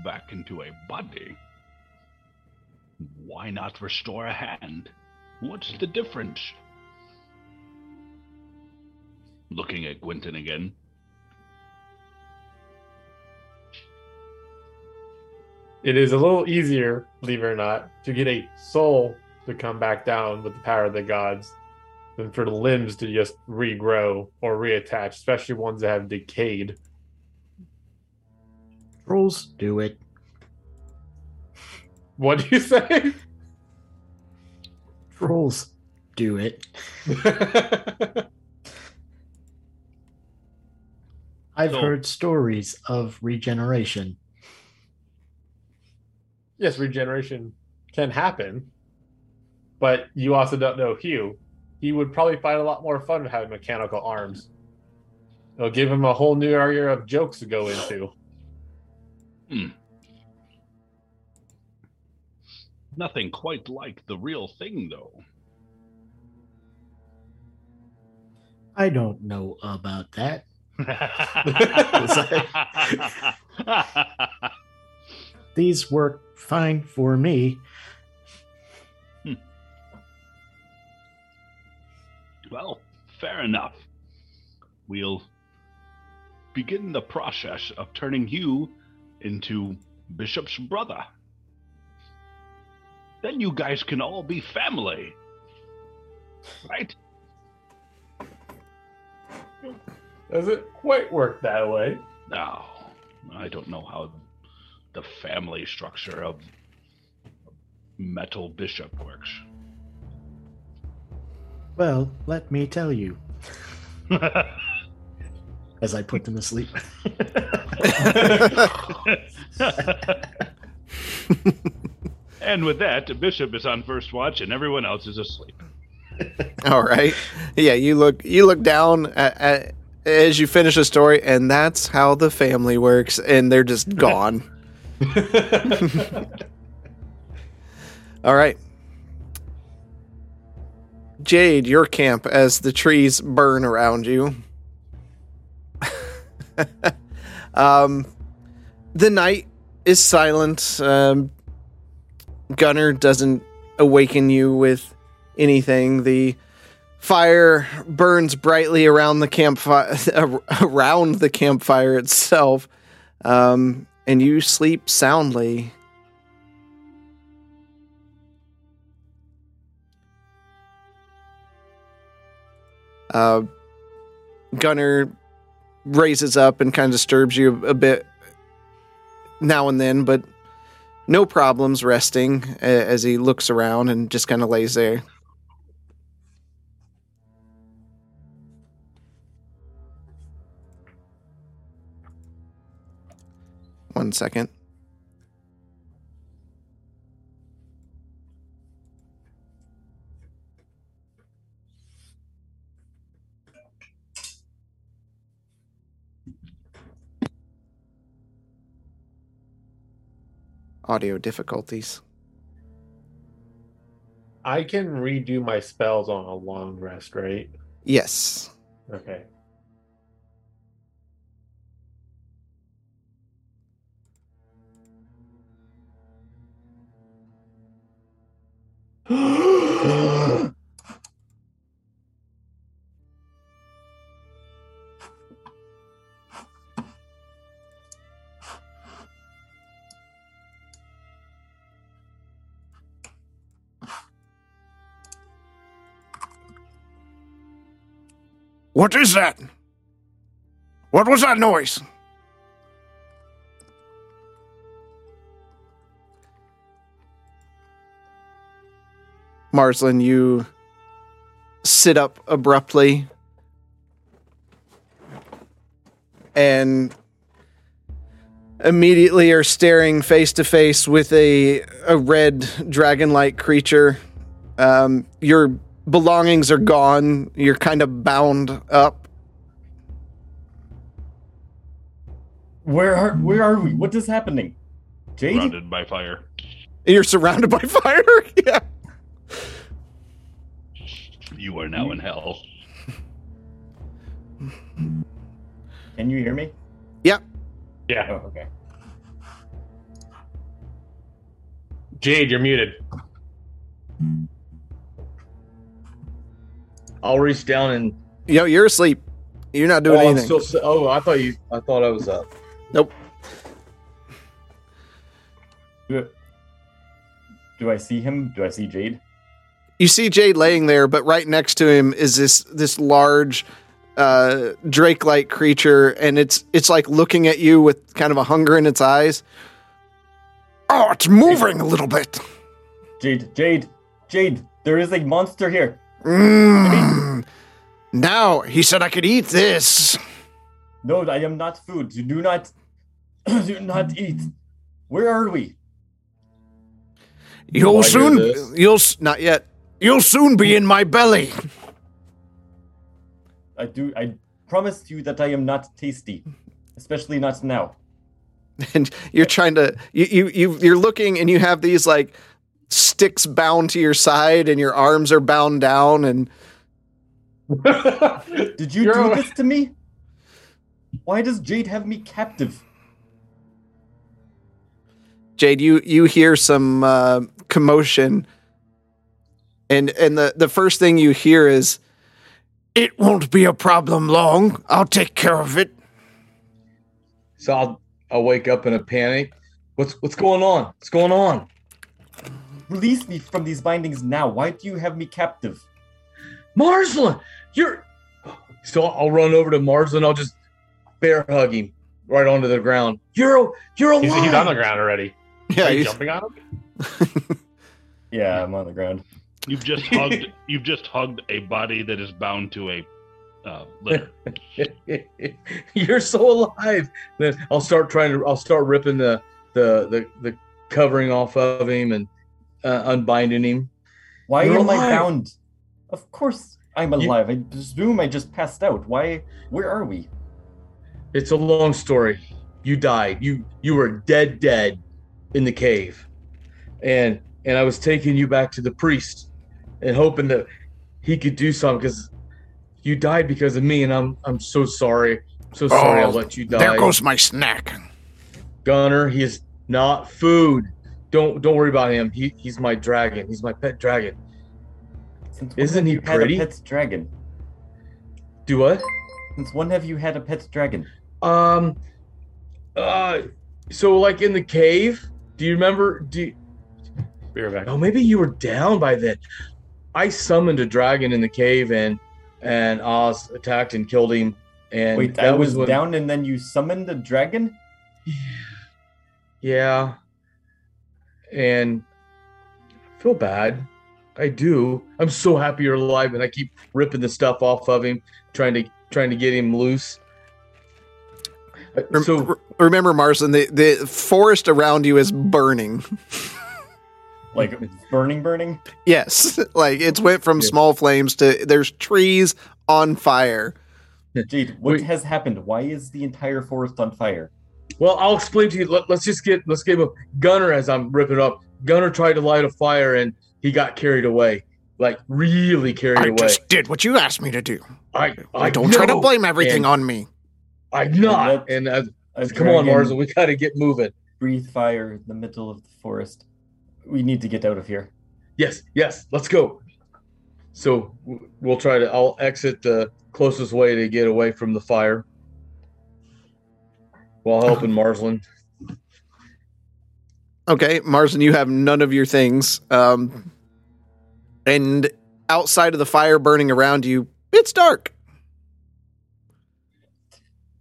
back into a body, why not restore a hand? What's the difference? Looking at Gwenton again. It is a little easier, believe it or not, to get a soul to come back down with the power of the gods than for the limbs to just regrow or reattach, especially ones that have decayed. Trolls do it. What do you say? Trolls do it. I've So- heard stories of regeneration. yes, regeneration can happen, but you also don't know Hugh. He would probably find a lot more fun having mechanical arms. It'll give him a whole new area of jokes to go into. Hmm. Nothing quite like the real thing, though. I don't know about that. These work fine for me. Well, fair enough. We'll begin the process of turning you into Bishop's brother. Then you guys can all be family. Right? Does it quite work that way? No, I don't know how the family structure of Metal Bishop works. Well, let me tell you. As I put them to sleep. and with that, Bishop is on first watch and everyone else is asleep. All right. Yeah, you look you look down at, at as you finish a story, and that's how the family works, and they're just gone. All right. Jade, your camp as the trees burn around you. um, the night is silent. Um, Gunner doesn't awaken you with anything. The fire burns brightly around the campfire, around the campfire itself, um, and you sleep soundly. Uh, Gunner raises up and kind of disturbs you a bit now and then, but no problems resting as he looks around and just kind of lays there. One second. Audio difficulties. I can redo my spells on a long rest, right? Yes. Okay. What is that? What was that noise? Marsland, you sit up abruptly and immediately are staring face to face with a, a red dragon like creature. Um, your belongings are gone. You're kind of bound up. Where are where are we? What is happening? Jade? Surrounded by fire. You're surrounded by fire. yeah. You are now in hell. Can you hear me? Yeah. Oh, okay. Jade, you're muted. I'll reach down and. Yo, you're asleep. You're not doing oh, I'm anything. still. Oh, I thought you. I thought I was up. Nope. Do, do I see him? Do I see Jade? you see Jade laying there, but right next to him is this this large uh, drake-like creature, and it's it's like looking at you with kind of a hunger in its eyes. Oh, it's moving a little bit. Jade, Jade, Jade, there is a monster here. Mm. Now, he said I could eat this. No, I am not food. You do not, do not eat. Where are we? You'll I soon. You'll not yet. you'll soon be in my belly. I do. I promise you that I am not tasty, especially not now. and you're trying to you, you you you're looking and you have these like sticks bound to your side and your arms are bound down and Did you You're do this to me? Why does Jade have me captive? Jade you you hear some uh, commotion and and the the first thing you hear is It won't be a problem long. I'll take care of it. So I'll I'll wake up in a panic. What's what's going on? What's going on? Release me from these bindings now. Why do you have me captive? Marsland, you're. So I'll run over to Marsland. I'll just bear hug him right onto the ground. You're you're alive. He's, he's on the ground already. yeah Are you he's- jumping on him? Yeah, I'm on the ground. You've just hugged. You've just hugged a body that is bound to a uh, litter. You're so alive. Then I'll start trying to. I'll start ripping the the the, the covering off of him and uh, unbinding him. Why You're am I bound? Of course I'm You- alive. I presume I just passed out. Why? Where are we? It's a long story. You died. You you were dead dead in the cave, and and I was taking you back to the priest, and hoping that he could do something because you died because of me, and I'm I'm so sorry. So sorry I Oh, let you die. There goes my snack. Gunner. He is not food. Don't don't worry about him. He he's my dragon. He's my pet dragon. Since when Isn't he you had pretty? a pet dragon? Do what? Since when have you had a pet dragon? Um. Uh. So like in the cave. Do you remember? Do you, Be right back. Oh, maybe you were down by then. I summoned a dragon in the cave, and and Oz attacked and killed him. And Wait, that I was when- down and then you summoned a dragon? Yeah. And I feel bad. I do. I'm so happy you're alive, and I keep ripping the stuff off of him, trying to trying to get him loose. Uh, So remember Marsden the the forest around you is burning Like burning, burning? yes like it's went from Yeah. small flames to there's trees on fire Jade, what Wait. has happened? Why is the entire forest on fire? Well, I'll explain to you. Let, us just get let's give a Gunner as I'm ripping up. Gunner tried to light a fire and he got carried away, like really carried I away. just did what you asked me to do. I I don't try to blame everything and- on me. I'm not. Let- And uh, A come on, dragon we got to get moving. Breathe fire in the middle of the forest. We need to get out of here. Yes, yes, let's go. So we'll try to. I'll exit the closest way to get away from the fire while helping Marsland. Okay, Marsden, you have none of your things. Um, and outside of the fire burning around you, it's dark.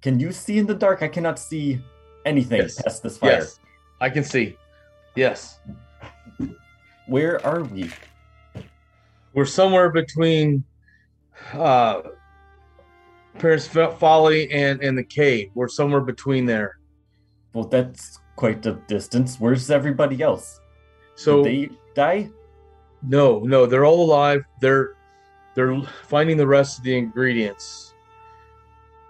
Can you see in the dark? I cannot see anything Yes. past this fire. Yes, I can see. Yes, Where are we? we're somewhere between uh Paris Fo- Folly and and the cave. We're somewhere between there. Well, that's quite a distance. Where's everybody else? So Did they die? no, no, they're all alive. They're they're finding the rest of the ingredients.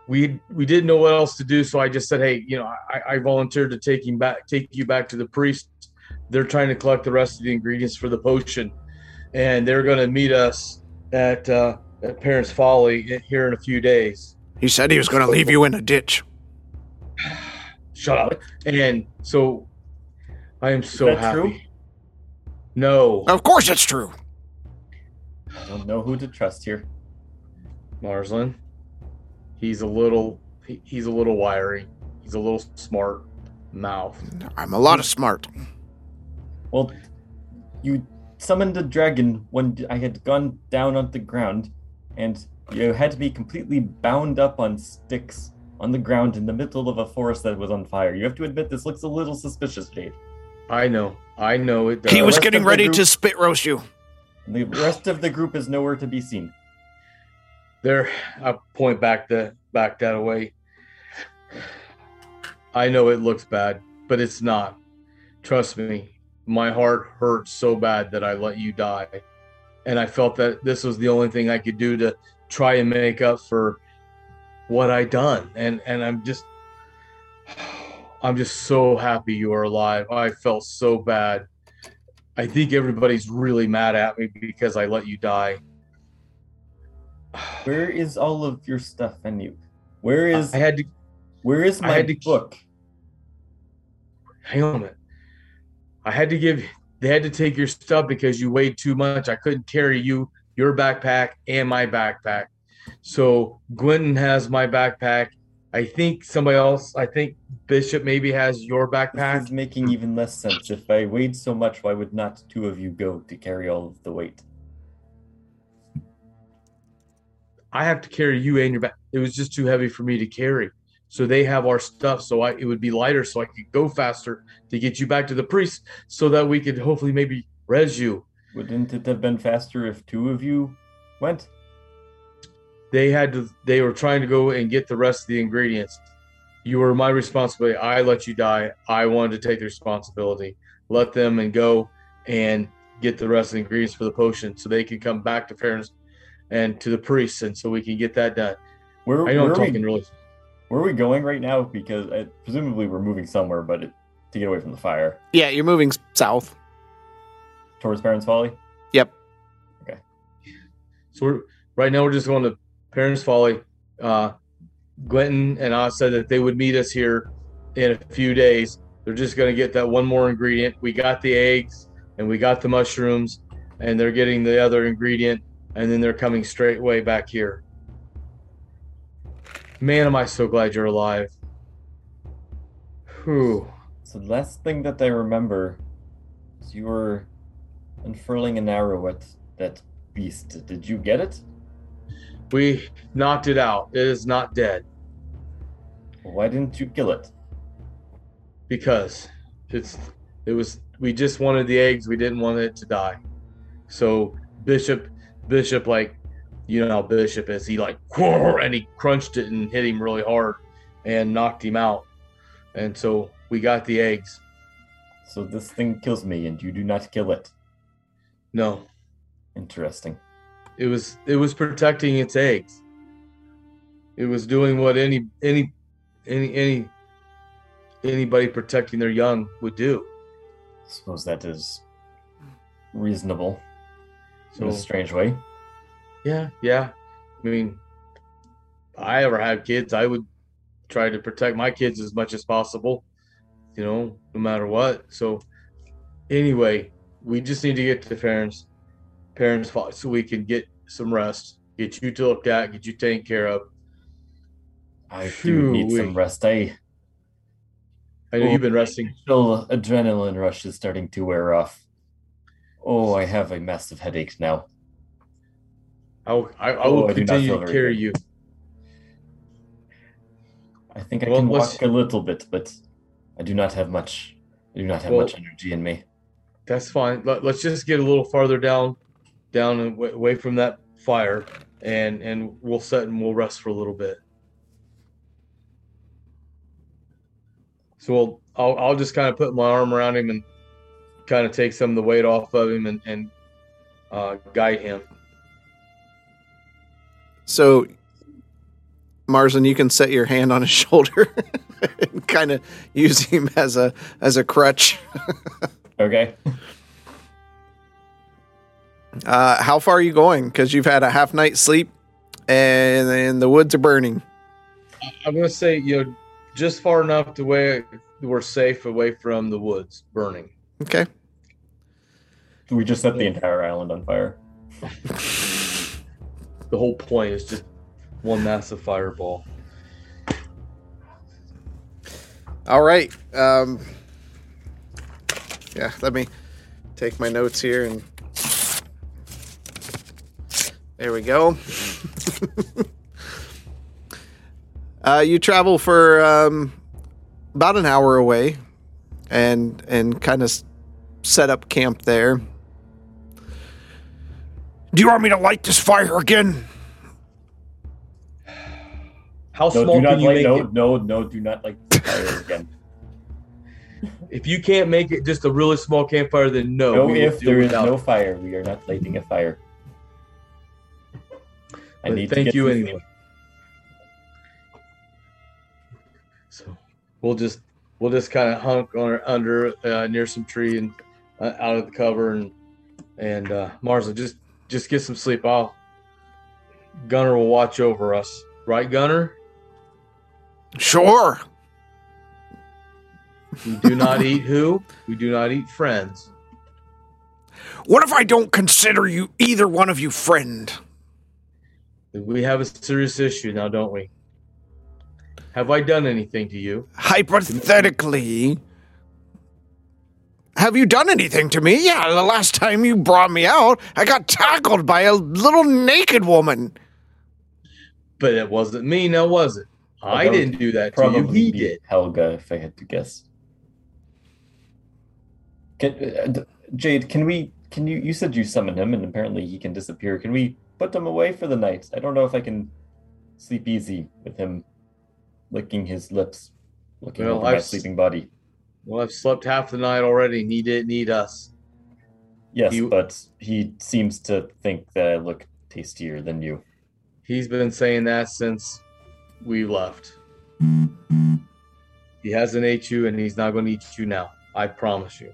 We we didn't know what else to do, so I just said, "Hey, you know, I, I volunteered to take him back, take you back to the priest. They're trying to collect the rest of the ingredients for the potion, and they're going to meet us at uh, at Perrin's Folly here in a few days." He said he was going to leave you in a ditch. Shut up. And so I am so that happy. true? No, Of course it's true. I don't know who to trust here. Marsland. He's a little he, he's a little wiry. He's a little smart mouth. I'm a lot of smart. Well, you summoned a dragon when I had gone down on the ground, and you had me completely bound up on sticks on the ground in the middle of a forest that was on fire. You have to admit this looks a little suspicious, Jade. I know. I know it does. He was getting ready group- to spit roast you. The rest of the group is nowhere to be seen. there i point back the back that away i know it looks bad but it's not trust me my heart hurts so bad that i let you die and i felt that this was the only thing i could do to try and make up for what i done. And and i'm just i'm just so happy you are alive. I felt so bad. I think everybody's really mad at me because i let you die. Where is all of your stuff, and Where is i had to where is I my had to- book? hang on a minute. I had to give they had to take your stuff because you weighed too much. I couldn't carry you, your backpack, and my backpack. So Gwenton has my backpack. I think somebody else, I think Bishop maybe has your backpack. This is making even less sense. If I weighed so much, why would not two of you go to carry all of the weight? I have to carry you and your back. It was just too heavy for me to carry. So they have our stuff, so I it would be lighter, so I could go faster to get you back to the priest, so that we could hopefully maybe res you. Wouldn't it have been faster if two of you went? they had to they were trying to go and get the rest of the ingredients. You were my responsibility. I let you die. I wanted to take the responsibility. Let them and go and get the rest of the ingredients for the potion so they can come back to Perrin's and to the priests and so we can get that done. Where, i know where, i'm talking we, really where are we going right now? Because uh presumably we're moving somewhere, but it, to get away from the fire. Yeah, you're moving south. Towards Perrin's Folly? Yep. Okay. So we're right now we're just going to Perrin's Folly uh Gwenton and I said that they would meet us here in a few days. They're just going to get that one more ingredient. We got the eggs and we got the mushrooms, and they're getting the other ingredient, and then they're coming straight way back here. Man, am I so glad you're alive. Whew. So the last thing that I remember is you were unfurling an arrow at that beast. Did you get it? We knocked it out. It is not dead Why didn't you kill it? because it's it was we just wanted the eggs. We didn't want it to die. So Bishop Bishop like you know how Bishop is. He like and he crunched it and hit him really hard and knocked him out. And so we got the eggs. So this thing kills me and you do not kill it. No, Interesting. it was it was protecting its eggs. It was doing what any any any any anybody protecting their young would do. I suppose that is reasonable in a strange way. Yeah, yeah. I mean, if I ever have kids, I would try to protect my kids as much as possible. You know, no matter what. So anyway, we just need to get to parents parents so we can get some rest, get you to look at, get you taken care of. I do need some rest. I I know you've been oh, resting. Still, adrenaline rush is starting to wear off. Oh, I have a massive headache now. I will, I, I Oh, will I do not continue feel to carry good. you. I think I Well, can walk a little bit, but I do not have much. I do not have Well- much energy in me. That's fine. Let, let's just get a little farther down, down and w- away from that fire, and and we'll set and we'll rest for a little bit. So we'll, I'll I'll just kind of put my arm around him and kind of take some of the weight off of him and and uh, guide him. So, Marsland, you can set your hand on his shoulder and kind of use him as a as a crutch. Okay. Uh, how far are you going? Because you've had a half night's sleep, and, and the woods are burning. I'm gonna say you know just far enough to where we're safe away from the woods burning. Okay. We just set the entire island on fire. the whole point is just one massive fireball. All right. Um, yeah, let me take my notes here and there we go. uh, you travel for um, about an hour away, and and kind of set up camp there. Do you want me to light this fire again? How No, small do not can you light. make No, it? no, no. Do not light the fire again. If you can't make it just a really small campfire, then no. No, if there is no fire, we are not lighting a fire. I But need to thank get you anyway. sleep. So we'll just we'll just kind of hunk on, under uh, near some tree and uh, out of the cover and and uh, Marza just just get some sleep. I'll Gunner will watch over us, right, Gunner? Sure. We do not eat who? We do not eat friends. What if I don't consider you either one of you friend? We have a serious issue now, don't we? Have I done anything to you? Hypothetically, have you done anything to me? Yeah, the last time you brought me out, I got tackled by a little naked woman. But it wasn't me, now was it? I that didn't do that to you. Probably He be did. Helga, if I had to guess. Can, uh, Jade, can we? Can you? You said you summoned him, and apparently he can disappear. Can we put him away for the night? I don't know if I can sleep easy with him licking his lips, looking Well, over my sleeping body. Well, I've slept half the night already, and he didn't need us. Yes, You- but he seems to think that I look tastier than you. He's been saying that since we left. He hasn't ate you, and he's not going to eat you now. I promise you.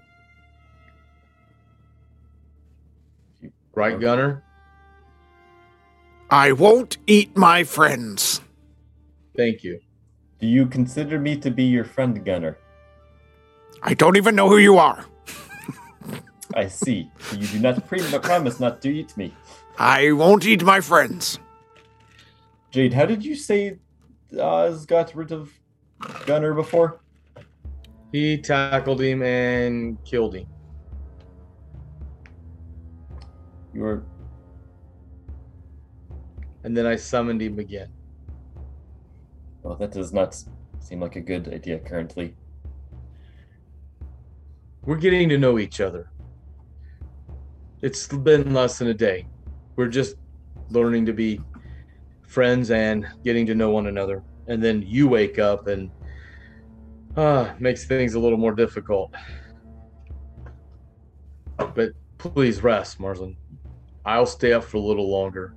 Right, Gunner? I won't eat my friends. Thank you. Do you consider me to be your friend, Gunner? I don't even know who you are. I see. You do not pre- promise not to eat me. I won't eat my friends. Jade, how did you say Oz got rid of Gunner before? He tackled him and killed him. You were And then I summoned him again. well. That does not seem like a good idea currently. We're getting to know each other. It's been less than a day. We're just learning to be friends and getting to know one another. And then you wake up and uh, makes things a little more difficult. But please rest, Marlon. I'll stay up for a little longer.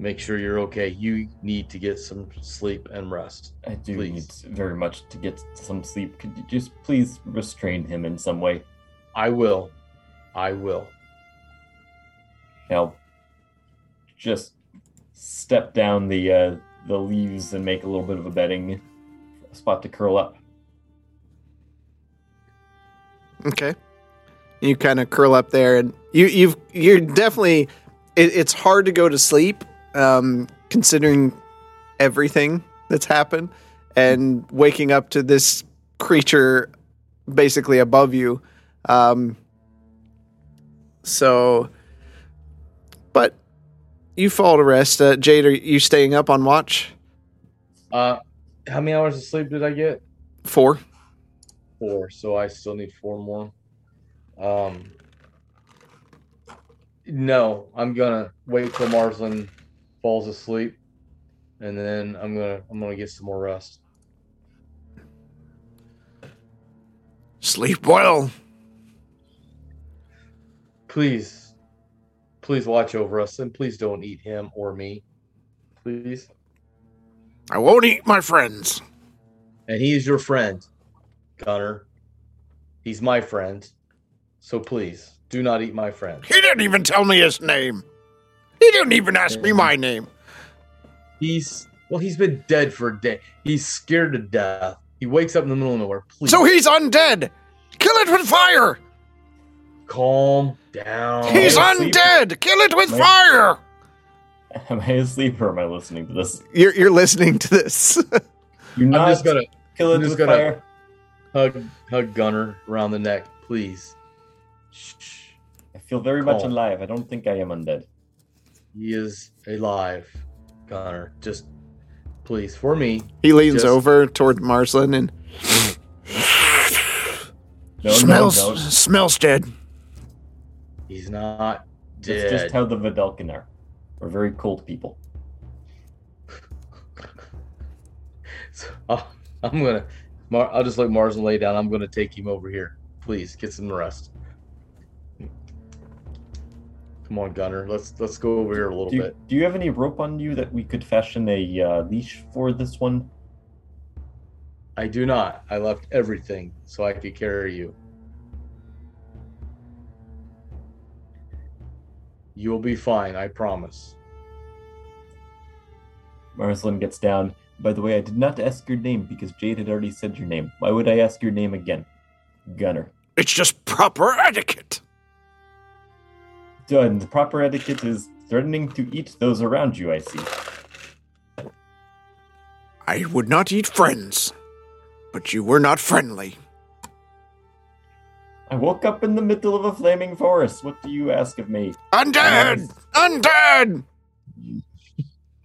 Make sure you're okay. You need to get some sleep and rest. I do Please. need very much to get some sleep. Could you just please restrain him in some way? I will. I will. I'll just step down the uh, the leaves and make a little bit of a bedding spot to curl up. Okay. You kind of curl up there, and you you've you're definitely. It, it's hard to go to sleep, um, considering everything that's happened, and waking up to this creature basically above you. Um, so, but you fall to rest. Uh, Jade, are you staying up on watch? Uh, how many hours of sleep did I get? Four. four, so I still need four more. Um, no, I'm gonna wait till Marsland falls asleep, and then I'm gonna I'm gonna get some more rest. Sleep well. Please, please watch over us, and please don't eat him or me, please. I won't eat my friends. And he is your friend, Gunner. He's my friend, so please do not eat my friend. He didn't even tell me his name. He didn't even ask me my name. He's well, he's been dead for a day. He's scared to death. He wakes up in the middle of nowhere. Please. So he's undead. Kill it with fire. calm down. He's asleep? undead. Kill it with Right. fire. Am I asleep or am I listening to this? You're you're listening to this. You I'm not just gonna kill it I'm just with gonna- fire. hug hug Gunner around the neck, please. Shh. I feel very much alive. I don't think I am undead. He is alive, Gunner. Just please, for me. He leans Just- over toward Marsland and No, smells no, no. smells dead. He's not That's dead. just how the Vidalcan are. We're very cold people. So, I'll- I'm gonna. Mar- I'll just let Marsland lay down. I'm gonna take him over here. Please get some rest. Come on, Gunner. Let's let's go over here a little Do you, bit. do you have any rope on you that we could fashion a uh, leash for this one? I do not. I left everything so I could carry you. You'll be fine. I promise. Marsland gets down. By the way, I did not ask your name because Jade had already said your name. Why would I ask your name again? Gunner. It's just proper etiquette. Done. The proper etiquette is threatening to eat those around you, I see. I would not eat friends, but you were not friendly. I woke up in the middle of a flaming forest. What do you ask of me? Undead! Undead!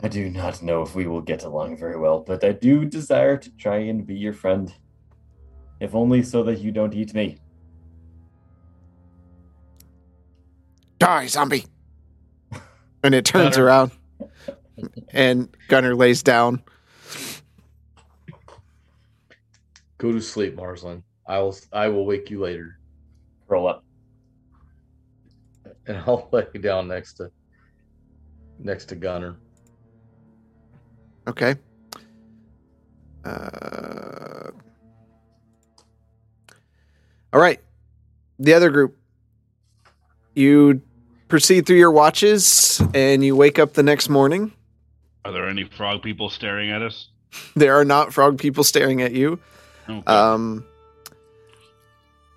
I do not know if we will get along very well, but I do desire to try and be your friend. If only so that you don't eat me. Die, zombie. and it turns Gunner. around and Gunner lays down. Go to sleep, Marsland. I will. I will wake you later, Roll up. and I'll lay down next to next to Gunner. Okay. Uh, all right. The other group. You proceed through your watches and you wake up the next morning. Are there any frog people staring at us? There are not frog people staring at you. Okay. Um,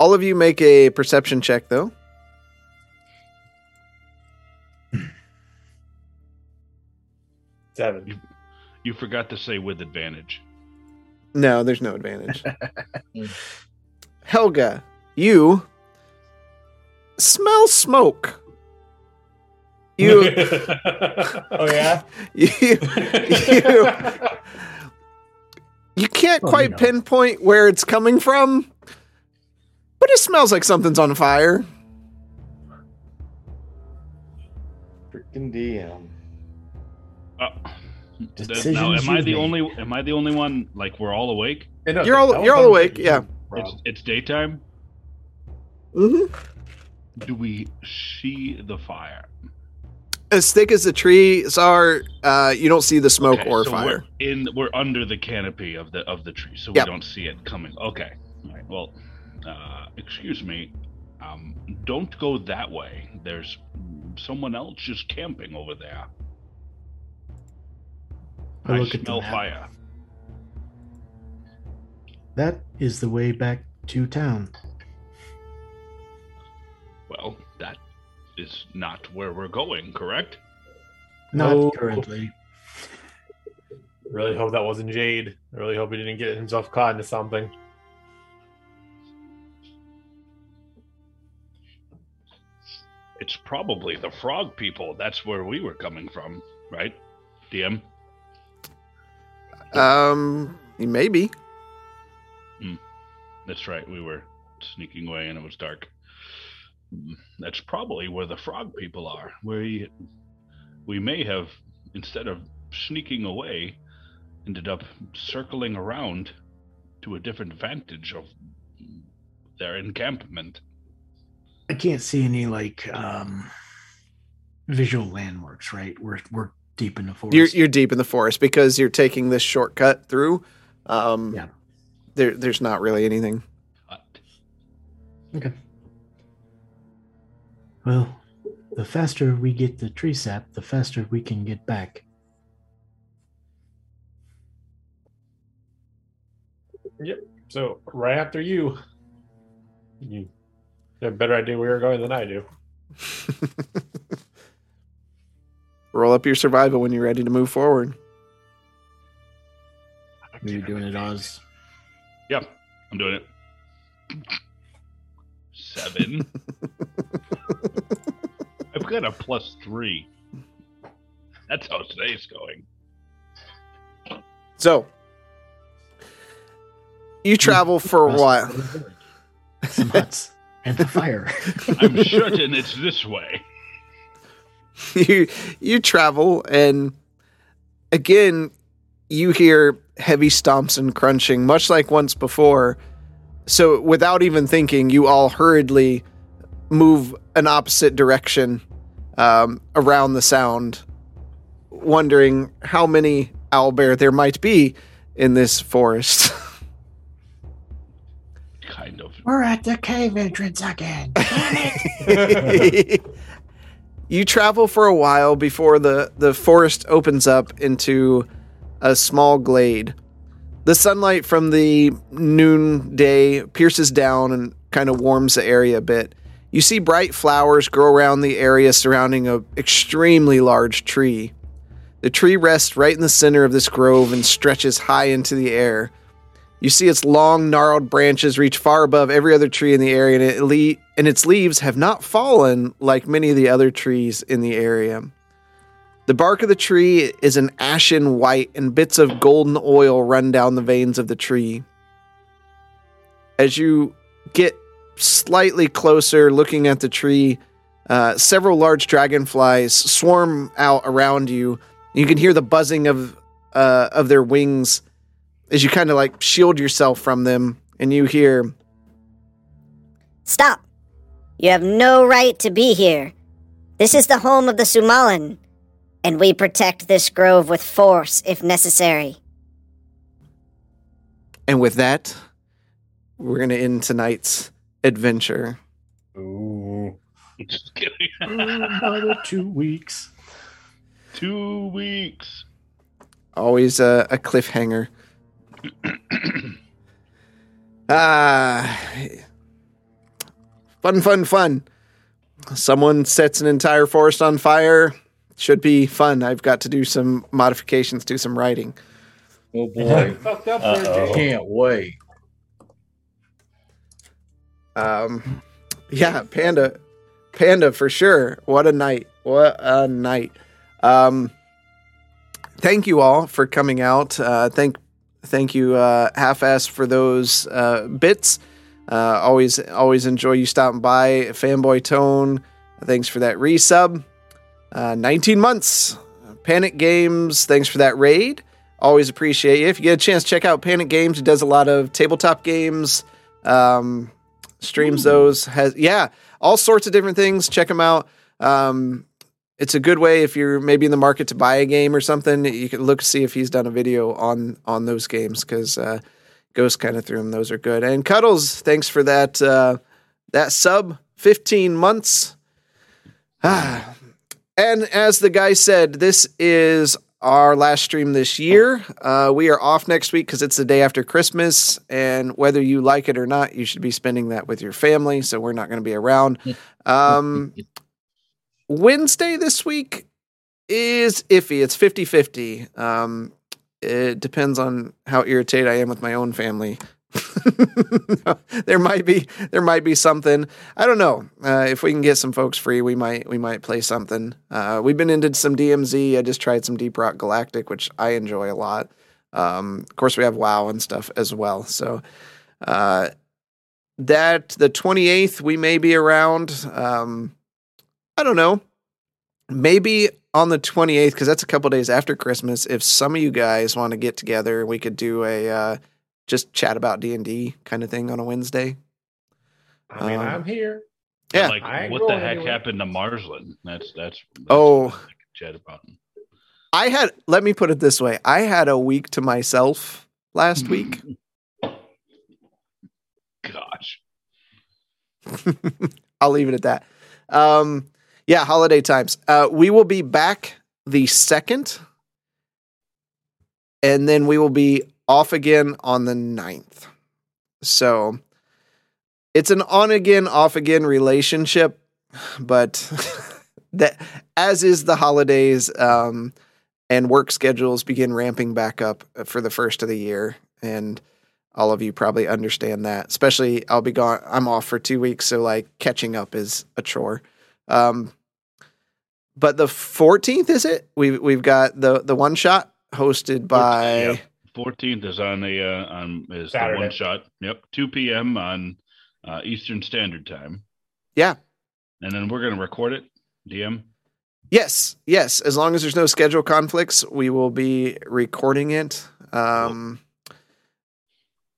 all of you make a perception check, though. Seven. you forgot to say with advantage. No, there's no advantage. Helga, you smell smoke. You, Oh yeah. you, you, you can't Oh, quite no. pinpoint where it's coming from, but it smells like something's on fire. Freaking DM. Uh, th- now, am I the made. only? Am I the only one? Like we're all awake. Yeah, no, You're all- you're all awake, yeah. It's it's daytime. hmm Do we see the fire? As thick as the trees are, uh, you don't see the smoke Okay, or so fire. We're in we're under the canopy of the of the tree, so Yep. we don't see it coming. Okay. All right. Well, uh, excuse me. Um, don't go that way. There's someone else just camping over there. I I look at the smell fire. That is the way back to town. Well, that is not where we're going, correct? Not Oh. currently. Really hope that wasn't Jade. I really hope he didn't get himself caught into something. It's probably the frog people. That's where we were coming from, right? DM. Um, maybe. That's right. We were sneaking away and it was dark. Mm, That's probably where the frog people are. We we may have instead of sneaking away ended up circling around to a different vantage of their encampment. I can't see any like um visual landmarks, right? We're we're deep in the forest. You're you're deep in the forest because you're taking this shortcut through. Um, Yeah. There, there's not really anything. Okay. Well, the faster we get the tree sap, the faster we can get back. Yep. So right after you, you have a better idea where you're going than I do. Roll up your survival when you're ready to move forward. Are you doing it, Oz? Yep, I'm doing it. Seven. I've got a plus three. That's how today's going. So you travel for a while. Some huts and the fire. I'm certain it's this way. you you travel and again you hear heavy stomps and crunching much like once before so without even thinking you all hurriedly move an opposite direction um, around the sound wondering how many owlbear there might be in this forest Kind of. We're at the cave entrance again. you travel for a while before the, the forest opens up into a small glade. The sunlight from the noonday pierces down and kind of warms the area a bit. You see bright flowers grow around the area surrounding a extremely large tree. The tree rests right in the center of this grove and stretches high into the air. You see its long, gnarled branches reach far above every other tree in the area, and, it le- and its leaves have not fallen like many of the other trees in the area. The bark of the tree is an ashen white, and bits of golden oil run down the veins of the tree. As you get slightly closer, looking at the tree, uh, several large dragonflies swarm out around you. You can hear the buzzing of uh, of their wings as you kind of like shield yourself from them, and you hear, Stop! You have no right to be here. This is the home of the Sumalan, and we protect this grove with force if necessary. and with that, we're gonna end tonight's adventure. Ooh. Just kidding. Another two weeks. Two weeks. Always a, a cliffhanger. Ah, fun, fun, fun. Someone sets an entire forest on fire. Should be fun. I've got to do some modifications, do some writing. Oh boy. Fucked up Uh-oh. there, Jake. Can't wait. Um, yeah, Panda, Panda for sure. What a night! What a night! Um, thank you all for coming out. Uh, thank, thank you, uh, half-ass for those uh, bits. Uh, always, always enjoy you stopping by. Fanboy Tone, thanks for that resub. Uh, 19 months. Panic Games, thanks for that raid. Always appreciate you. If you get a chance, check out Panic Games. He does a lot of tabletop games. Um, streams those has yeah all sorts of different things. Check them out. Um it's a good way if you're maybe in the market to buy a game or something you can look to see if he's done a video on on those games because uh ghost kind of threw them those are good. And cuddles thanks for that uh that sub. 15 months. Ah. and as the guy said this is our last stream this year. Uh, we are off next week because it's the day after Christmas, and whether you like it or not, you should be spending that with your family. So we're not going to be around. Um, Wednesday this week is iffy. It's 50 50. Um, it depends on how irritated I am with my own family. there might be there might be something. I don't know. Uh, if we can get some folks free we might we might play something. Uh, we've been into some DMZ I just tried some Deep Rock Galactic which I enjoy a lot. Um, of course we have WoW and stuff as well. So uh, that the 28th we may be around. Um, I don't know. Maybe on the 28th because that's a couple days after Christmas if some of you guys want to get together we could do a uh, just chat about D and D kind of thing on a Wednesday. I mean, Um, I'm here. Yeah. Like, I what the heck anywhere. happened to Marsland? That's that's. that's Oh. what I could chat about. I had let me put it this way: I had a week to myself last week. Gosh, I'll leave it at that. Um, yeah, holiday times. Uh, we will be back the second, and then we will be off again on the 9th. So it's an on again, off again relationship, but that as is the holidays um, and work schedules begin ramping back up for the first of the year, and all of you probably understand that. Especially, I'll be gone. I'm off for two weeks, so like catching up is a chore. Um, but the 14th is it? We've we've got the the one shot hosted by Yep. 14th is on the uh, on is the one shot. Yep, 2 p.m. on uh, Eastern Standard Time. Yeah. And then we're gonna record it. DM. Yes, yes. As long as there's no schedule conflicts, we will be recording it. Um,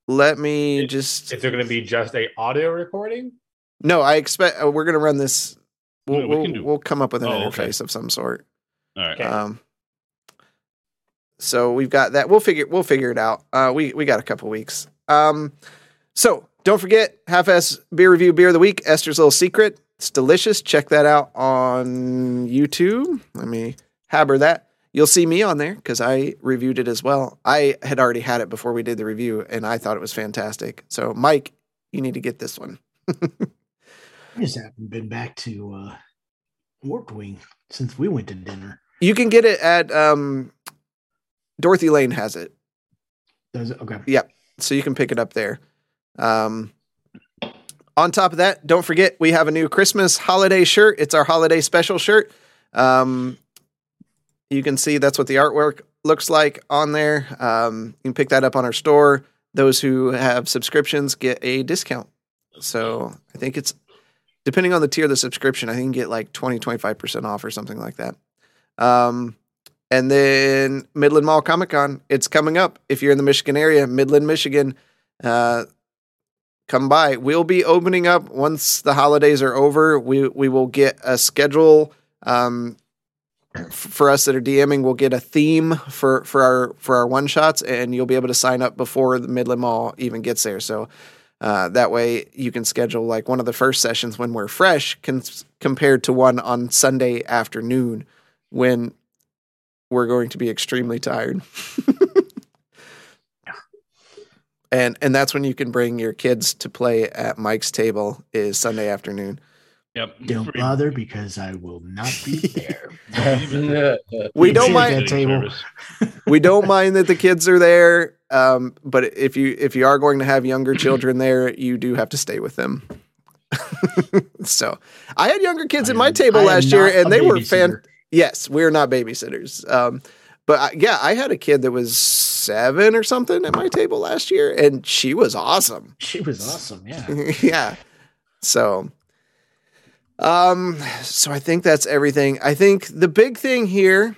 let me just. Is there going to be just a audio recording? No, I expect uh, we're going to run this. We'll, Yeah, we we'll, can do- we'll come up with an Oh, okay. interface of some sort. All right. Okay. Um, so we've got that. We'll figure. We'll figure it out. Uh, we we got a couple weeks. Um, so don't forget half-ass beer review beer of the week. Esther's little secret. It's delicious. Check that out on YouTube. Let me haber that. You'll see me on there because I reviewed it as well. I had already had it before we did the review, and I thought it was fantastic. So Mike, you need to get this one. I just haven't been back to uh, Warped Wing since we went to dinner. You can get it at um, Dorothy Lane has it. Does it? Okay. Yep. So you can pick it up there. Um, on top of that, don't forget we have a new Christmas holiday shirt. It's our holiday special shirt. Um, you can see that's what the artwork looks like on there. Um, you can pick that up on our store. Those who have subscriptions get a discount. So I think it's depending on the tier of the subscription, I think you can get like 20, 25% off or something like that. Um, and then Midland Mall Comic Con, it's coming up. If you're in the Michigan area, Midland, Michigan, uh, come by. We'll be opening up once the holidays are over. We we will get a schedule. Um, for us that are DMing, we'll get a theme for for our for our one shots, and you'll be able to sign up before the Midland Mall even gets there. So. Uh, that way you can schedule like one of the first sessions when we're fresh con- compared to one on Sunday afternoon when we're going to be extremely tired. and and that's when you can bring your kids to play at Mike's table is Sunday afternoon. Yep. Don't Free- bother because I will not be there. We don't mind that table. we don't mind that the kids are there, um, but if you if you are going to have younger children there, you do have to stay with them. so I had younger kids at my am- table I last year, and they were fan. Yes, we're not babysitters. Um, but I, yeah, I had a kid that was seven or something at my table last year, and she was awesome. She was awesome. Yeah. yeah. So, um, so I think that's everything. I think the big thing here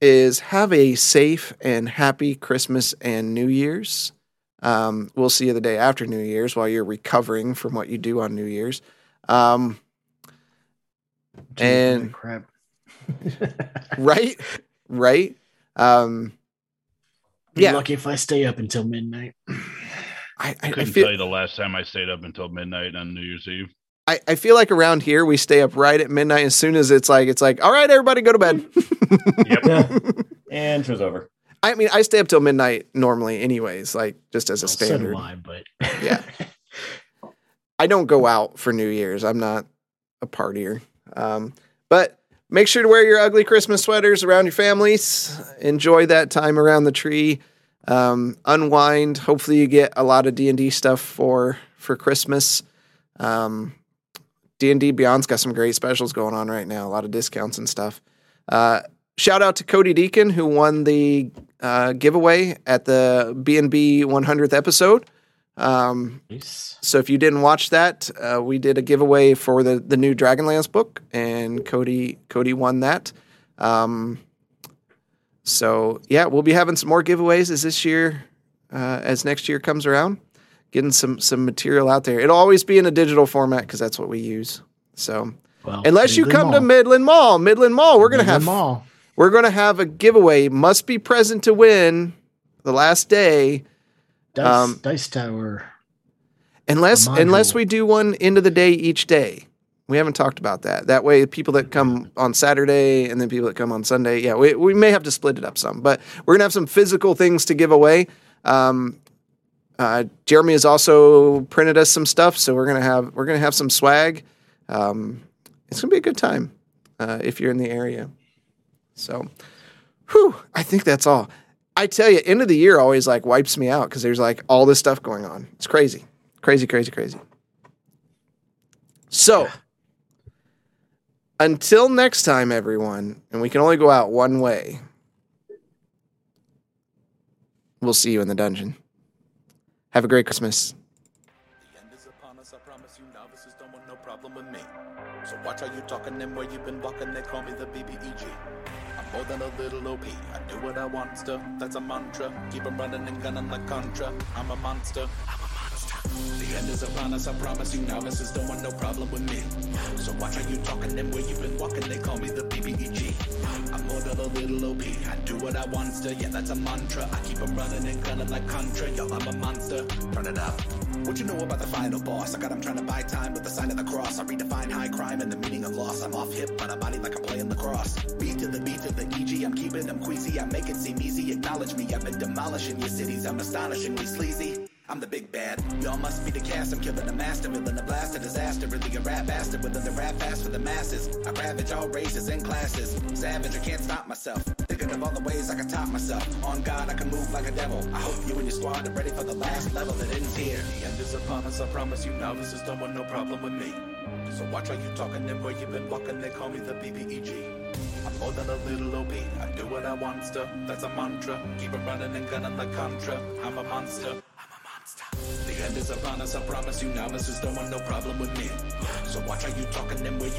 is have a safe and happy Christmas and New Year's. Um, we'll see you the day after New Year's while you're recovering from what you do on New Year's. Um, And- crap. right, right. Um, Be Yeah. lucky if I stay up until midnight. I, I, I Couldn't feel tell you the last time I stayed up until midnight on New Year's Eve. I, I feel like around here we stay up right at midnight. As soon as it's like it's like, all right, everybody go to bed. Yep. and show's over. I mean, I stay up till midnight normally, anyways, like just as a Well, so standard. do I, but Yeah. I don't go out for New Year's. I'm not a partier. Um, but make sure to wear your ugly Christmas sweaters around your families. Enjoy that time around the tree. Um, unwind. Hopefully, you get a lot of D and D stuff for for Christmas. Um, D and D Beyond's got some great specials going on right now. A lot of discounts and stuff. Uh, shout out to Cody Deacon who won the uh, giveaway at the B and B 100th episode. Um, Nice. so if you didn't watch that, uh, we did a giveaway for the the new Dragonlance book, and Cody Cody won that. Um, so yeah, we'll be having some more giveaways as this year, uh, as next year comes around, getting some some material out there. It'll always be in a digital format because that's what we use. So Well, unless you Midland come to Midland Mall, Midland Mall, we're gonna Midland have Mall. we're gonna have a giveaway. Must be present to win. The last day. Dice, um, Dice Tower. Unless unless we do one end of the day each day. We haven't talked about that. That way people that come on Saturday and then people that come on Sunday, yeah, we, we may have to split it up some, but we're gonna have some physical things to give away. Um, uh, Jeremy has also printed us some stuff, so we're gonna have we're gonna have some swag. Um, it's gonna be a good time uh, if you're in the area. So, whew, I think that's all. I tell you, end of the year always like wipes me out because there's like all this stuff going on. It's crazy, crazy, crazy, crazy. So, until next time, everyone, and we can only go out one way. We'll see you in the dungeon. Have a great Christmas. The end is upon us, I promise you novices don't want no problem with me. So watch how you talking and where you been walking, they call me the BBEG. More than a little OP, I do what I want to, that's a mantra. Keep 'em running and gunning like Contra, I'm a monster. I'm a monster. The end is upon us, I promise you novices don't want no problem with me. So watch how you talking and where you been walking, they call me the BBEG. I'm more than a little OP, I do what I want to, yeah that's a mantra. I keep keep 'em running and gunning like Contra, yo I'm a monster. Turn it up. What you know about the final boss? I got him trying to buy time with the sign of the cross. I redefine high crime and the meaning of loss. I'm off hip, but I body like I'm playing lacrosse. Beat to the beat to the EG, I'm keeping them queasy. I make it seem easy. Acknowledge me, I've been demolishing your cities. I'm astonishingly sleazy. I'm the big bad. Y'all must be the cast. I'm killing the master, villain, a blast, a disaster. Really a rap bastard within the rap fast for the masses. I ravage all races and classes. Savage, I can't stop myself. Thinking of all the ways I can top myself. On God, I can move like a devil. I hope you and your squad are ready for the last level that ends here. The end is upon us, I promise you novices don't want no problem with me. So watch how you talking and where you been walking, they call me the BBEG. I'm more than a little OP, I do what I want to, that's a mantra. Keep it running and gunning like Contra, I'm a monster. The end is upon us, I promise you now. novices don't want no problem with me. So watch how you talking where you